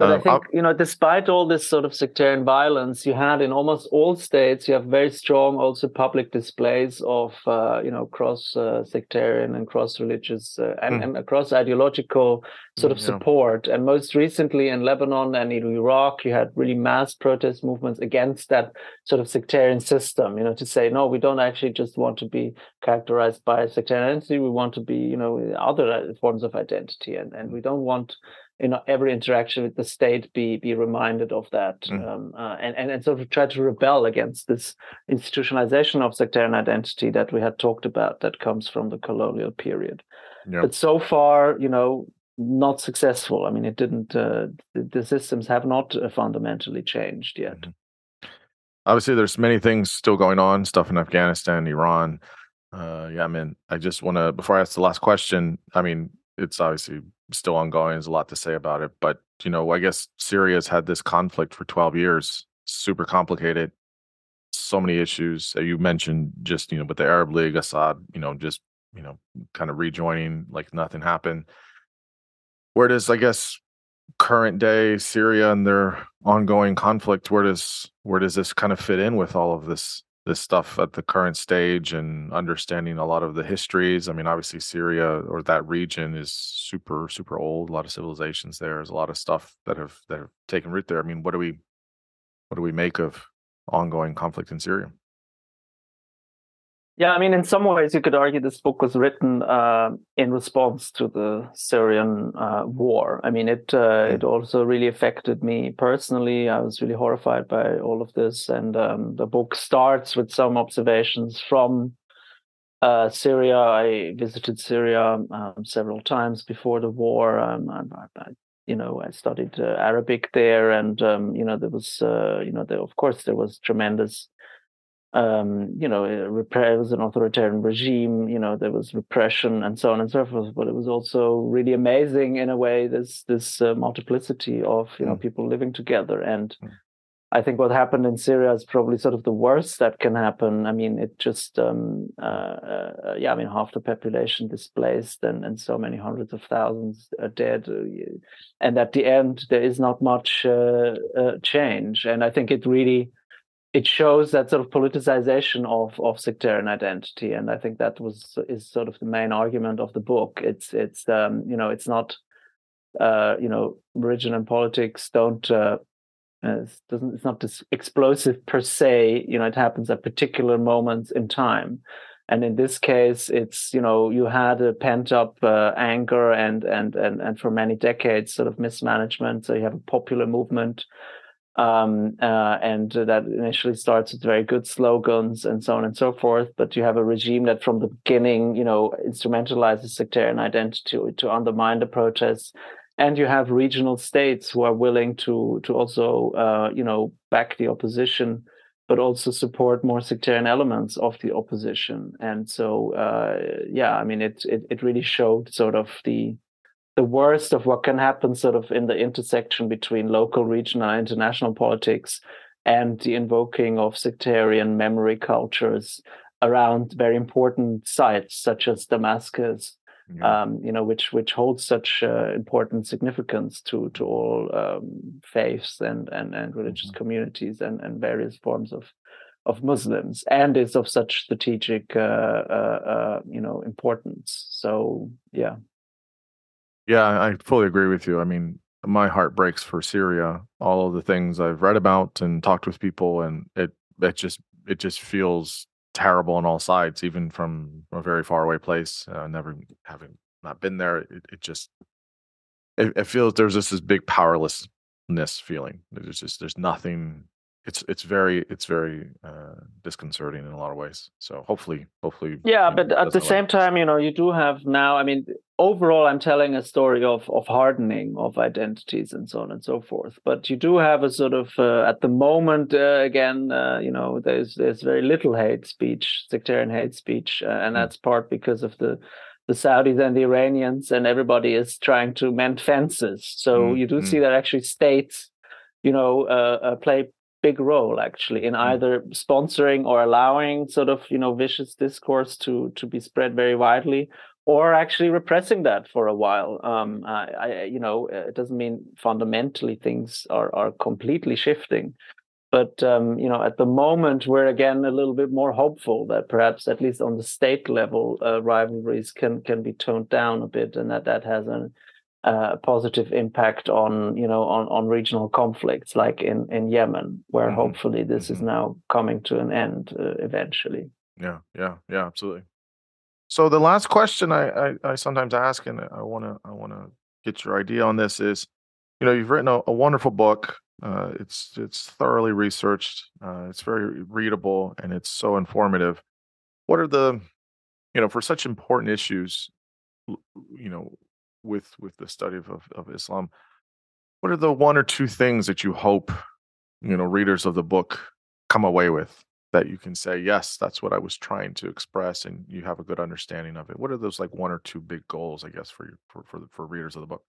But I um, think, you know, despite all this sort of sectarian violence, you had in almost all states, you have very strong also public displays of, uh, you know, cross uh, sectarian and cross religious uh, and, mm. and across ideological sort of yeah. support. And most recently in Lebanon and in Iraq, you had really mass protest movements against that sort of sectarian system, you know, to say, no, we don't actually just want to be characterized by sectarian identity. We want to be, you know, other uh, forms of identity. And, and we don't want you know every interaction with the state be be reminded of that mm. um, uh, and, and and sort of try to rebel against this institutionalization of sectarian identity that we had talked about that comes from the colonial period yep. but so far you know not successful i mean it didn't uh, the, the, systems have not uh, fundamentally changed yet mm-hmm. obviously there's many things still going on stuff in afghanistan iran uh yeah i mean i just want to before i ask the last question i mean it's obviously still ongoing. There's a lot to say about it, but you know, I guess Syria's had this conflict for 12 years, super complicated, so many issues. Uh, you mentioned just you know with the Arab League, Assad, you know, just you know, kind of rejoining like nothing happened. Where does I guess current day Syria and their ongoing conflict? Where does where does this kind of fit in with all of this this stuff at the current stage and understanding a lot of the histories. I mean, obviously Syria or that region is super super old. A lot of civilizations there. There's a lot of stuff that have that have taken root there. I mean, what do we what do we make of ongoing conflict in Syria? Yeah, I mean, in some ways, you could argue this book was written uh, in response to the Syrian uh, war. I mean, it uh, it also really affected me personally. I was really horrified by all of this, and um, the book starts with some observations from uh, Syria. I visited Syria um, several times before the war. Um, I, I, you know, I studied uh, Arabic there, and um, you know, there was, uh, you know, there, of course, there was tremendous um, you know, it was an authoritarian regime, you know, there was repression and so on and so forth. But it was also really amazing in a way, this this uh, multiplicity of, you know, mm. people living together. And mm. I think what happened in Syria is probably sort of the worst that can happen. I mean, it just, um, uh, uh, yeah, I mean, half the population displaced and, and so many hundreds of thousands are dead. Uh, and at the end, there is not much uh, uh, change. And I think it really, it shows that sort of politicization of of sectarian identity and i think that was is sort of the main argument of the book. It's it's um you know it's not uh you know religion and politics don't uh it doesn't it's not this explosive per se you know it happens at particular moments in time. And in this case it's you know you had a pent up uh, anger and and and and for many decades sort of mismanagement. So you have a popular movement um, uh, and that initially starts with very good slogans and so on and so forth. But you have a regime that, from the beginning, you know, instrumentalizes sectarian identity to, to undermine the protests, and you have regional states who are willing to to also, uh, you know, back the opposition, but also support more sectarian elements of the opposition. And so, uh, yeah, I mean, it, it it really showed sort of the the worst of what can happen sort of in the intersection between local, regional, and international politics and the invoking of sectarian memory cultures around very important sites such as Damascus, yeah. um, you know, which which holds such uh, important significance to to all um, faiths and and and religious mm-hmm. communities and and various forms of of Muslims, and is of such strategic uh, uh, uh you know importance. So yeah. Yeah, I fully agree with you. I mean, my heart breaks for Syria. All of the things I've read about and talked with people, and it it just it just feels terrible on all sides, even from a very far away place. Uh, never having not been there, it, it just it, it feels there's just this big powerlessness feeling. There's just there's nothing it's it's very it's very uh, disconcerting in a lot of ways. So hopefully, hopefully, yeah. But at the same time, you know, you do have now. I mean, overall, I'm telling a story of of hardening of identities and so on and so forth. But you do have a sort of uh, at the moment uh, again, uh, you know, there's there's very little hate speech, sectarian hate speech, uh, and mm. that's part because of the the Saudis and the Iranians, and everybody is trying to mend fences. So mm. you do mm. see that actually states you know, uh, uh, play big role actually in mm. either sponsoring or allowing sort of you know vicious discourse to to be spread very widely or actually repressing that for a while um I, I you know it doesn't mean fundamentally things are are completely shifting but um, you know at the moment we're again a little bit more hopeful that perhaps at least on the state level uh, rivalries can can be toned down a bit and that that has an uh, positive impact on you know on, on regional conflicts like in in Yemen where mm-hmm. hopefully this mm-hmm. is now coming to an end uh, eventually yeah yeah yeah absolutely so the last question I, I, I sometimes ask and I want to I want to get your idea on this is you know you've written a, a wonderful book uh, it's it's thoroughly researched uh, it's very readable and it's so informative what are the you know for such important issues you know with with the study of, of Islam, what are the one or two things that you hope you know readers of the book come away with that you can say yes that's what i was trying to express and you have a good understanding of it? What are those like one or two big goals i guess for you for for, for readers of the book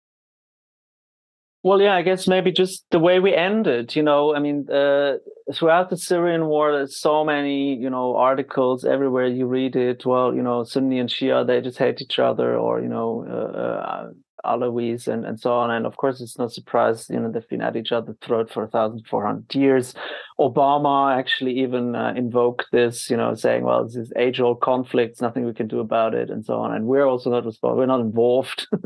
well, yeah, I guess maybe just the way we ended. You know, I mean, uh, throughout the Syrian war, there's so many, you know, articles everywhere you read it. Well, you know, Sunni and Shia, they just hate each other, or you know, uh, uh, Alawis and and so on. And of course, it's no surprise, you know, they've been at each other's throat for 1,400 years. Obama actually even uh, invoked this, you know, saying, "Well, this is age-old conflicts, nothing we can do about it," and so on. And we're also not responsible. We're not involved. <laughs>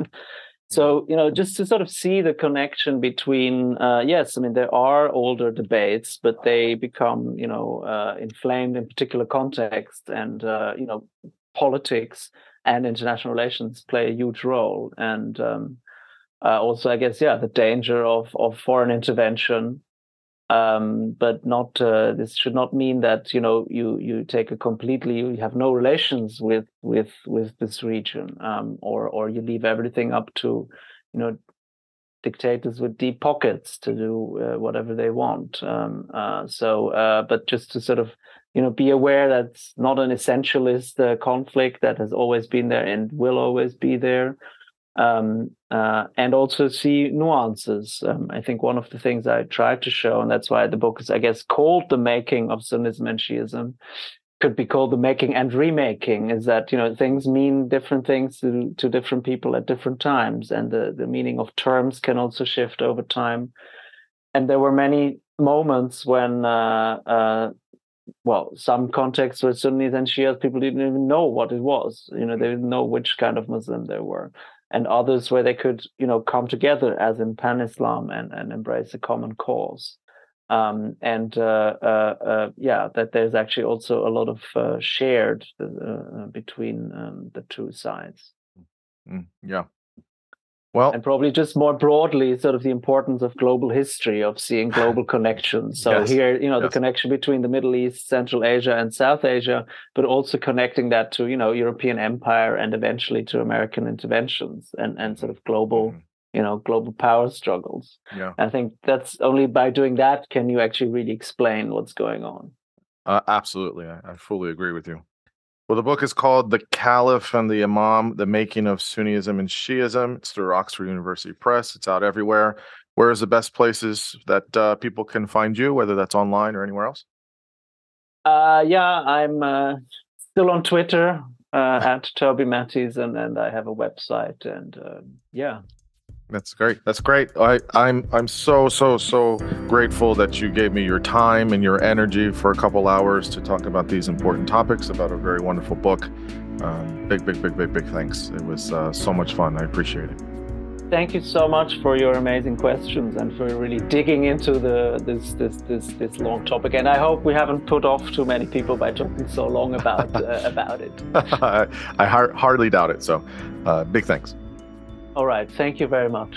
So, you know, just to sort of see the connection between, uh, yes, I mean, there are older debates, but they become, you know, uh, inflamed in particular context and, uh, you know, politics and international relations play a huge role. And um, uh, also, I guess, yeah, the danger of, of foreign intervention um, but not uh, this should not mean that you know you you take a completely you have no relations with with with this region um, or or you leave everything up to you know dictators with deep pockets to do uh, whatever they want. Um, uh, so uh, but just to sort of you know be aware that it's not an essentialist uh, conflict that has always been there and will always be there um, uh, and also see nuances. Um, I think one of the things I tried to show, and that's why the book is, I guess, called "The Making of Sunnism and Shiism," could be called "The Making and Remaking," is that you know things mean different things to to different people at different times, and the the meaning of terms can also shift over time. And there were many moments when. Uh, uh, well, some contexts with Sunnis and Shias people didn't even know what it was. You know, they didn't know which kind of Muslim they were and others where they could, you know, come together as in Pan Islam and, and embrace a common cause. Um, and uh, uh, uh, yeah, that there's actually also a lot of uh, shared uh, uh, between um, the two sides. Mm, yeah, well, and probably just more broadly, sort of the importance of global history of seeing global <laughs> connections. So yes, here, you know, yes. the connection between the Middle East, Central Asia, and South Asia, but also connecting that to you know European empire and eventually to American interventions and and sort of global. Mm-hmm. You know, global power struggles. Yeah, I think that's only by doing that can you actually really explain what's going on. Uh, absolutely, I, I fully agree with you. Well, the book is called The Caliph and the Imam The Making of Sunnism and Shiism. It's through Oxford University Press. It's out everywhere. Where is the best places that uh, people can find you, whether that's online or anywhere else? Uh, yeah, I'm uh, still on Twitter uh, <laughs> at Toby Matthies, and, and I have a website. And um, yeah, that's great. That's great. I, I'm I'm so so so grateful that you gave me your time and your energy for a couple hours to talk about these important topics about a very wonderful book. Um, big big big big big thanks. It was uh, so much fun. I appreciate it. thank you so much for your amazing questions and for really digging into the this this this this long topic. And I hope we haven't put off too many people by talking so long about uh, about it. <laughs> I, har- hardly doubt it. So, uh, big thanks. All right. Thank you very much.